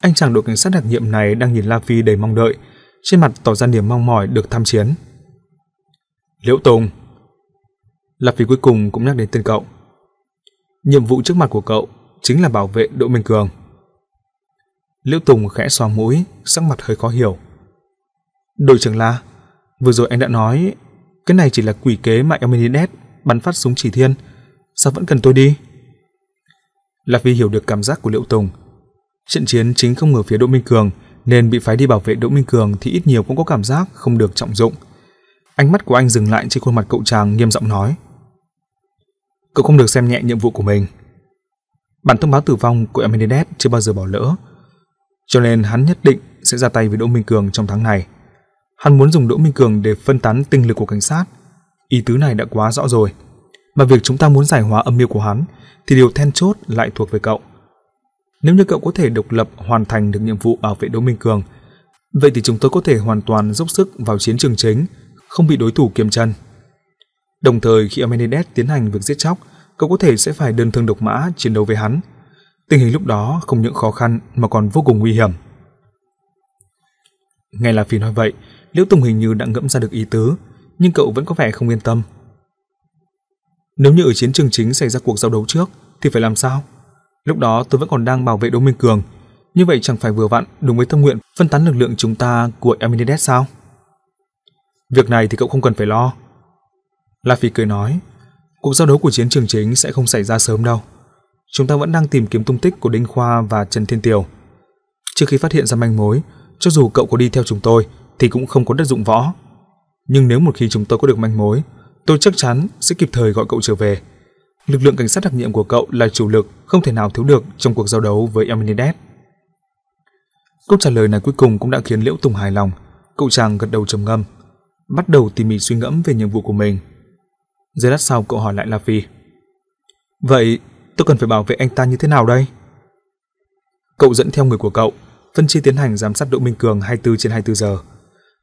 Anh chàng đội cảnh sát đặc nhiệm này đang nhìn La Phi đầy mong đợi, trên mặt tỏ ra niềm mong mỏi được tham chiến. Liễu Tùng La Phi cuối cùng cũng nhắc đến tên cậu. Nhiệm vụ trước mặt của cậu chính là bảo vệ Đỗ Minh Cường. Liễu Tùng khẽ xoa mũi, sắc mặt hơi khó hiểu. Đội trưởng La, vừa rồi anh đã nói cái này chỉ là quỷ kế mà Eminides bắn phát súng chỉ thiên, sao vẫn cần tôi đi? Lạc Vi hiểu được cảm giác của liệu Tùng. Trận chiến chính không ở phía Đỗ Minh Cường, nên bị phái đi bảo vệ Đỗ Minh Cường thì ít nhiều cũng có cảm giác không được trọng dụng. Ánh mắt của anh dừng lại trên khuôn mặt cậu chàng nghiêm giọng nói: "Cậu không được xem nhẹ nhiệm vụ của mình. Bản thông báo tử vong của Eminides chưa bao giờ bỏ lỡ, cho nên hắn nhất định sẽ ra tay với Đỗ Minh Cường trong tháng này. Hắn muốn dùng Đỗ Minh Cường để phân tán tinh lực của cảnh sát. Ý tứ này đã quá rõ rồi. Mà việc chúng ta muốn giải hóa âm mưu của hắn thì điều then chốt lại thuộc về cậu. Nếu như cậu có thể độc lập hoàn thành được nhiệm vụ bảo vệ Đỗ Minh Cường, vậy thì chúng tôi có thể hoàn toàn dốc sức vào chiến trường chính, không bị đối thủ kiềm chân. Đồng thời khi Amenides tiến hành việc giết chóc, cậu có thể sẽ phải đơn thương độc mã chiến đấu với hắn. Tình hình lúc đó không những khó khăn mà còn vô cùng nguy hiểm. Nghe là Phi nói vậy, Liễu Tùng hình như đã ngẫm ra được ý tứ, nhưng cậu vẫn có vẻ không yên tâm. Nếu như ở chiến trường chính xảy ra cuộc giao đấu trước thì phải làm sao? Lúc đó tôi vẫn còn đang bảo vệ Đỗ Minh Cường, như vậy chẳng phải vừa vặn đúng với tâm nguyện phân tán lực lượng chúng ta của Aminides sao? Việc này thì cậu không cần phải lo. La Phi cười nói, cuộc giao đấu của chiến trường chính sẽ không xảy ra sớm đâu. Chúng ta vẫn đang tìm kiếm tung tích của Đinh Khoa và Trần Thiên Tiều. Trước khi phát hiện ra manh mối, cho dù cậu có đi theo chúng tôi thì cũng không có đất dụng võ. Nhưng nếu một khi chúng tôi có được manh mối, tôi chắc chắn sẽ kịp thời gọi cậu trở về. Lực lượng cảnh sát đặc nhiệm của cậu là chủ lực không thể nào thiếu được trong cuộc giao đấu với Eminides. Câu trả lời này cuối cùng cũng đã khiến Liễu Tùng hài lòng. Cậu chàng gật đầu trầm ngâm, bắt đầu tỉ mỉ suy ngẫm về nhiệm vụ của mình. Giây lát sau cậu hỏi lại La Phi. Vậy tôi cần phải bảo vệ anh ta như thế nào đây? Cậu dẫn theo người của cậu, phân chia tiến hành giám sát Đỗ Minh Cường 24 trên 24 giờ.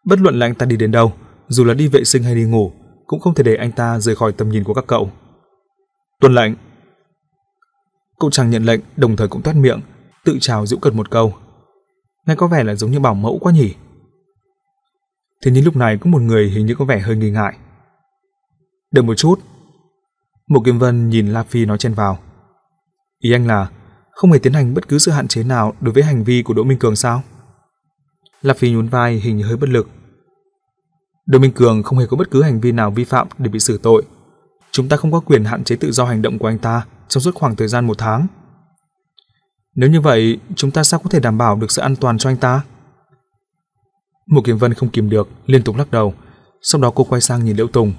Bất luận là anh ta đi đến đâu, dù là đi vệ sinh hay đi ngủ, cũng không thể để anh ta rời khỏi tầm nhìn của các cậu. Tuân lệnh. Cậu chàng nhận lệnh, đồng thời cũng toét miệng, tự chào dịu cợt một câu. Nghe có vẻ là giống như bảo mẫu quá nhỉ. Thế nhưng lúc này có một người hình như có vẻ hơi nghi ngại. Đợi một chút. Một kiếm Vân nhìn La Phi nói chen vào. Ý anh là không hề tiến hành bất cứ sự hạn chế nào đối với hành vi của Đỗ Minh Cường sao? La Phi nhún vai hình như hơi bất lực. Đỗ Minh Cường không hề có bất cứ hành vi nào vi phạm để bị xử tội. Chúng ta không có quyền hạn chế tự do hành động của anh ta trong suốt khoảng thời gian một tháng. Nếu như vậy, chúng ta sao có thể đảm bảo được sự an toàn cho anh ta? Mục Kiếm Vân không kìm được, liên tục lắc đầu. Sau đó cô quay sang nhìn Liễu Tùng.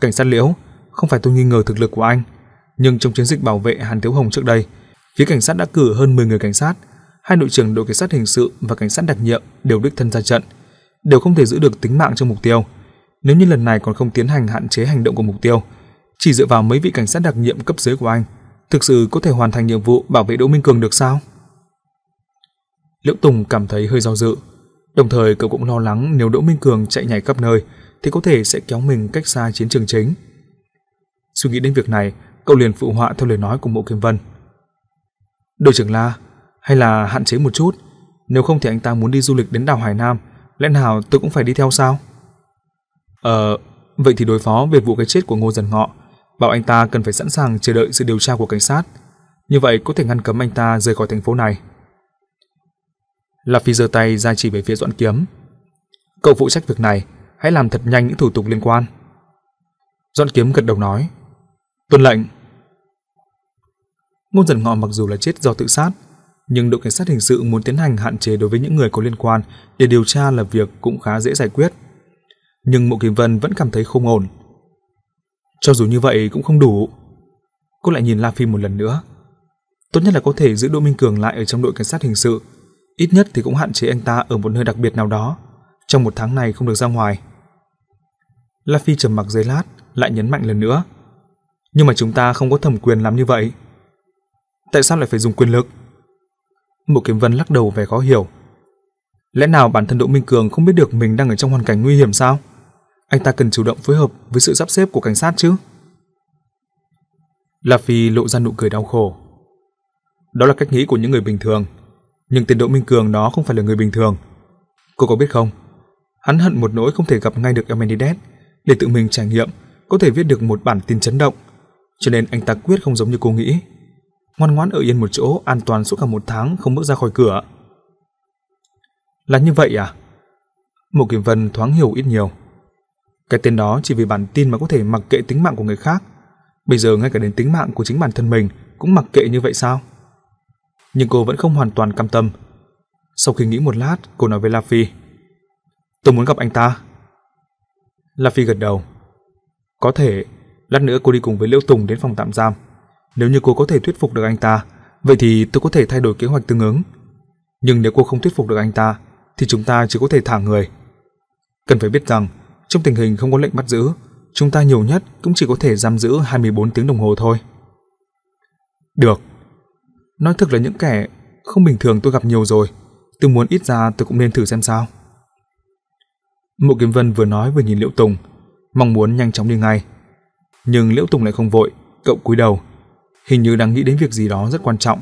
Cảnh sát Liễu, không phải tôi nghi ngờ thực lực của anh, nhưng trong chiến dịch bảo vệ Hàn Tiếu Hồng trước đây, phía cảnh sát đã cử hơn 10 người cảnh sát, hai đội trưởng đội cảnh sát hình sự và cảnh sát đặc nhiệm đều đích thân ra trận, đều không thể giữ được tính mạng cho mục tiêu. Nếu như lần này còn không tiến hành hạn chế hành động của mục tiêu, chỉ dựa vào mấy vị cảnh sát đặc nhiệm cấp dưới của anh, thực sự có thể hoàn thành nhiệm vụ bảo vệ Đỗ Minh Cường được sao? Liễu Tùng cảm thấy hơi do dự, đồng thời cậu cũng lo lắng nếu Đỗ Minh Cường chạy nhảy khắp nơi thì có thể sẽ kéo mình cách xa chiến trường chính. Suy nghĩ đến việc này, cậu liền phụ họa theo lời nói của Mộ Kim Vân. Đội trưởng La, hay là hạn chế một chút, nếu không thì anh ta muốn đi du lịch đến đảo Hải Nam, lẽ nào tôi cũng phải đi theo sao? Ờ, vậy thì đối phó về vụ cái chết của Ngô Dần Ngọ, bảo anh ta cần phải sẵn sàng chờ đợi sự điều tra của cảnh sát, như vậy có thể ngăn cấm anh ta rời khỏi thành phố này. La Phi giơ tay ra chỉ về phía Doãn Kiếm. Cậu phụ trách việc này, hãy làm thật nhanh những thủ tục liên quan. Doãn Kiếm gật đầu nói, tuân lệnh. Ngô Dần Ngọ mặc dù là chết do tự sát, nhưng đội cảnh sát hình sự muốn tiến hành hạn chế đối với những người có liên quan để điều tra là việc cũng khá dễ giải quyết. Nhưng Mộ Kim Vân vẫn cảm thấy không ổn. Cho dù như vậy cũng không đủ. Cô lại nhìn La Phi một lần nữa. Tốt nhất là có thể giữ Đỗ Minh Cường lại ở trong đội cảnh sát hình sự, ít nhất thì cũng hạn chế anh ta ở một nơi đặc biệt nào đó, trong một tháng này không được ra ngoài. La Phi trầm mặc giây lát, lại nhấn mạnh lần nữa. Nhưng mà chúng ta không có thẩm quyền làm như vậy. Tại sao lại phải dùng quyền lực? Mộ Kiếm Vân lắc đầu vẻ khó hiểu. Lẽ nào bản thân Đỗ Minh Cường không biết được mình đang ở trong hoàn cảnh nguy hiểm sao? Anh ta cần chủ động phối hợp với sự sắp xếp của cảnh sát chứ? La Phi lộ ra nụ cười đau khổ. Đó là cách nghĩ của những người bình thường, nhưng tên Đỗ Minh Cường đó không phải là người bình thường. Cô có biết không? Hắn hận một nỗi không thể gặp ngay được Amenides để tự mình trải nghiệm, có thể viết được một bản tin chấn động, cho nên anh ta quyết không giống như cô nghĩ ngoan ngoãn ở yên một chỗ an toàn suốt cả một tháng không bước ra khỏi cửa. Là như vậy à? Mộ Kiểm Vân thoáng hiểu ít nhiều. Cái tên đó chỉ vì bản tin mà có thể mặc kệ tính mạng của người khác. Bây giờ ngay cả đến tính mạng của chính bản thân mình cũng mặc kệ như vậy sao? Nhưng cô vẫn không hoàn toàn cam tâm. Sau khi nghĩ một lát, cô nói với La Phi. Tôi muốn gặp anh ta. La Phi gật đầu. Có thể, lát nữa cô đi cùng với Liễu Tùng đến phòng tạm giam. Nếu như cô có thể thuyết phục được anh ta, vậy thì tôi có thể thay đổi kế hoạch tương ứng. Nhưng nếu cô không thuyết phục được anh ta, thì chúng ta chỉ có thể thả người. Cần phải biết rằng, trong tình hình không có lệnh bắt giữ, chúng ta nhiều nhất cũng chỉ có thể giam giữ 24 tiếng đồng hồ thôi. Được. Nói thực là những kẻ không bình thường tôi gặp nhiều rồi. Tôi muốn ít ra tôi cũng nên thử xem sao. Mộ Kiếm Vân vừa nói vừa nhìn Liễu Tùng, mong muốn nhanh chóng đi ngay. Nhưng Liễu Tùng lại không vội, cậu cúi đầu, hình như đang nghĩ đến việc gì đó rất quan trọng.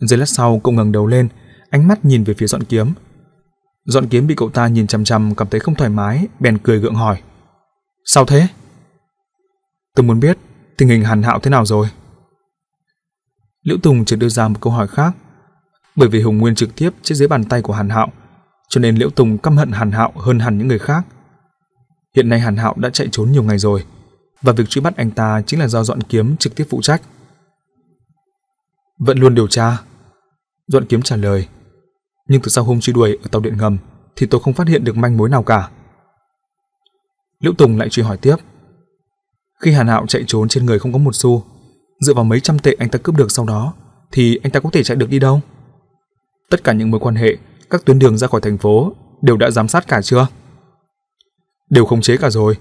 Giây lát sau, cậu ngẩng đầu lên, ánh mắt nhìn về phía Dọn Kiếm. Dọn Kiếm bị cậu ta nhìn chằm chằm cảm thấy không thoải mái, bèn cười gượng hỏi: "Sao thế?" "Tôi muốn biết tình hình Hàn Hạo thế nào rồi?" Liễu Tùng chợt đưa ra một câu hỏi khác, bởi vì Hùng Nguyên trực tiếp chết dưới bàn tay của Hàn Hạo, cho nên Liễu Tùng căm hận Hàn Hạo hơn hẳn những người khác. Hiện nay Hàn Hạo đã chạy trốn nhiều ngày rồi, và việc truy bắt anh ta chính là do Dọn Kiếm trực tiếp phụ trách. Vẫn luôn điều tra. Dọn Kiếm trả lời. Nhưng từ sau hôm truy đuổi ở tàu điện ngầm thì tôi không phát hiện được manh mối nào cả. Liễu Tùng lại truy hỏi tiếp. Khi Hàn Hạo chạy trốn trên người không có một xu, dựa vào mấy trăm tệ anh ta cướp được sau đó, thì anh ta có thể chạy được đi đâu? Tất cả những mối quan hệ, các tuyến đường ra khỏi thành phố đều đã giám sát cả chưa? Đều khống chế cả rồi.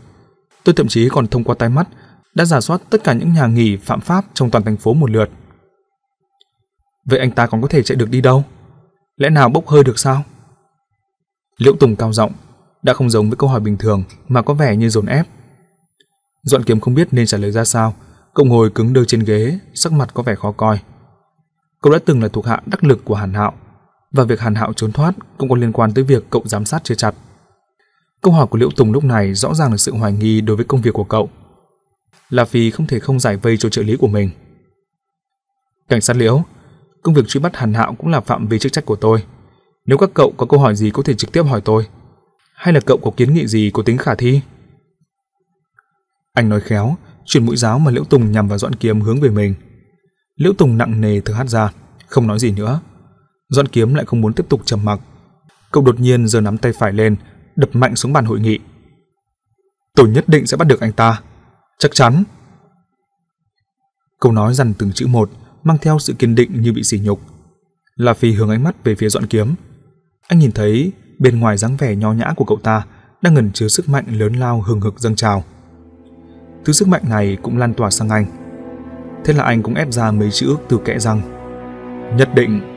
Tôi thậm chí còn thông qua tai mắt đã giả soát tất cả những nhà nghỉ phạm pháp trong toàn thành phố một lượt. Vậy anh ta còn có thể chạy được đi đâu? Lẽ nào bốc hơi được sao? Liễu Tùng cao giọng, đã không giống với câu hỏi bình thường mà có vẻ như dồn ép. doãn kiếm không biết nên trả lời ra sao, cậu ngồi cứng đơ trên ghế, sắc mặt có vẻ khó coi. Cậu đã từng là thuộc hạ đắc lực của Hàn Hạo, và việc Hàn Hạo trốn thoát cũng có liên quan tới việc cậu giám sát chưa chặt. Câu hỏi của Liễu Tùng lúc này rõ ràng là sự hoài nghi đối với công việc của cậu. Là vì không thể không giải vây cho trợ lý của mình. Cảnh sát Liễu, công việc truy bắt Hàn Hạo cũng là phạm vi chức trách của tôi. Nếu các cậu có câu hỏi gì có thể trực tiếp hỏi tôi. Hay là cậu có kiến nghị gì có tính khả thi? Anh nói khéo, chuyển mũi giáo mà Liễu Tùng nhằm vào Doãn Kiếm hướng về mình. Liễu Tùng nặng nề thở hắt ra, không nói gì nữa. Doãn Kiếm lại không muốn tiếp tục trầm mặc. Cậu đột nhiên giơ nắm tay phải lên, đập mạnh xuống bàn hội nghị. Tôi nhất định sẽ bắt được anh ta, chắc chắn. Câu nói dằn từng chữ một, mang theo sự kiên định như bị sỉ nhục. La Phi hướng ánh mắt về phía Doãn Kiếm. Anh nhìn thấy bên ngoài dáng vẻ nho nhã của cậu ta đang ngẩn chứa sức mạnh lớn lao hừng hực dâng trào. Thứ sức mạnh này cũng lan tỏa sang anh. Thế là anh cũng ép ra mấy chữ từ kẽ răng. Nhất định